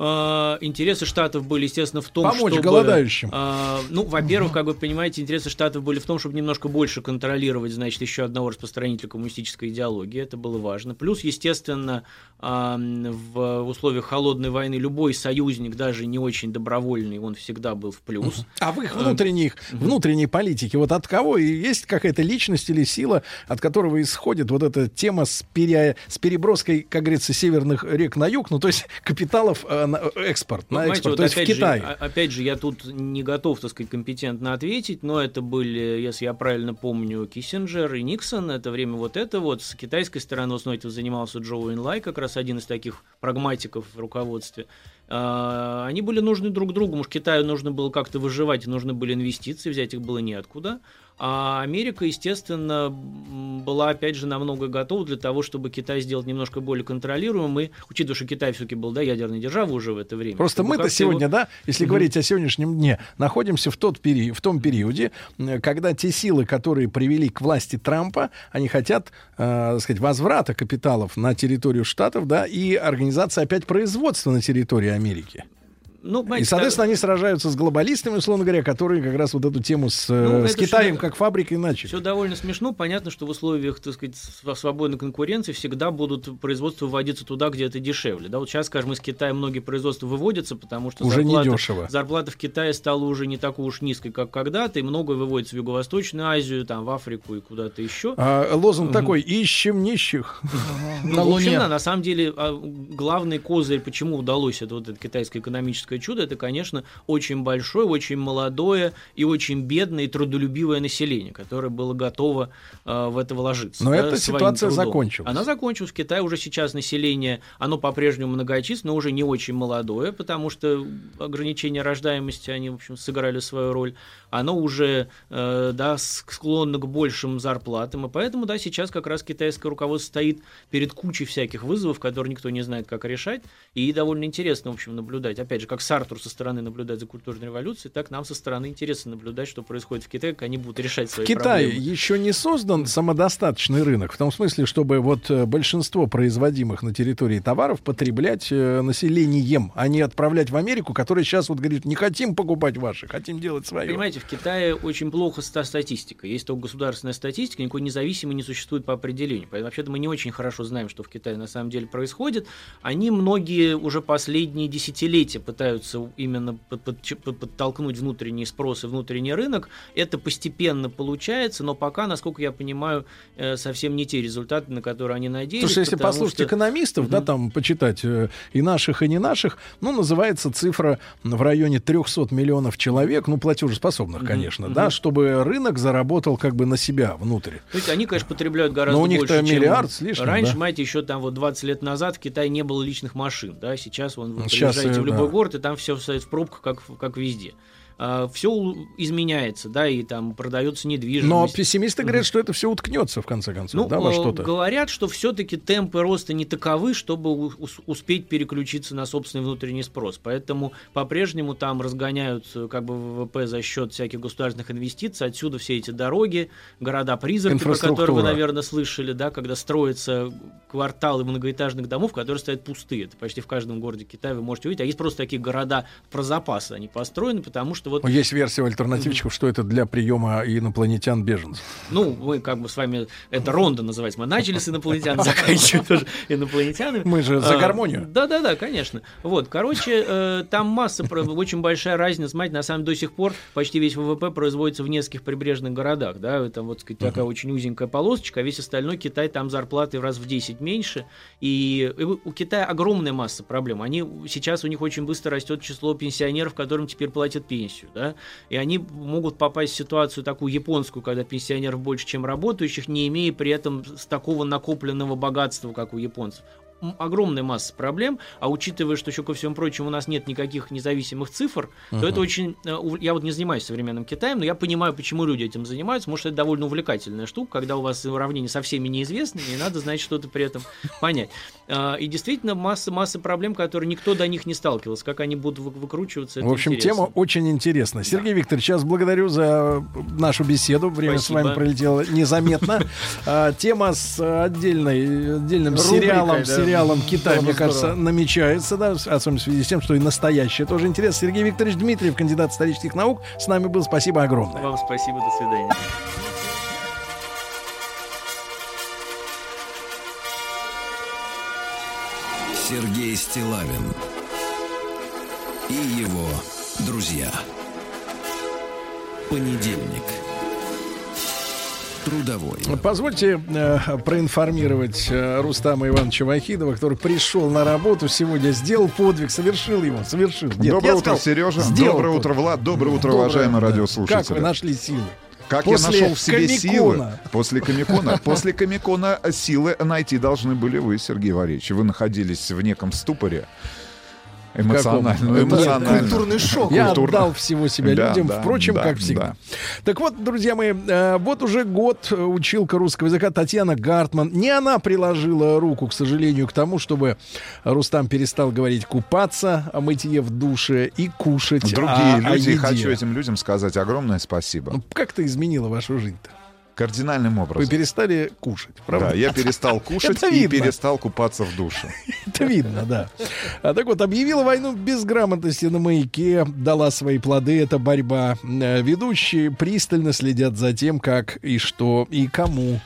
А, Интересы Штатов были, естественно, в том, Помочь чтобы... голодающим. а, ну, во-первых, как вы понимаете, интересы Штатов были в том, чтобы немножко больше контролировать, значит, еще одного распространителя коммунистической идеологии. Это было важно. Плюс, естественно, а, в условиях холодной войны любой союзник, даже не очень добровольный, он всегда был в плюс. А в их внутренних, внутренней политике, вот от кого и есть какая-то личность или сила, от которого исходит вот эта тема с, пере- с переброской, как говорится, северных рек на юг, ну то есть капиталов э, на экспорт, Ну, на понимаете, экспорт, вот то есть в опять же, Китай. о- опять же, я тут не готов, так сказать, компетентно ответить, но это были, если я правильно помню, Киссинджер и Никсон, это время вот это вот. С китайской стороны в основном этим занимался Джо Уинлай, как раз один из таких прагматиков в руководстве. А, Они были нужны друг другу, может, Китаю нужно было как-то выживать, нужны были инвестиции, взять их было неоткуда. А Америка, естественно, была, опять же, намного готова для того, чтобы Китай сделать немножко более контролируемым, и, учитывая, что Китай все-таки был да, ядерной державой уже в это время. Просто мы-то сегодня, его- да, если Мгм. говорить о сегодняшнем дне, находимся в, тот пери- в том периоде, э, когда те силы, которые привели к власти Трампа, они хотят, э, сказать, возврата капиталов на территорию Штатов, да, и организации опять производства на территории Америки. Ну, И, понимаете, соответственно, они сражаются с глобалистами, условно говоря, которые как раз вот эту тему с, э, Ну, с это Китаем всё- как фабрикой начали. Все довольно смешно. Понятно, что в условиях, так сказать, св- свободной конкуренции всегда будут производства вводиться туда, где это дешевле. Да, вот сейчас, скажем, из Китая многие производства выводятся, потому что Уже зарплата, недешево. зарплата в Китае стала уже не такой уж низкой, как когда-то, и многое выводится в Юго-Восточную Азию, там, в Африку и куда-то еще. А, лозунг такой «Ищем нищих». [LAUGHS] Ну, общем, да, на самом деле, а, главный козырь, почему удалось это вот это китайское экономическое экономическое чудо, это, конечно, очень большое, очень молодое и очень бедное и трудолюбивое население, которое было готово э, в это вложиться. Но да, эта ситуация трудом. закончилась. Она закончилась. В Китае уже сейчас население, оно по-прежнему многочисленное, но уже не очень молодое, потому что ограничения рождаемости, они, в общем, сыграли свою роль. Оно уже, э, да, склонно к большим зарплатам, и поэтому, да, сейчас как раз китайское руководство стоит перед кучей всяких вызовов, которые никто не знает, как решать, и довольно интересно, в общем, наблюдать. Опять же, как Сартур со стороны наблюдать за культурной революцией, так нам со стороны интересно наблюдать, что происходит в Китае, как они будут решать свои В Китае проблемы. еще не создан самодостаточный рынок, в том смысле, чтобы вот э, большинство производимых на территории товаров потреблять э, населением, а не отправлять в Америку, которая сейчас вот говорит, не хотим покупать ваши, хотим делать свое. Понимаете, в Китае очень плохо ста статистика. Есть только государственная статистика, никакой независимой не существует по определению. Поэтому вообще-то мы не очень хорошо знаем, что в Китае на самом деле происходит. Они многие уже последние десятилетия пытаются именно под- под- под- подтолкнуть внутренний спрос и внутренний рынок. Это постепенно получается, но пока, насколько я понимаю, э, совсем не те результаты, на которые они надеялись. Слушай, если послушать что- экономистов, да, там почитать э, и наших, и не наших, ну, называется цифра в районе 300 миллионов человек, ну, платежеспособных, конечно, мгм. да, чтобы рынок заработал как бы на себя внутрь. То есть они, конечно, потребляют гораздо Но у них-то больше, чем миллиард с лишним, раньше. да? Знаете, еще там вот 20 лет назад в Китае не было личных машин, да, сейчас вон, вы Сейчас, приезжаете э, в любой да. город, там все стоит в пробках, как, как везде. Все изменяется, да, и там продается недвижимость. Но пессимисты говорят, что это все уткнется, в конце концов, Ну, да, во э, что-то. говорят, что все-таки темпы роста не таковы, чтобы успеть переключиться на собственный внутренний спрос. Поэтому по-прежнему там разгоняют э, как бы ВВП за счет всяких государственных инвестиций. Отсюда все эти дороги, города-призраки, про которые вы, наверное, слышали, да, когда строятся кварталы многоэтажных домов, которые стоят пустые. Это почти в каждом городе Китая вы можете увидеть. А есть просто такие города про запасы. Они построены, потому что вот Есть версия альтернативчиков, что это для приема инопланетян-беженцев. Ну, мы как бы с вами, это ронда называется. Мы начали с инопланетян, [LAUGHS] заканчиваем тоже инопланетянами. Мы же за А, гармонию. Да-да-да, конечно. Вот, короче, э, там масса, очень большая разница. Смотрите, на самом деле до сих пор почти весь ВВП производится в нескольких прибрежных городах. Да, это вот сказать, такая очень узенькая полосочка, а весь остальной Китай, там зарплаты в раз в 10 меньше. И у Китая огромная масса проблем. Они, сейчас у них очень быстро растет число пенсионеров, которым теперь платят пенсию. Да? И они могут попасть в ситуацию такую японскую, когда пенсионеров больше, чем работающих, не имея при этом такого накопленного богатства, как у японцев. Огромная масса проблем, а учитывая, что еще ко всему прочему у нас нет никаких независимых цифр, Мгм. то это очень... э, Я вот не занимаюсь современным Китаем, но я понимаю, почему люди этим занимаются. Может, это довольно увлекательная штука, когда у вас уравнение со всеми неизвестными, и надо знать что-то при этом понять. А, И действительно масса, масса проблем, которые никто до них не сталкивался. Как они будут вы- выкручиваться, В общем, интересно. тема очень интересна. Сергей Викторович, сейчас благодарю за нашу беседу. Время Спасибо. с вами пролетело незаметно. А, [LAUGHS] Тема с отдельной, отдельным Рубрикой, сериалом, да. Сериалом Китай, мне кажется, намечается, да, особенно в связи с тем, что и настоящее тоже интересно. Сергей Викторович Дмитриев, кандидат исторических наук, с нами был. Спасибо огромное. Вам спасибо, до свидания. Сергей Стилавин и его друзья. Понедельник. Трудовой. Позвольте э, проинформировать э, Рустама Ивановича Вахидова, который пришел на работу сегодня, сделал подвиг, совершил его, совершил. Дед, Доброе я утро, сказал, Сережа. сделал Доброе подвиг. утро, Влад. Доброе утро, Доброе, уважаемые да. радиослушатели. Как вы нашли силы? Как я После нашел в себе силы Комикона. после Комикона? После Комикона силы найти должны были вы, Сергей Валерьевич. Вы находились в неком ступоре. Эмоционально. Это эмоционально. культурный шок. Я Культурно. отдал всего себя Да, людям, да, впрочем, да, как всегда. да. Так вот, друзья мои, э, вот уже год э, училка русского языка Татьяна Гартман. Не она приложила руку, к сожалению, к тому, чтобы Рустам перестал говорить купаться, о мытье в душе и кушать. Другие а- люди, хочу этим людям сказать огромное спасибо. Ну, как ты изменила вашу жизнь-то? Кардинальным Вы образом. перестали кушать, правда? Да, я перестал кушать и перестал купаться в душе. Это видно, да. А, так вот, объявила войну безграмотности на маяке, дала свои плоды, это борьба. Э, Ведущие пристально следят за тем, как и что, и кому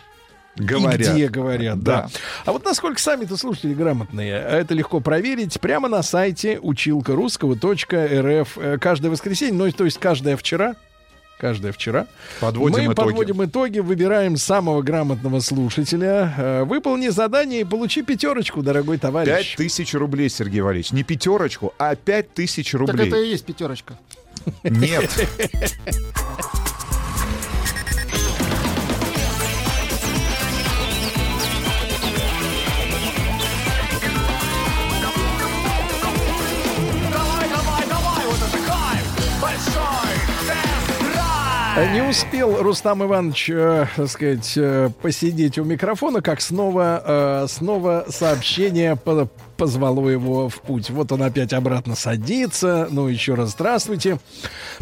Говорят. И где говорят, да. Да. А вот насколько сами-то слушатели грамотные, это легко проверить прямо на сайте училка русского.рф э, каждое воскресенье, ну, то есть каждое вчера, каждое вчера. Подводим Мы итоги. подводим итоги, выбираем самого грамотного слушателя. Э, Выполни задание и получи пятерочку, дорогой товарищ. Пять тысяч рублей, Сергей Валерьевич. Не пятерочку, а пять тысяч Так рублей. это и есть пятерочка. Нет. [LAUGHS] Не успел Рустам Иванович, э, так сказать, э, посидеть у микрофона, как снова, э, снова сообщение по- позвало его в путь. Вот он опять обратно садится. Ну, еще раз здравствуйте.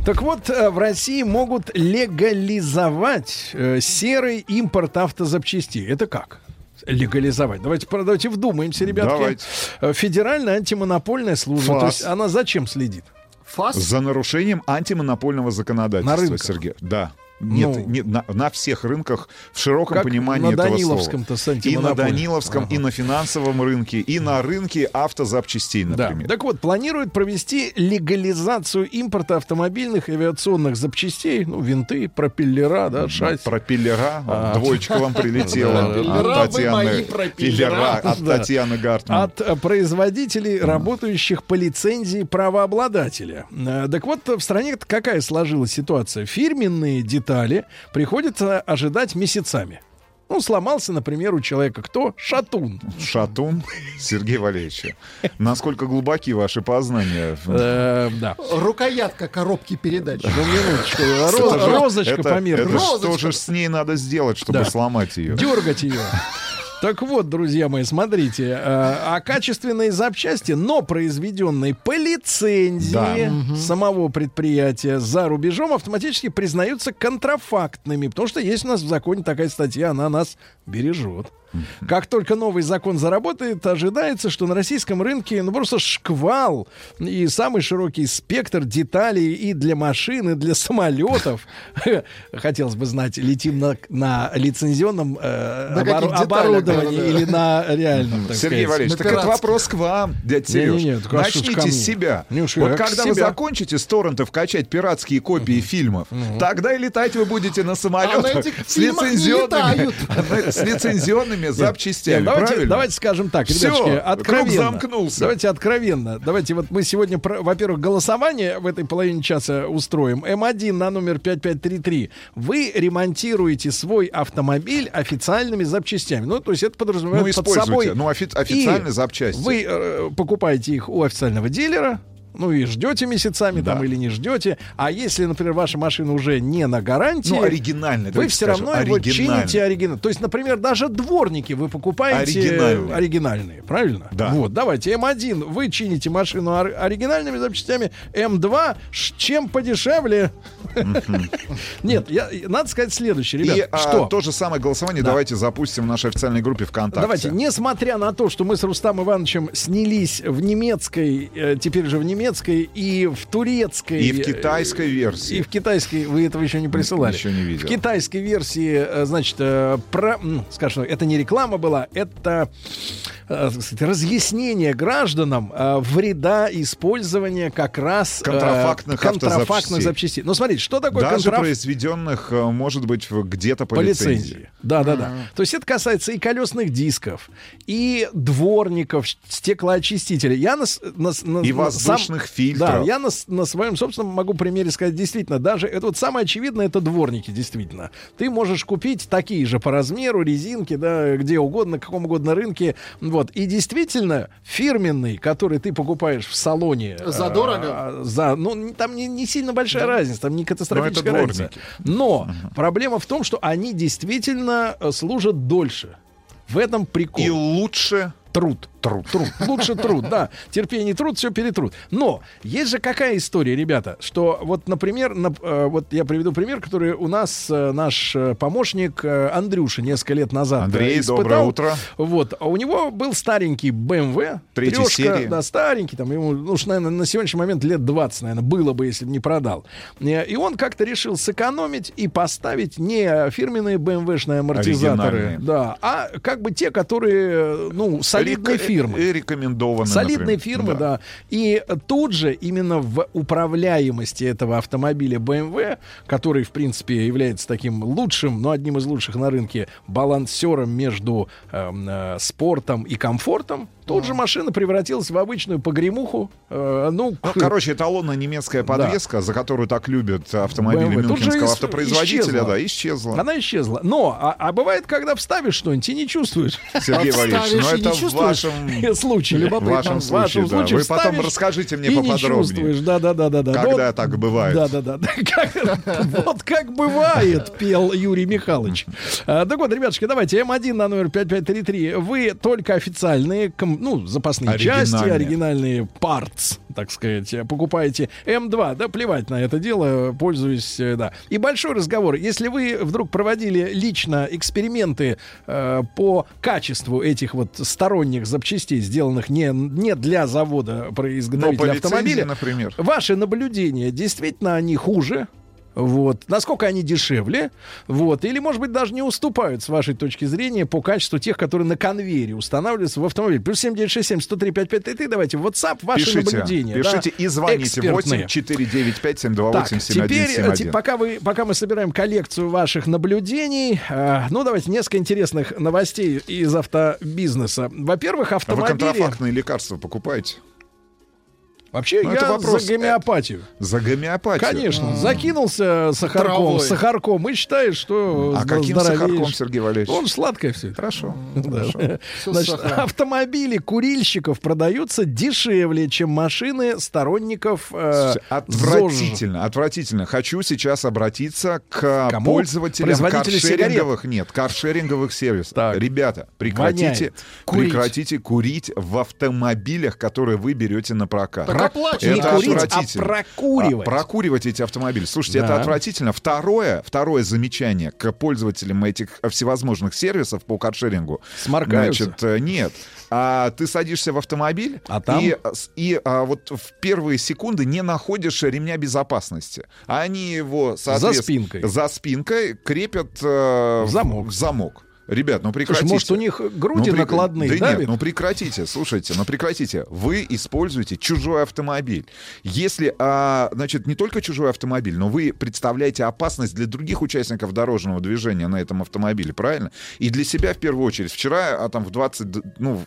Так вот, э, в России могут легализовать э, серый импорт автозапчастей. Это как? Легализовать. Давайте, давайте вдумаемся, ребятки. Давайте. Э, Федеральная антимонопольная служба. ФАС. То есть она зачем следит? ФАС? За нарушением антимонопольного законодательства, На рынках? Сергей. Да. Нет, Ну. не- на, на всех рынках в широком Как понимании на этого Даниловском-то слова. И на. Даниловском, и на финансовом рынке, и на рынке автозапчастей, Да. например. Так вот, планируют провести легализацию импорта автомобильных и авиационных запчастей, ну, винты, пропеллера, да, шасси. Пропеллера, А. двоечка вам прилетела Пропеллера, от Татьяны. мои пропеллера. Пеллера, от Да. Татьяны Гартман. От производителей, работающих по лицензии правообладателя. Э, Так вот, в стране какая сложилась ситуация? Фирменные детали приходится ожидать месяцами. Ну, сломался, например, у человека кто? Шатун. Шатун Сергей Валерьевич. Насколько глубоки ваши познания? Э, да. Рукоятка коробки передач. Ну, розочка померкла. это Что же с ней надо сделать, чтобы сломать ее? дергать ее. Так вот, друзья мои, смотрите, э, а качественные запчасти, но произведенные по лицензии Да. самого предприятия за рубежом, автоматически признаются контрафактными, потому что есть у нас в законе такая статья, она нас бережет. Как только новый закон заработает, ожидается, что на российском рынке ну просто шквал и самый широкий спектр деталей и для машин, и для самолетов. [LAUGHS] Хотелось бы знать, летим на, на лицензионном э, На деталях, оборудовании да-да-да. или на реальном, так Сергей сказать. Валерьевич, на так это вопрос к вам, дядь Сереж. Что ж ко Начните с себя. Не, что вот когда вы себя. закончите с торрентов качать пиратские копии фильмов, тогда и летать вы будете на самолетах А на с не лицензионными, [LAUGHS] с лицензионными запчастями. Нет, давайте, правильно? давайте скажем так, ребятушки, круг откровенно. замкнулся. Давайте откровенно. Давайте вот мы сегодня, во-первых, голосование в этой половине часа устроим. М1 на номер 5533. Вы ремонтируете свой автомобиль официальными запчастями. Ну, то есть это подразумевает Ну, под собой... Ну, офи- официальные И запчасти. Вы э, покупаете их у официального дилера, ну и ждете месяцами Да. там или не ждете. А если, например, ваша машина уже не на гарантии, Ну, оригинальный, вы все скажем, равно его чините оригинально. То есть, например, даже дворники вы покупаете Оригинальные. оригинальные, правильно? Да. Вот, давайте М1 вы чините машину ор- оригинальными запчастями, М2 ш- чем подешевле. Нет, я, надо сказать следующее, ребят. И а, что? то же самое голосование Да. давайте запустим в нашей официальной группе ВКонтакте. Давайте, несмотря на то, что мы с Рустам Ивановичем снялись в немецкой, э, теперь же в немецкой и в турецкой... И в китайской версии. И в китайской, вы этого еще не присылали. Еще не видел. В китайской версии, э, значит, э, про, скажем, это не реклама была, это сказать, разъяснение гражданам э, вреда использования как раз э, Контрафактных контрафактных автозапчастей. запчастей. Ну, смотрите, что такое Даже контраф- произведенных, э, может быть, где-то по, по лицензии. лицензии. Да, да, да. То есть это касается и колесных дисков, и дворников, стеклоочистителей. Я на, на на- И воздушных сам- фильтров. Да, я на, на своем собственном могу примере сказать, действительно, даже это вот самое очевидное, это дворники, действительно. Ты можешь купить такие же по размеру резинки, да, где угодно, на каком угодно рынке. Вот. И действительно, фирменный, который ты покупаешь в салоне... Задорого? а, за, ну, там не, не сильно большая разница, там не катастрофическая Но разница. Но проблема в том, что они действительно э, служат дольше. В этом прикол. И лучше Труд. Труд. Труд. Лучше труд, да. Терпение труд, все перетрут. Но есть же какая история, ребята, что вот, например, на- э, вот я приведу пример, который у нас э, наш э, помощник э, Андрюша несколько лет назад э, Андрей, испытал. доброе утро. Вот. А у него был старенький BMW. Третьей трёшка, серии. Да, старенький. Там ему, ну, уж, наверное, на сегодняшний момент лет 20, наверное, было бы, если бы не продал. Э, И он как-то решил сэкономить и поставить не фирменные BMW-шные амортизаторы, Оригинальные. да, а как бы те, которые, ну, солидной Рек- фирмы. И рекомендованы, Солидные например. фирмы, да. И тут же именно в управляемости этого автомобиля BMW, который, в принципе, является таким лучшим, но одним из лучших на рынке балансером между эм, э, спортом и комфортом, тут же машина превратилась в обычную погремуху. э, ну, Ну, к- короче, эталонная немецкая подвеска, за которую так любят автомобили BMW. Же мюнхенского ис- автопроизводителя, исчезла. да, исчезла. Она исчезла. Но, а, а бывает, когда вставишь что-нибудь и не чувствуешь. Сергей Валерьевич, ну это в вашем [LAUGHS] случае. В вашем В вашем случае, да. случае Вы потом расскажите мне и не поподробнее. чувствуешь. Да, да, да, да, да. Когда Вот- так бывает? Да, да, да. да. Как- Вот как бывает, [LAUGHS] пел Юрий Михайлович. А, Так вот, ребятушки, давайте М1 на номер 5533. Вы только официальные, ну, запасные части, Оригинальные. оригинальные parts, так сказать, покупаете. М2, да, плевать на это дело, пользуюсь, э, да. И большой разговор. Если вы вдруг проводили лично эксперименты э, по качеству этих вот сторонних запчастей, сделанных не, не для завода лицензии, автомобиля, например. Ваши наблюдения, действительно они хуже? Вот. Насколько они дешевле? Вот. Или, может быть, даже не уступают, с вашей точки зрения, по качеству тех, которые на конвейере устанавливаются в автомобиль. Плюс 7967 103 5533. Давайте в WhatsApp ваши Пишите, наблюдения. пишите да, и звоните экспертные. 8 495 728 Так, теперь, 7171. те- пока, вы, пока мы собираем коллекцию ваших наблюдений, э, ну, давайте несколько интересных новостей из автобизнеса. Во-первых, А вы автомобили... контрафактные лекарства покупаете? Вообще, Ну, я это вопрос, за гомеопатию. За гомеопатию? Конечно. Закинулся сахарком, Травой. сахарком и считаешь, что А каким здоровеешь. сахарком, Сергей Валерьевич? Он сладкое все. Хорошо. [LAUGHS] Значит, автомобили курильщиков продаются дешевле, чем машины сторонников э, Отвратительно, отвратительно. Хочу сейчас обратиться к Кому? пользователям каршеринговых, нет, каршеринговых сервисов. Ребята, прекратите, Воняет. Курить. прекратите курить в автомобилях, которые вы берете на прокат. Оплачивать. Это Не курить, а отвратительно. прокуривать. А, прокуривать эти автомобили. Слушайте, это Да. отвратительно. Второе, второе замечание к пользователям этих всевозможных сервисов по каршерингу. Сморкаются? Значит, э, нет. А ты садишься в автомобиль, А там? и, с- и а, вот в первые секунды не находишь ремня безопасности. А они его, соответственно, спинкой. за спинкой крепят э, В замок. В замок. Ребят, ну прекратите. Слушай, может, у них груди Ну, накладные Да давят? нет, ну прекратите, слушайте, ну прекратите. Вы используете чужой автомобиль. Если, а, значит, не только чужой автомобиль, но вы представляете опасность для других участников дорожного движения на этом автомобиле, правильно? И для себя в первую очередь. Вчера, а там в 20, д- ну,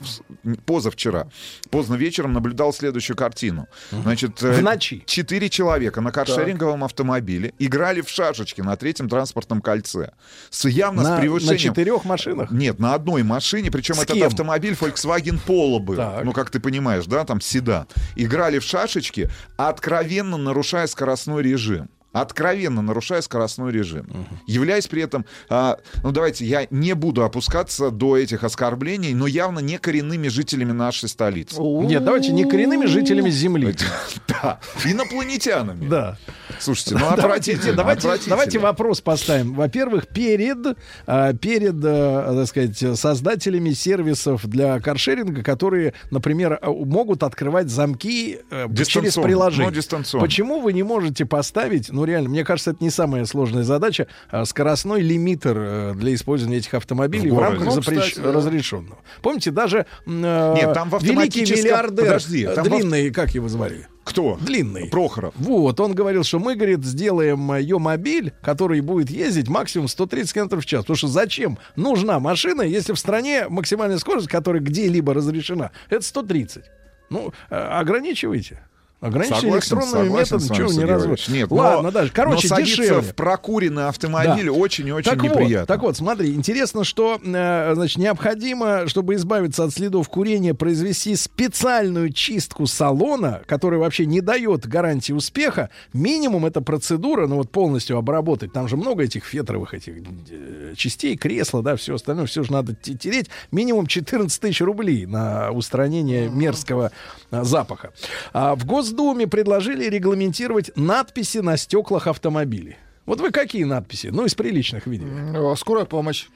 позавчера, поздно вечером наблюдал следующую картину. Значит, э, В ночи. Четыре человека на каршеринговом автомобиле играли в шашечки на третьем транспортном кольце. С явно На- с превышением... на четырех машинах? Нет, на одной машине, причем этот кем? автомобиль Volkswagen Polo был. Так. Ну, как ты понимаешь, да, там седан. Играли в шашечки, откровенно нарушая скоростной режим. Откровенно нарушая скоростной режим. Являясь при этом, а, ну давайте, я не буду опускаться до этих оскорблений, но явно не коренными жителями нашей столицы. Нет, давайте не коренными жителями Земли. [LAUGHS] Да, инопланетянами. Да. Слушайте, ну [LAUGHS] отвратительно. давайте, вопрос поставим. Во-первых, перед, а, перед, э, так сказать, создателями сервисов для каршеринга, которые, например, а, могут открывать замки э, через приложение. Почему вы не можете поставить, ну реально, мне кажется, это не самая сложная задача, а, скоростной лимитер э, для использования этих автомобилей В в, рамках Ну, запрещ- кстати, да. разрешенного. Помните, даже э, Нет, там в великий миллиардер Подожди, э, там в длинный, как его звали? Кто? Длинный. Прохоров. Вот, он говорил, что мы, говорит, сделаем ее мобиль, который будет ездить максимум 130 км в час. Потому что зачем нужна машина, если в стране максимальная скорость, которая где-либо разрешена, это 130. Ну, э, ограничивайте. Ограничьте Согласен, электронными согласен методами, чего не. Валерьевич. Нет, Ладно, но- даже, короче, но дешевле. в прокуренный автомобиль Да. очень и очень так неприятно. Вот, так вот, смотри, интересно, что э, значит, необходимо, чтобы избавиться от следов курения, произвести специальную чистку салона, которая вообще не дает гарантии успеха. Минимум эта процедура, ну вот полностью обработать. Там же много этих фетровых этих э, частей, кресла, да, все остальное, все же надо те- тереть. Минимум 14 тысяч рублей на устранение мерзкого э, запаха. А в Госдуме предложили регламентировать надписи на стеклах автомобилей. Вот вы какие надписи? Ну, из приличных видели. Скорая помощь.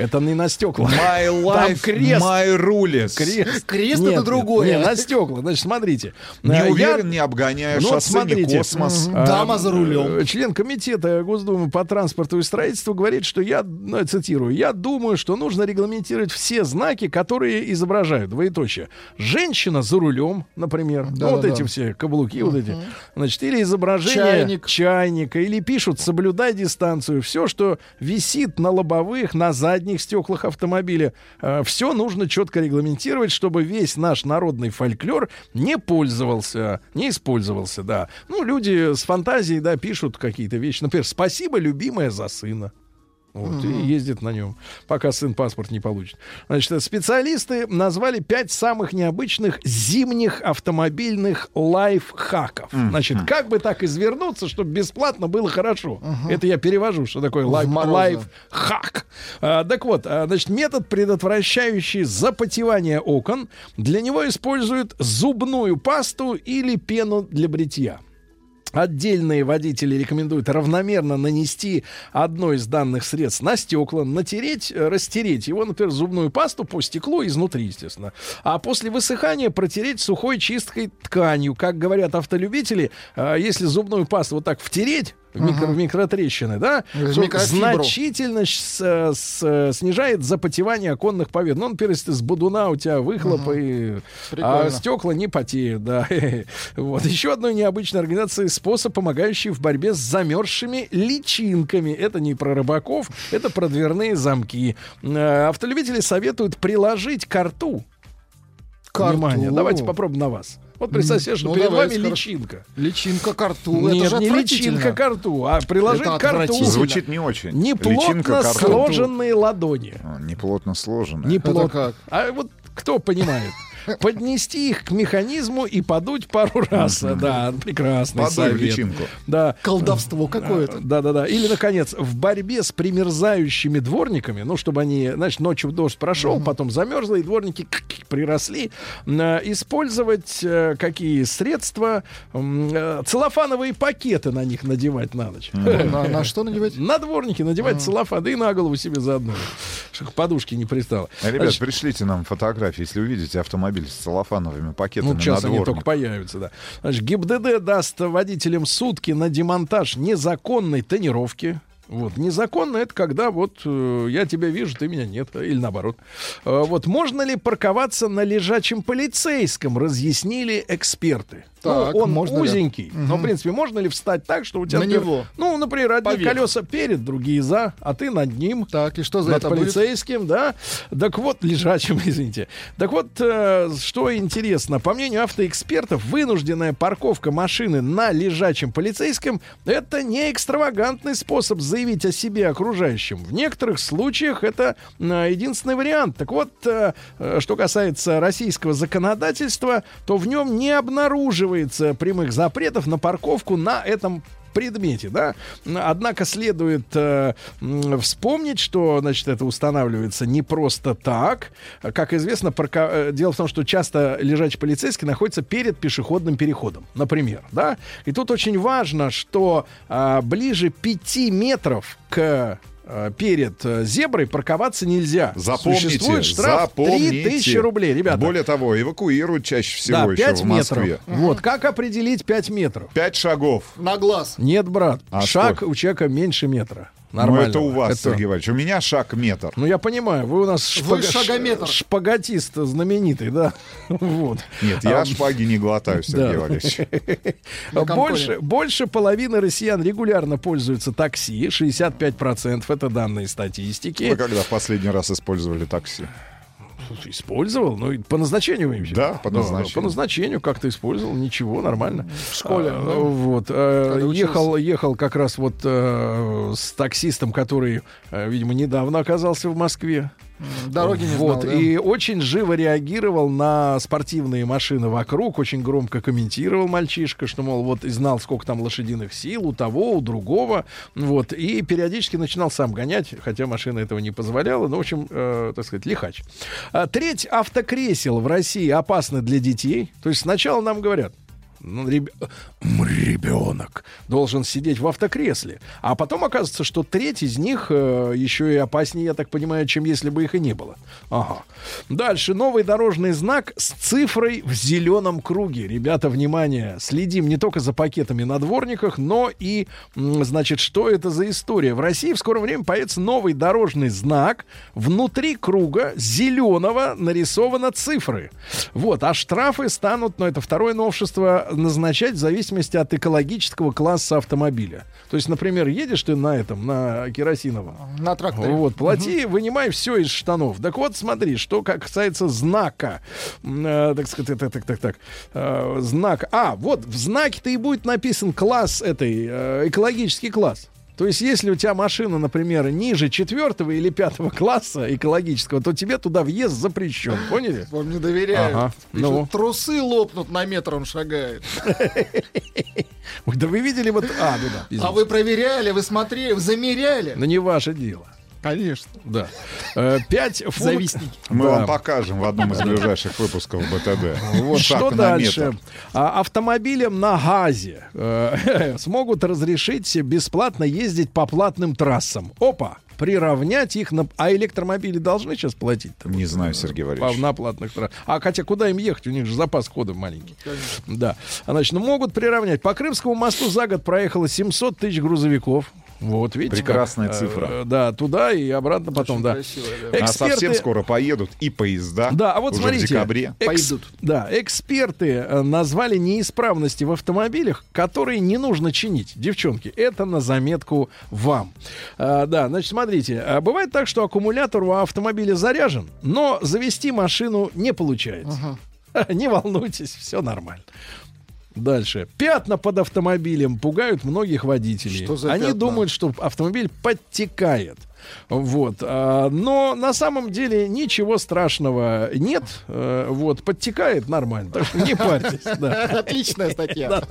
Это не на стекла. My Там life, крест. my rules. Крест. Крест Нет, это нет, другое. нет, на стекла. Значит, смотрите. Не я- уверен, не обгоняя Ну, шоссе, не смотрите. космос. Мгм. Дама за рулем. Э, Член комитета Госдумы по транспорту и строительству говорит, что я, ну, цитирую, я думаю, что нужно регламентировать все знаки, которые изображают, двоеточие. Женщина за рулем, например, ну, вот Да-да-да. эти все каблуки, вот эти, значит, или изображение Чайник. чайника, или пишут «соблюдай дистанцию», все, что висит на лобовых, на задних стеклах автомобиля, все нужно четко регламентировать, чтобы весь наш народный фольклор не пользовался, не использовался, да. Ну, люди с фантазией, да, пишут какие-то вещи. Например, «Спасибо, любимая, за сына». Вот, и ездит на нем, пока сын паспорт не получит. Значит, специалисты назвали пять самых необычных зимних автомобильных лайфхаков. Значит, как бы так извернуться, чтобы бесплатно было хорошо. Это я перевожу, что такое лайф, лайфхак. А, так вот, а, значит, метод, предотвращающий запотевание окон, для него используют зубную пасту или пену для бритья. Отдельные водители рекомендуют равномерно нанести одно из данных средств на стекла, натереть, э, растереть его, например, зубную пасту по стеклу изнутри, естественно. А после высыхания протереть сухой чисткой тканью. Как говорят автолюбители, э, если зубную пасту вот так втереть в, микро, в микротрещины, да, значительно с- с- снижает запотевание оконных поверхностей. Ну, например, если с будуна у тебя выхлопы, и- а стекла не потеют, да. [LAUGHS] Вот. Еще одной необычной организации способ, помогающий в борьбе с замерзшими личинками. Это не про рыбаков, это про дверные замки. Э, Автолюбители советуют приложить карту. Карту. Внимание, давайте попробуем на вас. Вот представьте себе, что Ну, перед давайте, вами хорошо. личинка. Личинка карту. Нет, это же не личинка карту, а приложить Это карту. отвратительно. Звучит не очень. Неплотно сложенные ладони. А, Неплотно сложено. Неплотно. как? А вот кто понимает? Поднести их к механизму и подуть пару раз. Да, прекрасный Подуй совет. личинку. Да. Колдовство какое-то. Да, да, да. Или, наконец, в борьбе с примерзающими дворниками, ну, чтобы они, значит, ночью дождь прошел, потом замерзло, и дворники приросли, использовать э, какие средства? Э, Целлофановые пакеты на них надевать на ночь. На, на что надевать? На дворники надевать целлофан, да и на голову себе заодно. Чтобы к подушке не пристало. А, Ребят, пришлите нам фотографии, если увидите автомобиль с целлофановыми пакетами ну, сейчас на они дворник. только появятся, да. Значит, ГИБДД даст водителям сутки на демонтаж незаконной тонировки. Вот. Незаконно это когда вот э, я тебя вижу, ты меня нет, или наоборот. Э, вот можно ли парковаться на лежачем полицейском, разъяснили эксперты. Так, ну, он можно ли? узенький, но, в принципе, можно ли встать так, что у тебя... На например, него. Ну, например, одни Поверх. колеса перед, другие за, а ты над ним. Так, и что за над это будет? полицейским, да. Так вот, [LAUGHS] лежачим, извините. Так вот, э, что интересно, по мнению автоэкспертов, вынужденная парковка машины на лежачем полицейском это не экстравагантный способ заявить о себе окружающим. В некоторых случаях это э, единственный вариант. Так вот, э, э, что касается российского законодательства, то в нем не обнаруживается прямых запретов на парковку на этом предмете, да. Однако следует э, вспомнить, что, значит, это устанавливается не просто так. Как известно, парка- э, дело в том, что часто лежачий полицейский находится перед пешеходным переходом, например, да. И тут очень важно, что а, ближе 5 метров к э, перед э, зеброй парковаться нельзя. Запомните, Существует штраф запомните. 3000 рублей, ребята. Более того, эвакуируют чаще всего да, еще 5 в Москве. метров. Вот, как определить 5 метров? 5 шагов. На глаз. Нет, брат, А шаг сколько? у человека меньше метра. Ну, Нормально. это у вас, Это- Сергей Иванович. У меня шаг метр. Ну, я понимаю, вы у нас Вы шпага- шагометр. ш- шпагатист знаменитый, да? [LAUGHS] Вот. Нет, я А, шпаги не глотаю, Сергей. [LAUGHS] На Больше, больше половины россиян регулярно пользуются такси, 65% это данные статистики. Вы когда в последний раз использовали такси? Использовал, ну и по назначению имеете? Да, по Ну, назначению. По назначению как-то использовал, ничего, нормально. В школе, А, да? Вот. э, учился. ехал, ехал как раз вот э, с таксистом, который, э, видимо, недавно оказался в Москве. Дороги не вот, знал, да? И очень живо реагировал на спортивные машины вокруг, очень громко комментировал мальчишка, что, мол, вот и знал, сколько там лошадиных сил у того, у другого. Вот, и периодически начинал сам гонять, хотя машина этого не позволяла. Ну, в общем, э, так сказать, лихач. А, треть автокресел в России опасны для детей. То есть сначала нам говорят, реб- м, ребенок должен сидеть в автокресле. А потом оказывается, что треть из них э, еще и опаснее, я так понимаю, чем если бы их и не было. Ага. Дальше новый дорожный знак с цифрой в зеленом круге. Ребята, внимание, следим не только за пакетами на дворниках, но и, значит, что это за история. В России в скором времени появится новый дорожный знак. Внутри круга зеленого нарисованы цифры. Вот, а штрафы станут, ну это второе новшество, назначать в зависимости от экологического класса автомобиля. То есть, например, едешь ты на этом, на керосиновом. На тракторе. Вот, плати, вынимай все из штанов. Так вот, смотри, что как касается знака. Э, так сказать, так, так, так, так. э, знак. А, вот в знаке-то и будет написан класс этой, э, экологический класс. То есть, если у тебя машина, например, ниже четвертого или пятого класса экологического, то тебе туда въезд запрещен. Поняли? Вам не доверяют. Ага. Пишут, Ну. Трусы лопнут на метр, он шагает. [LAUGHS] Да вы видели вот... А, ну да. А вы проверяли, вы смотрели, замеряли. Ну, не ваше дело. Конечно. Да. Э, Пять фунт... Завистники. Мы Да. вам покажем в одном из ближайших выпусков БТД. [LAUGHS] Вот что дальше? А, автомобилям на газе э, [LAUGHS] смогут разрешить бесплатно ездить по платным трассам. Опа! Приравнять их на... А электромобили должны сейчас платить? Не знаю, Сергей Валерьевич. на платных трассах. А хотя куда им ехать? У них же запас хода маленький. Да. А, Значит, ну, могут приравнять. По Крымскому мосту за год проехало 700 тысяч грузовиков. Вот, видите, Прекрасная как, э, цифра. э, да, туда и обратно потом, да. А совсем скоро поедут и поезда. Да, а вот уже смотрите, в декабре. экс- Да, эксперты э, назвали неисправности в автомобилях, которые не нужно чинить. Девчонки, это на заметку вам. А, да, значит, смотрите, а бывает так, что аккумулятор у автомобиля заряжен, но завести машину не получается. [LAUGHS] Не волнуйтесь, все нормально. Дальше. Пятна под автомобилем пугают многих водителей. Что за Они пятна? думают, что автомобиль подтекает. Вот. а, но на самом деле ничего страшного нет. Э, Вот. Подтекает нормально. Так что не парьтесь. да. Отличная статья.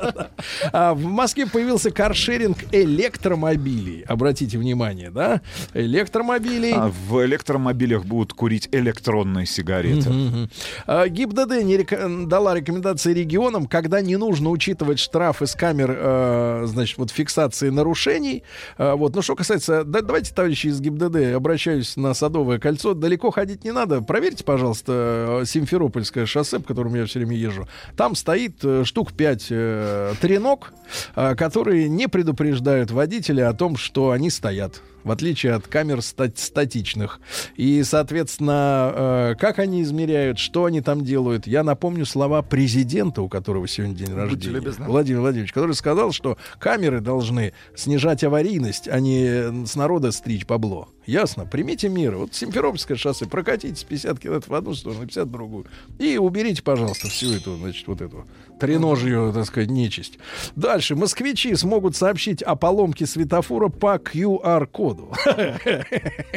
А, в Москве появился каршеринг электромобилей. Обратите внимание, да? Электромобилей. А в электромобилях будут курить электронные сигареты. Мгм. А, ГИБДД не река- дала рекомендации регионам, когда не нужно учитывать штрафы с камер, э, значит, вот фиксации нарушений. Вот. Ну, что касается... да, давайте, товарищи из ГИБДД, обращаюсь на Садовое кольцо. Далеко ходить не надо. Проверьте, пожалуйста, э, Симферопольское шоссе, по которому я все время езжу. Там стоит э, штук 5 э, тренок, э, которые не предупреждают водителя о том, что они стоят в отличие от камер ста- статичных. И, соответственно, э, как они измеряют, что они там делают. Я напомню слова президента, у которого сегодня день рождения. Владимир Владимирович, который сказал, что камеры должны снижать аварийность, а не с народа стричь бабло. Ясно? Примите меры. Вот Симферопольское шоссе, прокатитесь 50 километров в одну сторону, 50 в другую. И уберите, пожалуйста, всю эту, значит, вот эту треножью, так сказать, нечисть. Дальше. Москвичи смогут сообщить о поломке светофора по QR-коду.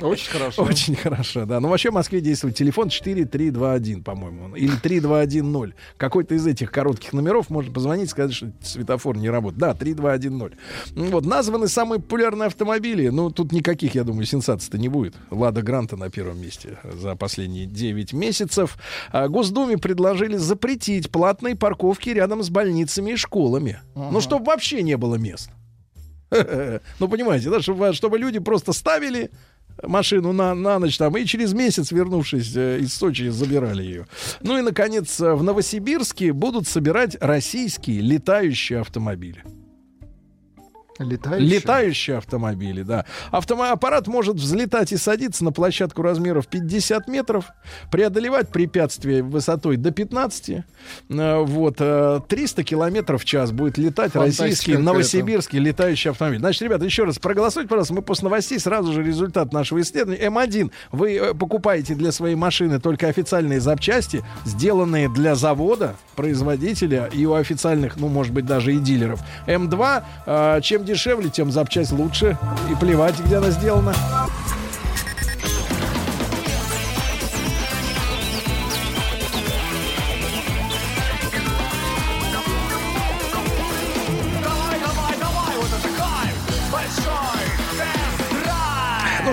Очень хорошо. Очень хорошо, да. Ну, вообще в Москве действует телефон 4321, по-моему. Или 3210. Какой-то из этих коротких номеров можно позвонить и сказать, что светофор не работает. Да, 3210. Ну, Вот, названы самые популярные автомобили. Ну, тут никаких, я думаю, сенсаций-то не будет. Лада Гранта на первом месте за последние 9 месяцев. А Госдуме предложили запретить платные парковки рядом с больницами и школами. Ну, чтобы вообще не было мест. [LAUGHS] Ну, понимаете, да, чтобы, чтобы люди просто ставили машину на, на ночь там и через месяц, вернувшись э, из Сочи, забирали ее. Ну и, наконец, в Новосибирске будут собирать российские летающие автомобили. Летающие? Летающие автомобили, да. Автомо- аппарат может взлетать и садиться на площадку размеров 50 метров, преодолевать препятствия высотой до 15. Э, Вот, э, 300 километров в час будет летать Фантастика российский новосибирский летающий автомобиль. Значит, ребята, еще раз проголосуйте, пожалуйста. Мы после новостей сразу же результат нашего исследования. М1. Вы э, покупаете для своей машины только официальные запчасти, сделанные для завода, производителя и у официальных, ну, может быть, даже и дилеров. М2. э, чем дешевле, тем запчасть лучше. И плевать, где она сделана.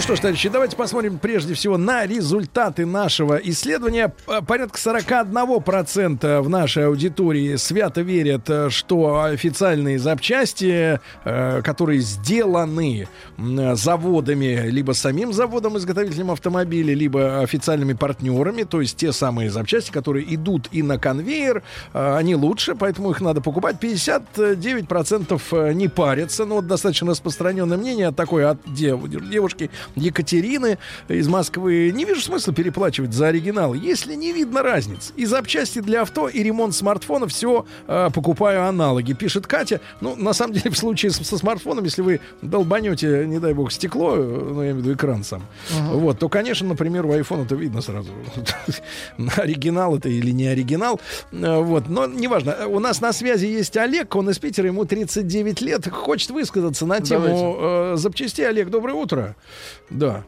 Что ж, товарищи, давайте посмотрим прежде всего на результаты нашего исследования. П- Порядка 41% в нашей аудитории свято верят, э, что официальные запчасти, э, которые сделаны заводами, либо самим заводом-изготовителем автомобиля, либо официальными партнерами, то есть те самые запчасти, которые идут и на конвейер, э, они лучше, поэтому их надо покупать. 59% э, не парятся, но вот достаточно распространенное мнение от дев- девушки Екатерины из Москвы. Не вижу смысла переплачивать за оригинал, если не видно разницы. И запчасти для авто, и ремонт смартфона, все э, покупаю аналоги, пишет Катя. Ну, на самом деле, [LAUGHS] в случае с- со смартфоном, если вы долбанете, не дай бог, стекло, э, ну, я имею в виду экран сам, вот, то, конечно, например, у iPhone это видно сразу. [LAUGHS] Оригинал это или не оригинал. Э, Вот, но неважно. У нас на связи есть Олег, он из Питера, ему 39 лет, хочет высказаться на тему э, запчастей. Олег, доброе утро. Да.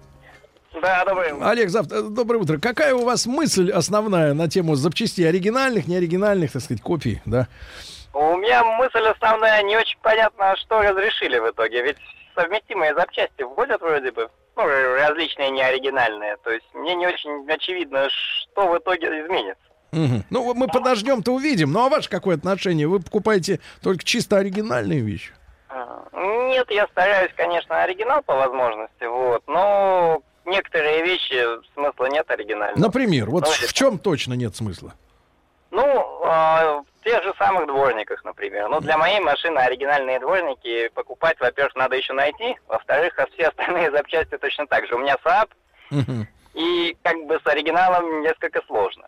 Да, доброе утро. Олег, завтра, доброе утро. Какая у вас мысль основная на тему запчастей оригинальных, неоригинальных, так сказать, копий, да? У меня мысль основная, не очень понятно, что разрешили в итоге. Ведь совместимые запчасти вводят вроде бы, ну, различные неоригинальные. То есть мне не очень очевидно, что в итоге изменится. Мгм. Ну, мы подождем-то увидим. Ну, а ваше какое отношение? Вы покупаете только чисто оригинальные вещи? Нет, я стараюсь, конечно, оригинал по возможности, вот, но некоторые вещи смысла нет оригинального. Например, вот Ну, в в чем точно нет смысла? Ну, а, в тех же самых дворниках, например. Ну, для моей машины оригинальные дворники покупать, во-первых, надо еще найти, во-вторых, а все [LAUGHS] остальные запчасти точно так же. У меня Saab, и как бы с оригиналом несколько сложно.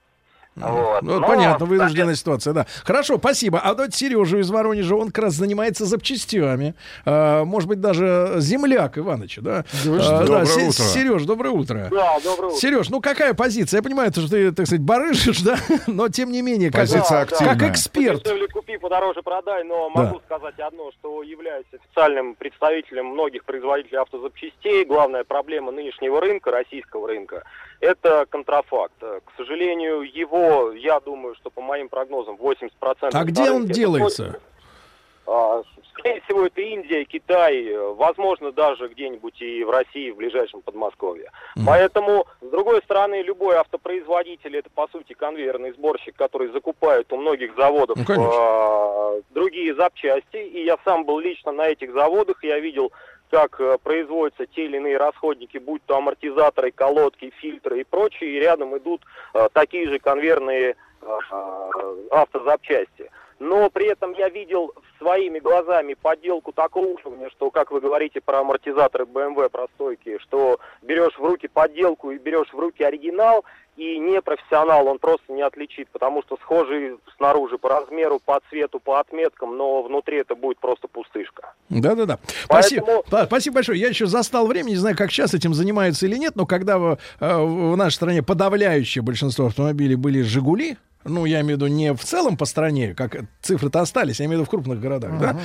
Вот. Ну, Но, понятно, вынужденная ситуация, да. Хорошо, спасибо. А давайте Сережу из Воронежа, он как раз занимается запчастями. А, может быть, даже земляк Иваныча, да? А, да, Се- Сереж, доброе утро. Да, доброе утро. Сереж, ну какая позиция? Я понимаю, что ты, так сказать, барыжишь, да? [LAUGHS] Но тем не менее, как, Позиция как активная. эксперт. Подешевле купи, подороже продай, но Да. могу сказать одно, что являюсь официальным представителем многих производителей автозапчастей. Главная проблема нынешнего рынка, российского рынка, это контрафакт. К сожалению, его, я думаю, что по моим прогнозам 80%... А где он делается? А, Скорее всего, это Индия, Китай, возможно, даже где-нибудь и в России, в ближайшем Подмосковье. Поэтому, с другой стороны, любой автопроизводитель это, по сути, конвейерный сборщик, который закупает у многих заводов Ну, конечно. а, другие запчасти. И я сам был лично на этих заводах, я видел, как э, производятся те или иные расходники, будь то амортизаторы, колодки, фильтры и прочее, и рядом идут э, такие же конвейерные э, э, автозапчасти. Но при этом я видел своими глазами подделку такого уровня, что, как вы говорите про амортизаторы BMW простойки, что берешь в руки подделку и берешь в руки оригинал, и не профессионал он просто не отличит, потому что схожий снаружи по размеру, по цвету, по отметкам, но внутри это будет просто пустышка. Да-да-да. Спасибо. Да, спасибо большое. Я еще застал время, не знаю, как сейчас этим занимаются или нет, но когда в, э, в нашей стране подавляющее большинство автомобилей были «Жигули», ну, я имею в виду не в целом по стране, как цифры-то остались, я имею в виду в крупных городах, да,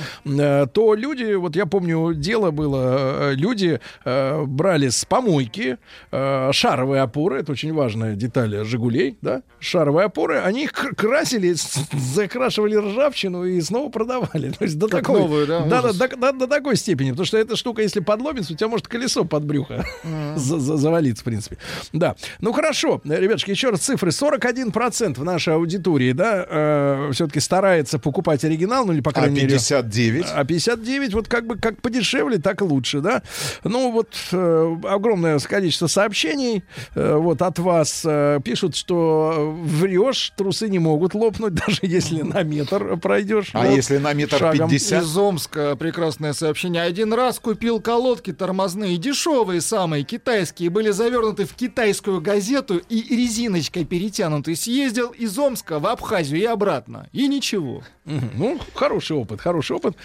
э, то люди, вот я помню, дело было, э, люди э, брали с помойки э, шаровые опоры, это очень важная деталь «Жигулей», да, шаровые опоры, они их кр- красили, закрашивали ржавчину и снова продавали. [LAUGHS] То есть до Как такой, новую, да, да, да, ужас. до, такой степени, потому что эта штука, если подломится, у тебя может колесо под брюхо [LAUGHS] за- завалиться, в принципе. Да. Ну хорошо, ребятушки, еще раз цифры. 41% в нашей аудитории, да, все-таки старается покупать оригинал, ну или по А крайней мере... 59? А 59, вот как бы как подешевле, так и лучше, да. Ну вот э, огромное количество сообщений э, вот от вас э, пишут, что врешь, трусы не могут лопнуть, [LAUGHS] даже если на метр пройдешь. А вот, если на метр шагом. 50? Из Омска прекрасное сообщение. Один раз купил колодки тормозные, дешевые самые, китайские, были завернуты в китайскую газету и резиночкой перетянуты. Съездил из Омска в Абхазию и обратно. И ничего. Ну, хороший опыт, хороший опыт.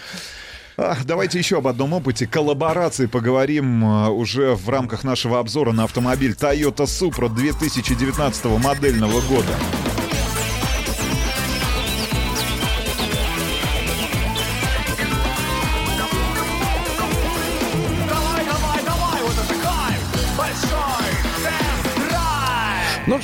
Давайте еще об одном опыте коллаборации поговорим а, уже в рамках нашего обзора на автомобиль Toyota Supra 2019 модельного года.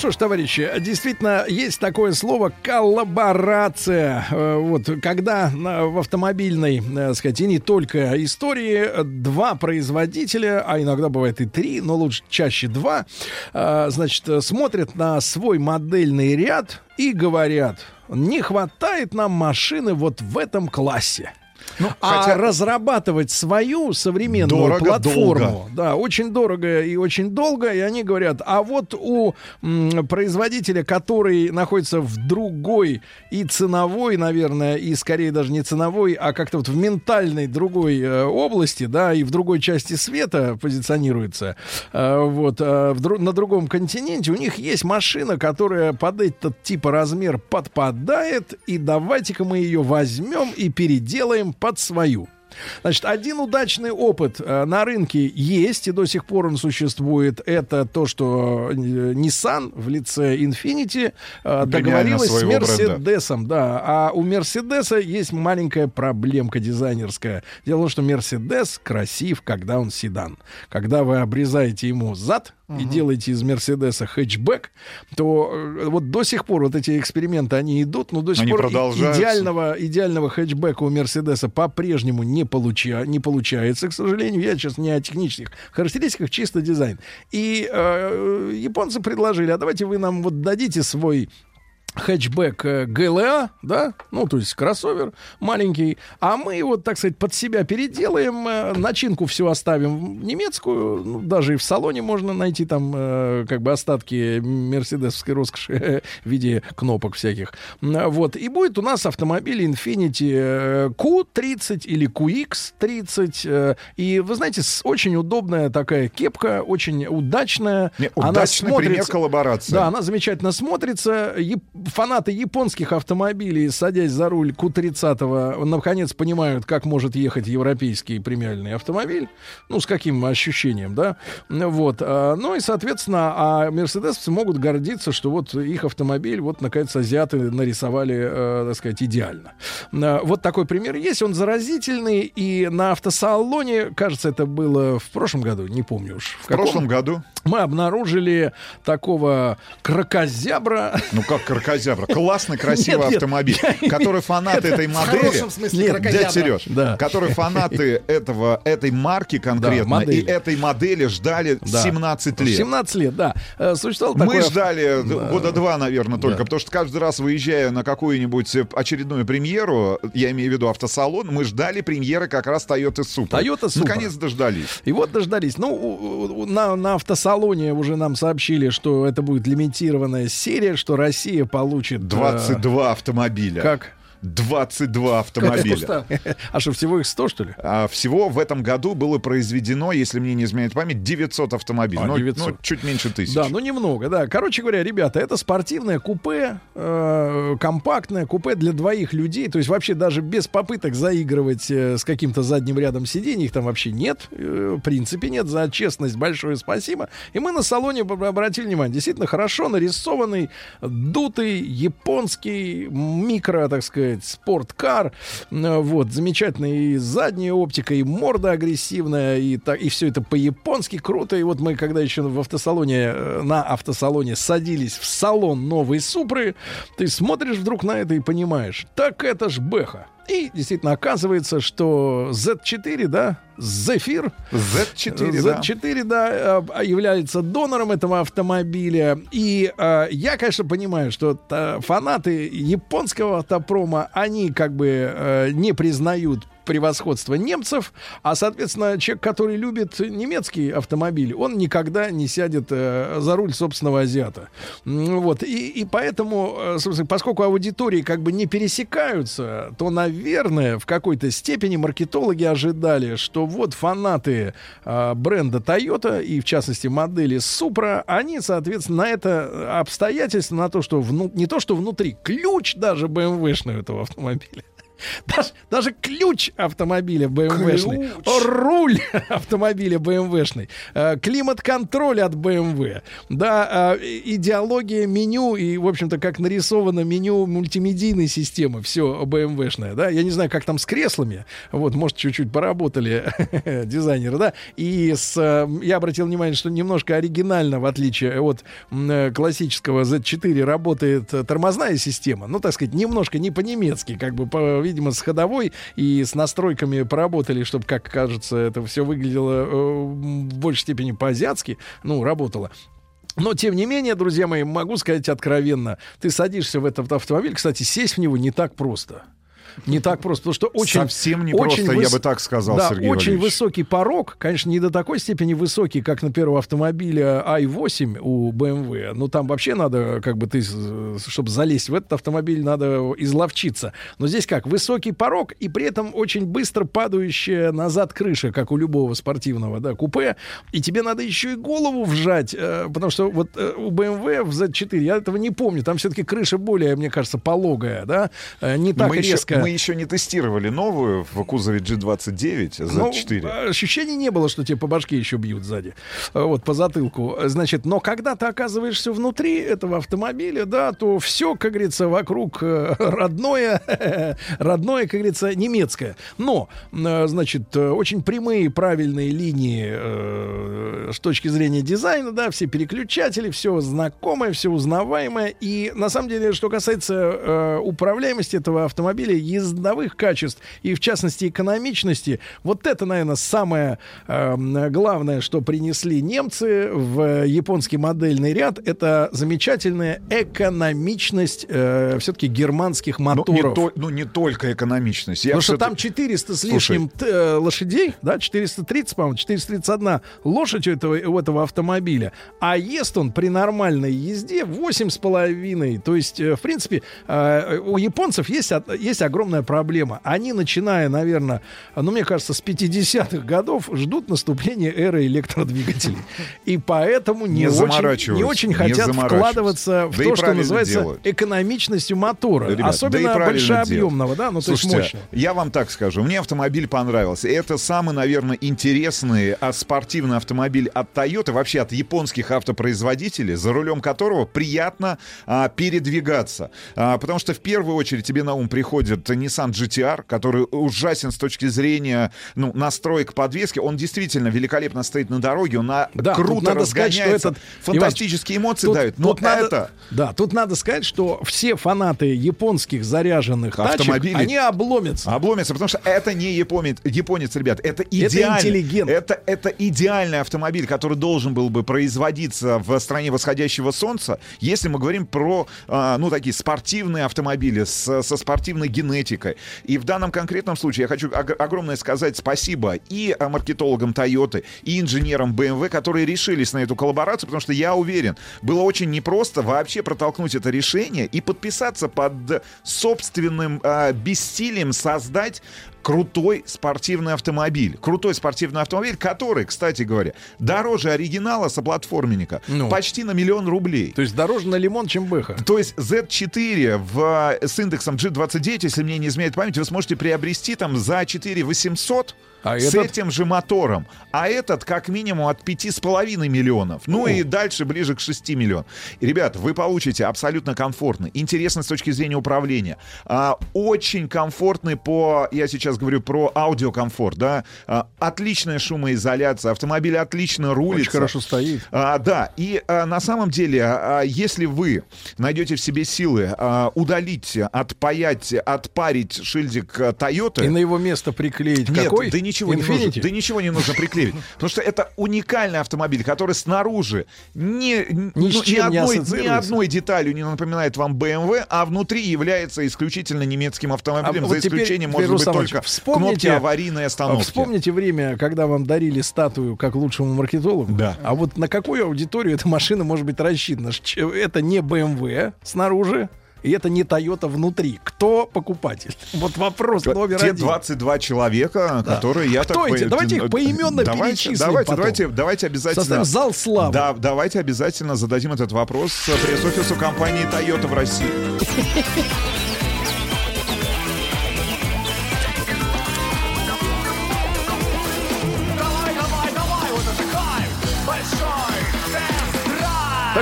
Что ж, товарищи, действительно, есть такое слово коллаборация. Э, Вот, когда в автомобильной, э, сказать, и не только истории, два производителя, а иногда бывает и три, но лучше чаще два, э, значит, смотрят на свой модельный ряд и говорят, не хватает нам машины вот в этом классе. А хотя- разрабатывать свою современную Дорого, платформу, долго. да, очень дорого и очень долго, и они говорят, а вот у м, производителя, который находится в другой и ценовой, наверное, и скорее даже не ценовой, а как-то вот в ментальной другой э, области, да, и в другой части света позиционируется, э, вот, э, в на другом континенте, у них есть машина, которая под этот типа размер подпадает, и давайте-ка мы ее возьмем и переделаем под свою. Значит, один удачный опыт э, на рынке есть, и до сих пор он существует. Это то, что э, Nissan в лице Infiniti э, договорилась с. Мерседесом. Да, а у Мерседеса есть маленькая проблемка дизайнерская. Дело в том, что Мерседес красив, когда он седан. Когда вы обрезаете ему зад, и делаете из Мерседеса хэтчбэк, то э, вот до сих пор вот эти эксперименты, они идут, но до сих Они пор идеального, идеального хэтчбека у Мерседеса по-прежнему не, получа, не получается, к сожалению. Я сейчас не о технических характеристиках, чисто дизайн. И э, японцы предложили, а давайте вы нам вот дадите свой хэтчбэк э, ГЛА, да, ну, то есть кроссовер маленький, а мы вот, так сказать, под себя переделаем, э, начинку всю оставим немецкую, ну, даже и в салоне можно найти там э, как бы остатки мерседесовской роскоши в виде кнопок всяких, вот, и будет у нас автомобиль Infiniti э, Q30 или QX30, э, и вы знаете, очень удобная такая кепка, очень удачная, Она удачный пример смотрится- коллаборации. Да, она замечательно смотрится. Фанаты японских автомобилей, садясь за руль Q30, наконец понимают, как может ехать европейский премиальный автомобиль. Ну, с каким ощущением, да? Вот. а, Ну и, соответственно, а мерседесовцы могут гордиться, что вот их автомобиль, вот, наконец, азиаты нарисовали, э, так сказать, идеально. А, Вот такой пример есть. Он заразительный. И на автосалоне, кажется, это было в прошлом году, не помню уж. В прошлом году. Мы обнаружили такого крокозябра. Ну как крокозябра? Классный, красивый Нет, нет, автомобиль, я- который фанаты Это этой в модели... хорошем смысле Нет, крокозябра. дядя Сереж, Да. которые фанаты этого, этой марки конкретно модели. и этой модели ждали Да. 17 лет. 17 лет, да. Э, Существовал Мы такой... ждали Да. года два, наверное, только, Да. потому что каждый раз, выезжая на какую-нибудь э, очередную премьеру, я имею в виду автосалон, мы ждали премьеры как раз Toyota Supra. Toyota Supra. Наконец дождались. И вот дождались. Ну, на, на автосалоне уже нам сообщили, что это будет лимитированная серия, что Россия получит... э, 22 автомобиля. Как? 22 автомобиля. А что, всего их 100, что ли? А всего в этом году было произведено, если мне не изменяет память, 900 автомобилей. А, Ну, 900. ну, чуть меньше тысячи. Да, ну немного, да. Короче говоря, ребята, это спортивное купе, э, компактное купе для двоих людей. То есть вообще даже без попыток заигрывать э, с каким-то задним рядом сидений, их там вообще нет. Э, в принципе нет. За честность большое спасибо. И мы на салоне об- обратили внимание. Действительно хорошо нарисованный, дутый, японский микро, так сказать, спорткар. Э, Вот, замечательная и задняя оптика, и морда агрессивная, и, так, и все это по-японски круто. И вот мы, когда еще в автосалоне, э, на автосалоне садились в салон новой Супры, ты смотришь вдруг на это и понимаешь, так это ж Бэха. И действительно оказывается, что Z4, да, Зефир, Z4, да. Z4, да, э, является донором этого автомобиля. И э, я, конечно, понимаю, что фанаты японского автопрома, они как бы э, не признают превосходство немцев, а, соответственно, человек, который любит немецкий автомобиль, он никогда не сядет э, за руль собственного азиата. Вот. И, и поэтому, э, собственно, поскольку аудитории как бы не пересекаются, то, наверное, в какой-то степени маркетологи ожидали, что вот фанаты э, бренда Toyota и, в частности, модели Supra, они, соответственно, на это обстоятельство, на то, что вну- не то, что внутри, ключ даже BMW-шный этого автомобиля, Даже, даже ключ автомобиля BMW-шный, руль [LAUGHS] автомобиля BMW-шный, э, климат-контроль от BMW, да, э, идеология меню и, в общем-то, как нарисовано меню мультимедийной системы, все BMW-шное, да, я не знаю, как там с креслами, вот, может, чуть-чуть поработали [LAUGHS] дизайнеры, да, и с, э, я обратил внимание, что немножко оригинально, в отличие от классического Z4, работает тормозная система, ну, так сказать, немножко не по-немецки, как бы, по, видимо, с ходовой и с настройками поработали, чтобы, как кажется, это все выглядело э, в большей степени по-азиатски, ну, работало. Но, тем не менее, друзья мои, могу сказать откровенно, ты садишься в этот автомобиль, кстати, сесть в него не так просто не так просто, потому что очень... Совсем не очень просто, выс... я бы так сказал, да, Сергей очень Валерьевич. высокий порог, конечно, не до такой степени высокий, как, например, у автомобиля i8 у BMW, но там вообще надо, как бы ты, чтобы залезть в этот автомобиль, надо изловчиться. Но здесь как, высокий порог и при этом очень быстро падающая назад крыша, как у любого спортивного, да, купе, и тебе надо еще и голову вжать, э, потому что вот э, у BMW в Z4, я этого не помню, там все-таки крыша более, мне кажется, пологая, да, э, не так мы резко. Еще, мы еще не тестировали новую в кузове G29 Z4. Ну, ощущений не было, что тебе по башке еще бьют сзади. Вот, по затылку. Значит, но когда ты оказываешься внутри этого автомобиля, да, то все, как говорится, вокруг э, родное, [LAUGHS] родное, как говорится, немецкое. Но, э, значит, э, очень прямые, правильные линии с точки зрения дизайна, да, все переключатели, все знакомое, все узнаваемое. И, на самом деле, что касается управляемости этого автомобиля, ездовых качеств и, в частности, экономичности, вот это, наверное, самое э, главное, что принесли немцы в японский модельный ряд, это замечательная экономичность э, все-таки германских моторов. Ну, не, то, ну, не только экономичность. Я Потому что там 400 с Слушай. лишним т- э, лошадей, да, 430, по-моему, 431 лошадь у этого, у этого автомобиля. А ест он при нормальной езде 8,5. То есть, э, в принципе, э, у японцев есть, есть огромная проблема. Они, начиная, наверное, ну, мне кажется, с 50-х годов, ждут наступления эры электродвигателей. И поэтому не, Не очень, не очень не хотят заморачиваются. вкладываться в Да то, что называется делают. экономичностью мотора. Ребят, да Особенно правильно большеобъемного, делают. да, ну, то Слушайте, есть мощного. я вам так скажу, мне автомобиль понравился. Это самый, наверное, интересный а, спортивный автомобиль от Toyota, вообще от японских автопроизводителей, за рулем которого приятно а, передвигаться. А, потому что в первую очередь тебе на ум приходит Nissan GTR, который ужасен с точки зрения ну, настроек подвески. Он действительно великолепно стоит на дороге, он на- Да, круто надо сказать, что разгоняется, этот фантастические эмоции тут- дают. Но тут надо- это... да, тут надо сказать, что все фанаты японских заряженных тачек, Автомобилей. они обломятся. Обломится, потому что это не японец, японец ребят, это идеальный, интеллигент. Это, это идеальный автомобиль, который должен был бы производиться в стране восходящего солнца, если мы говорим про, а, ну, такие спортивные автомобили с- со спортивной генетикой. И в данном конкретном случае я хочу ог- огромное сказать спасибо и а, маркетологам Toyota, и инженерам BMW, которые решились на эту коллаборацию, потому что я уверен, было очень непросто вообще протолкнуть это решение и подписаться под собственным а, бессилием создать крутой спортивный автомобиль. Крутой спортивный автомобиль, который, кстати говоря, дороже оригинала соплатформенника Ну. почти на миллион рублей. То есть дороже на лимон, чем Бэха. То есть Z4 в, с индексом G29, если мне не изменяет память, вы сможете приобрести там за 4 800 А с этот? этим же мотором. А этот как минимум от 5,5 миллионов. Ну О. и дальше ближе к 6 миллионам. И, ребят, вы получите абсолютно комфортно, интересно с точки зрения управления. А, очень комфортный по, я сейчас говорю про аудиокомфорт, да, а, отличная шумоизоляция, автомобиль отлично рулится. Очень хорошо стоит. А, да, и а, на самом деле, а, если вы найдете в себе силы а, удалить, отпаять, отпарить шильдик а, Toyota... И на его место приклеить Нет, какой? да ничего не Infiniti? нужно, да ничего не нужно приклеить. [LAUGHS] Потому что это уникальный автомобиль, который снаружи ни, Ни ну, не одной, ассоциируется. одной деталью не напоминает вам BMW, а внутри является исключительно немецким автомобилем, А за вот исключением, теперь, может быть, только вспомните- кнопки аварийной остановки. Вспомните время, когда вам дарили статую как лучшему маркетологу. Да. А вот на какую аудиторию эта машина может быть рассчитана? Это не BMW снаружи, и это не Toyota внутри. Кто покупатель? Вот вопрос номер Те один. 22 человека, Да. которые я Кто так эти? по- Давайте их поименно давайте, перечислим Давайте, потом. давайте, давайте обязательно. Составим зал славы. Да, давайте обязательно зададим этот вопрос пресс-офису компании Toyota в России. [LAUGHS]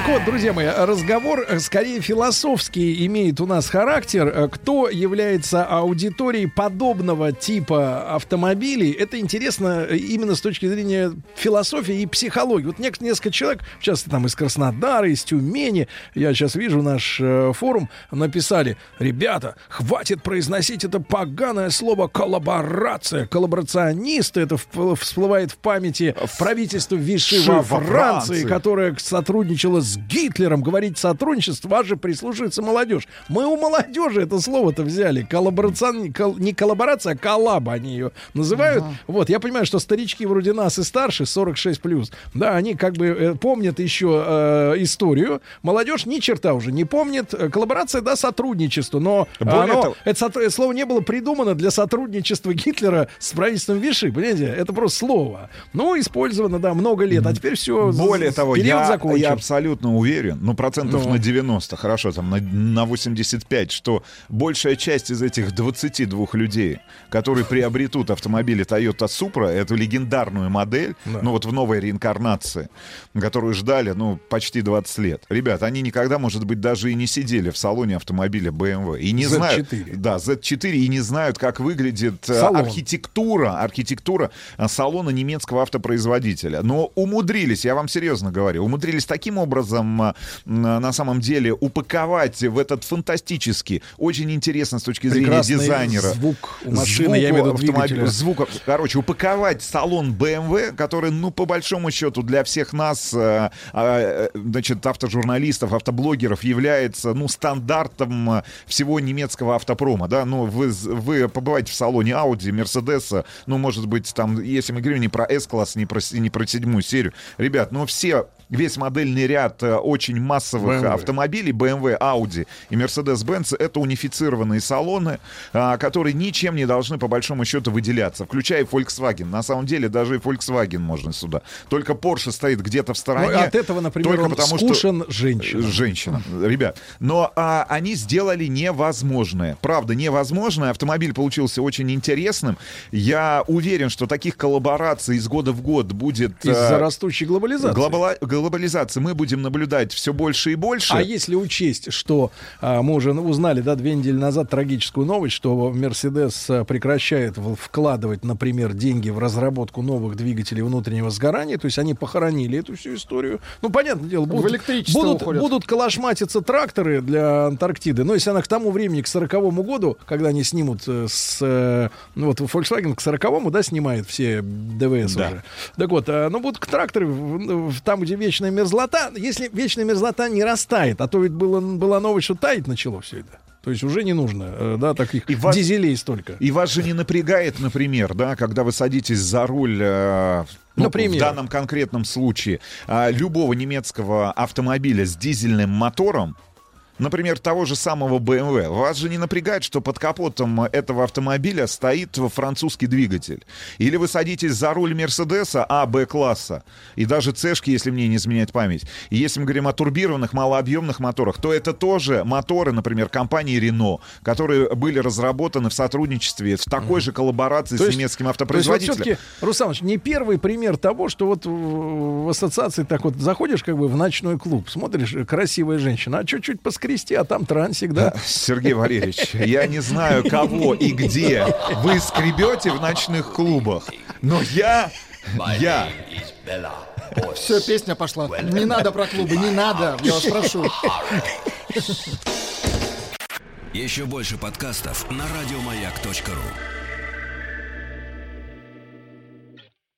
вот, друзья мои, разговор э, скорее философский имеет у нас характер. Э, Кто является аудиторией подобного типа автомобилей? Это интересно э, именно с точки зрения философии и психологии. Вот несколько человек, сейчас там из Краснодара, из Тюмени, я сейчас вижу наш форум, написали, ребята, хватит произносить это поганое слово коллаборация. Коллаборационисты, это всплывает в памяти правительства Виши во во Франции, Франции. которое сотрудничало с Гитлером. Говорить сотрудничество, вас же прислушивается молодежь. Мы у молодежи это слово-то взяли. Коллаборацион... кол- Не коллаборация, а коллаба они ее называют. Вот, я понимаю, что старички вроде нас и старше, 46 плюс, да, они как бы э, помнят еще э, историю. Молодежь ни черта уже не помнит. Э, Коллаборация, да, сотрудничество, но Более оно- того- это, это слово не было придумано для сотрудничества Гитлера с правительством Виши, понимаете? Это просто слово. Ну, использовано, да, много лет, а теперь все. Более того, период я, закончен. я абсолютно уверен, ну, процентов Ну. на 90, хорошо, там, на, на 85, что большая часть из этих 22 людей, которые приобретут автомобили Toyota Supra, эту легендарную модель, ну, вот в новой реинкарнации, которую ждали, ну, почти 20 лет. Ребят, они никогда, может быть, даже и не сидели в салоне автомобиля BMW. И не Z4. знают... Да, Z4, и не знают, как выглядит э, Салон. архитектура, архитектура э, салона немецкого автопроизводителя. Но умудрились, я вам серьезно говорю, умудрились таким образом э, м, на самом деле упаковать в этот фантастический, очень интересно с точки зрения Прекрасный дизайнера. звук у машины, я имею в виду автомобиля, звук, короче, упаковать салон BMW, который, ну, по большому счету, для всех нас, э, значит, автожурналистов, автоблогеров является, ну, стандартом всего немецкого автопрома, да, ну, вы, вы побываете в салоне Audi, Mercedes, ну, может быть, там, если мы говорим не про S-класс, не про, не про седьмую серию, ребят, ну, все весь модельный ряд э, очень массовых BMW. автомобилей BMW, Audi и Mercedes-Benz это унифицированные салоны, а, которые ничем не должны по большому счету выделяться, включая Volkswagen. На самом деле даже и Volkswagen можно сюда. Только Porsche стоит где-то в стороне. Ну, от этого, например, только он потому, скушен что... женщинам. Женщинам, ребят. Но а, они сделали невозможное. Правда, невозможное. Автомобиль получился очень интересным. Я уверен, что таких коллабораций из года в год будет... Из-за э, растущей глобализации. глобала- глобализации мы будем наблюдать все больше и больше. А если учесть, что а, мы уже узнали, да, две недели назад трагическую новость, что Мерседес а, прекращает вкладывать, например, деньги в разработку новых двигателей внутреннего сгорания, то есть они похоронили эту всю историю. Ну, понятное дело, будут, В электричество будут, уходят. будут калашматиться тракторы для Антарктиды, но если она к тому времени, к 40 году, когда они снимут э, с... э, ну, вот Volkswagen к 40 да, снимает все ДВС Да. уже. Так вот, а, ну будут тракторы в- в- там, где вечная мерзлота. Если вечная мерзлота не растает, а то ведь было, была новость, что таять начало все это. То есть уже не нужно, э, да, таких вас- дизелей столько. И вас же не напрягает, например, да, когда вы садитесь за руль, э, ну, Например. в данном конкретном случае, а, любого немецкого автомобиля с дизельным мотором, Например, того же самого BMW. Вас же не напрягает, что под капотом этого автомобиля стоит французский двигатель. Или вы садитесь за руль Мерседеса А, Б класса, и даже Цешки, если мне не изменяет память. И если мы говорим о турбированных, малообъемных моторах, то это тоже моторы, например, компании Renault, которые были разработаны в сотрудничестве, в такой же коллаборации То с есть- немецким То есть вот автопроизводителем. Ильич, не первый пример того, что вот в ассоциации так вот заходишь как бы в ночной клуб, смотришь, красивая женщина, а чуть-чуть поскрести, а там трансик, да? [LAUGHS] Сергей Валерьевич, я не знаю, кого и где вы скребете в ночных клубах, но я... Я... Все, песня пошла. Не надо про клубы, не надо, я вас прошу. Еще больше подкастов на радиомаяк.ру.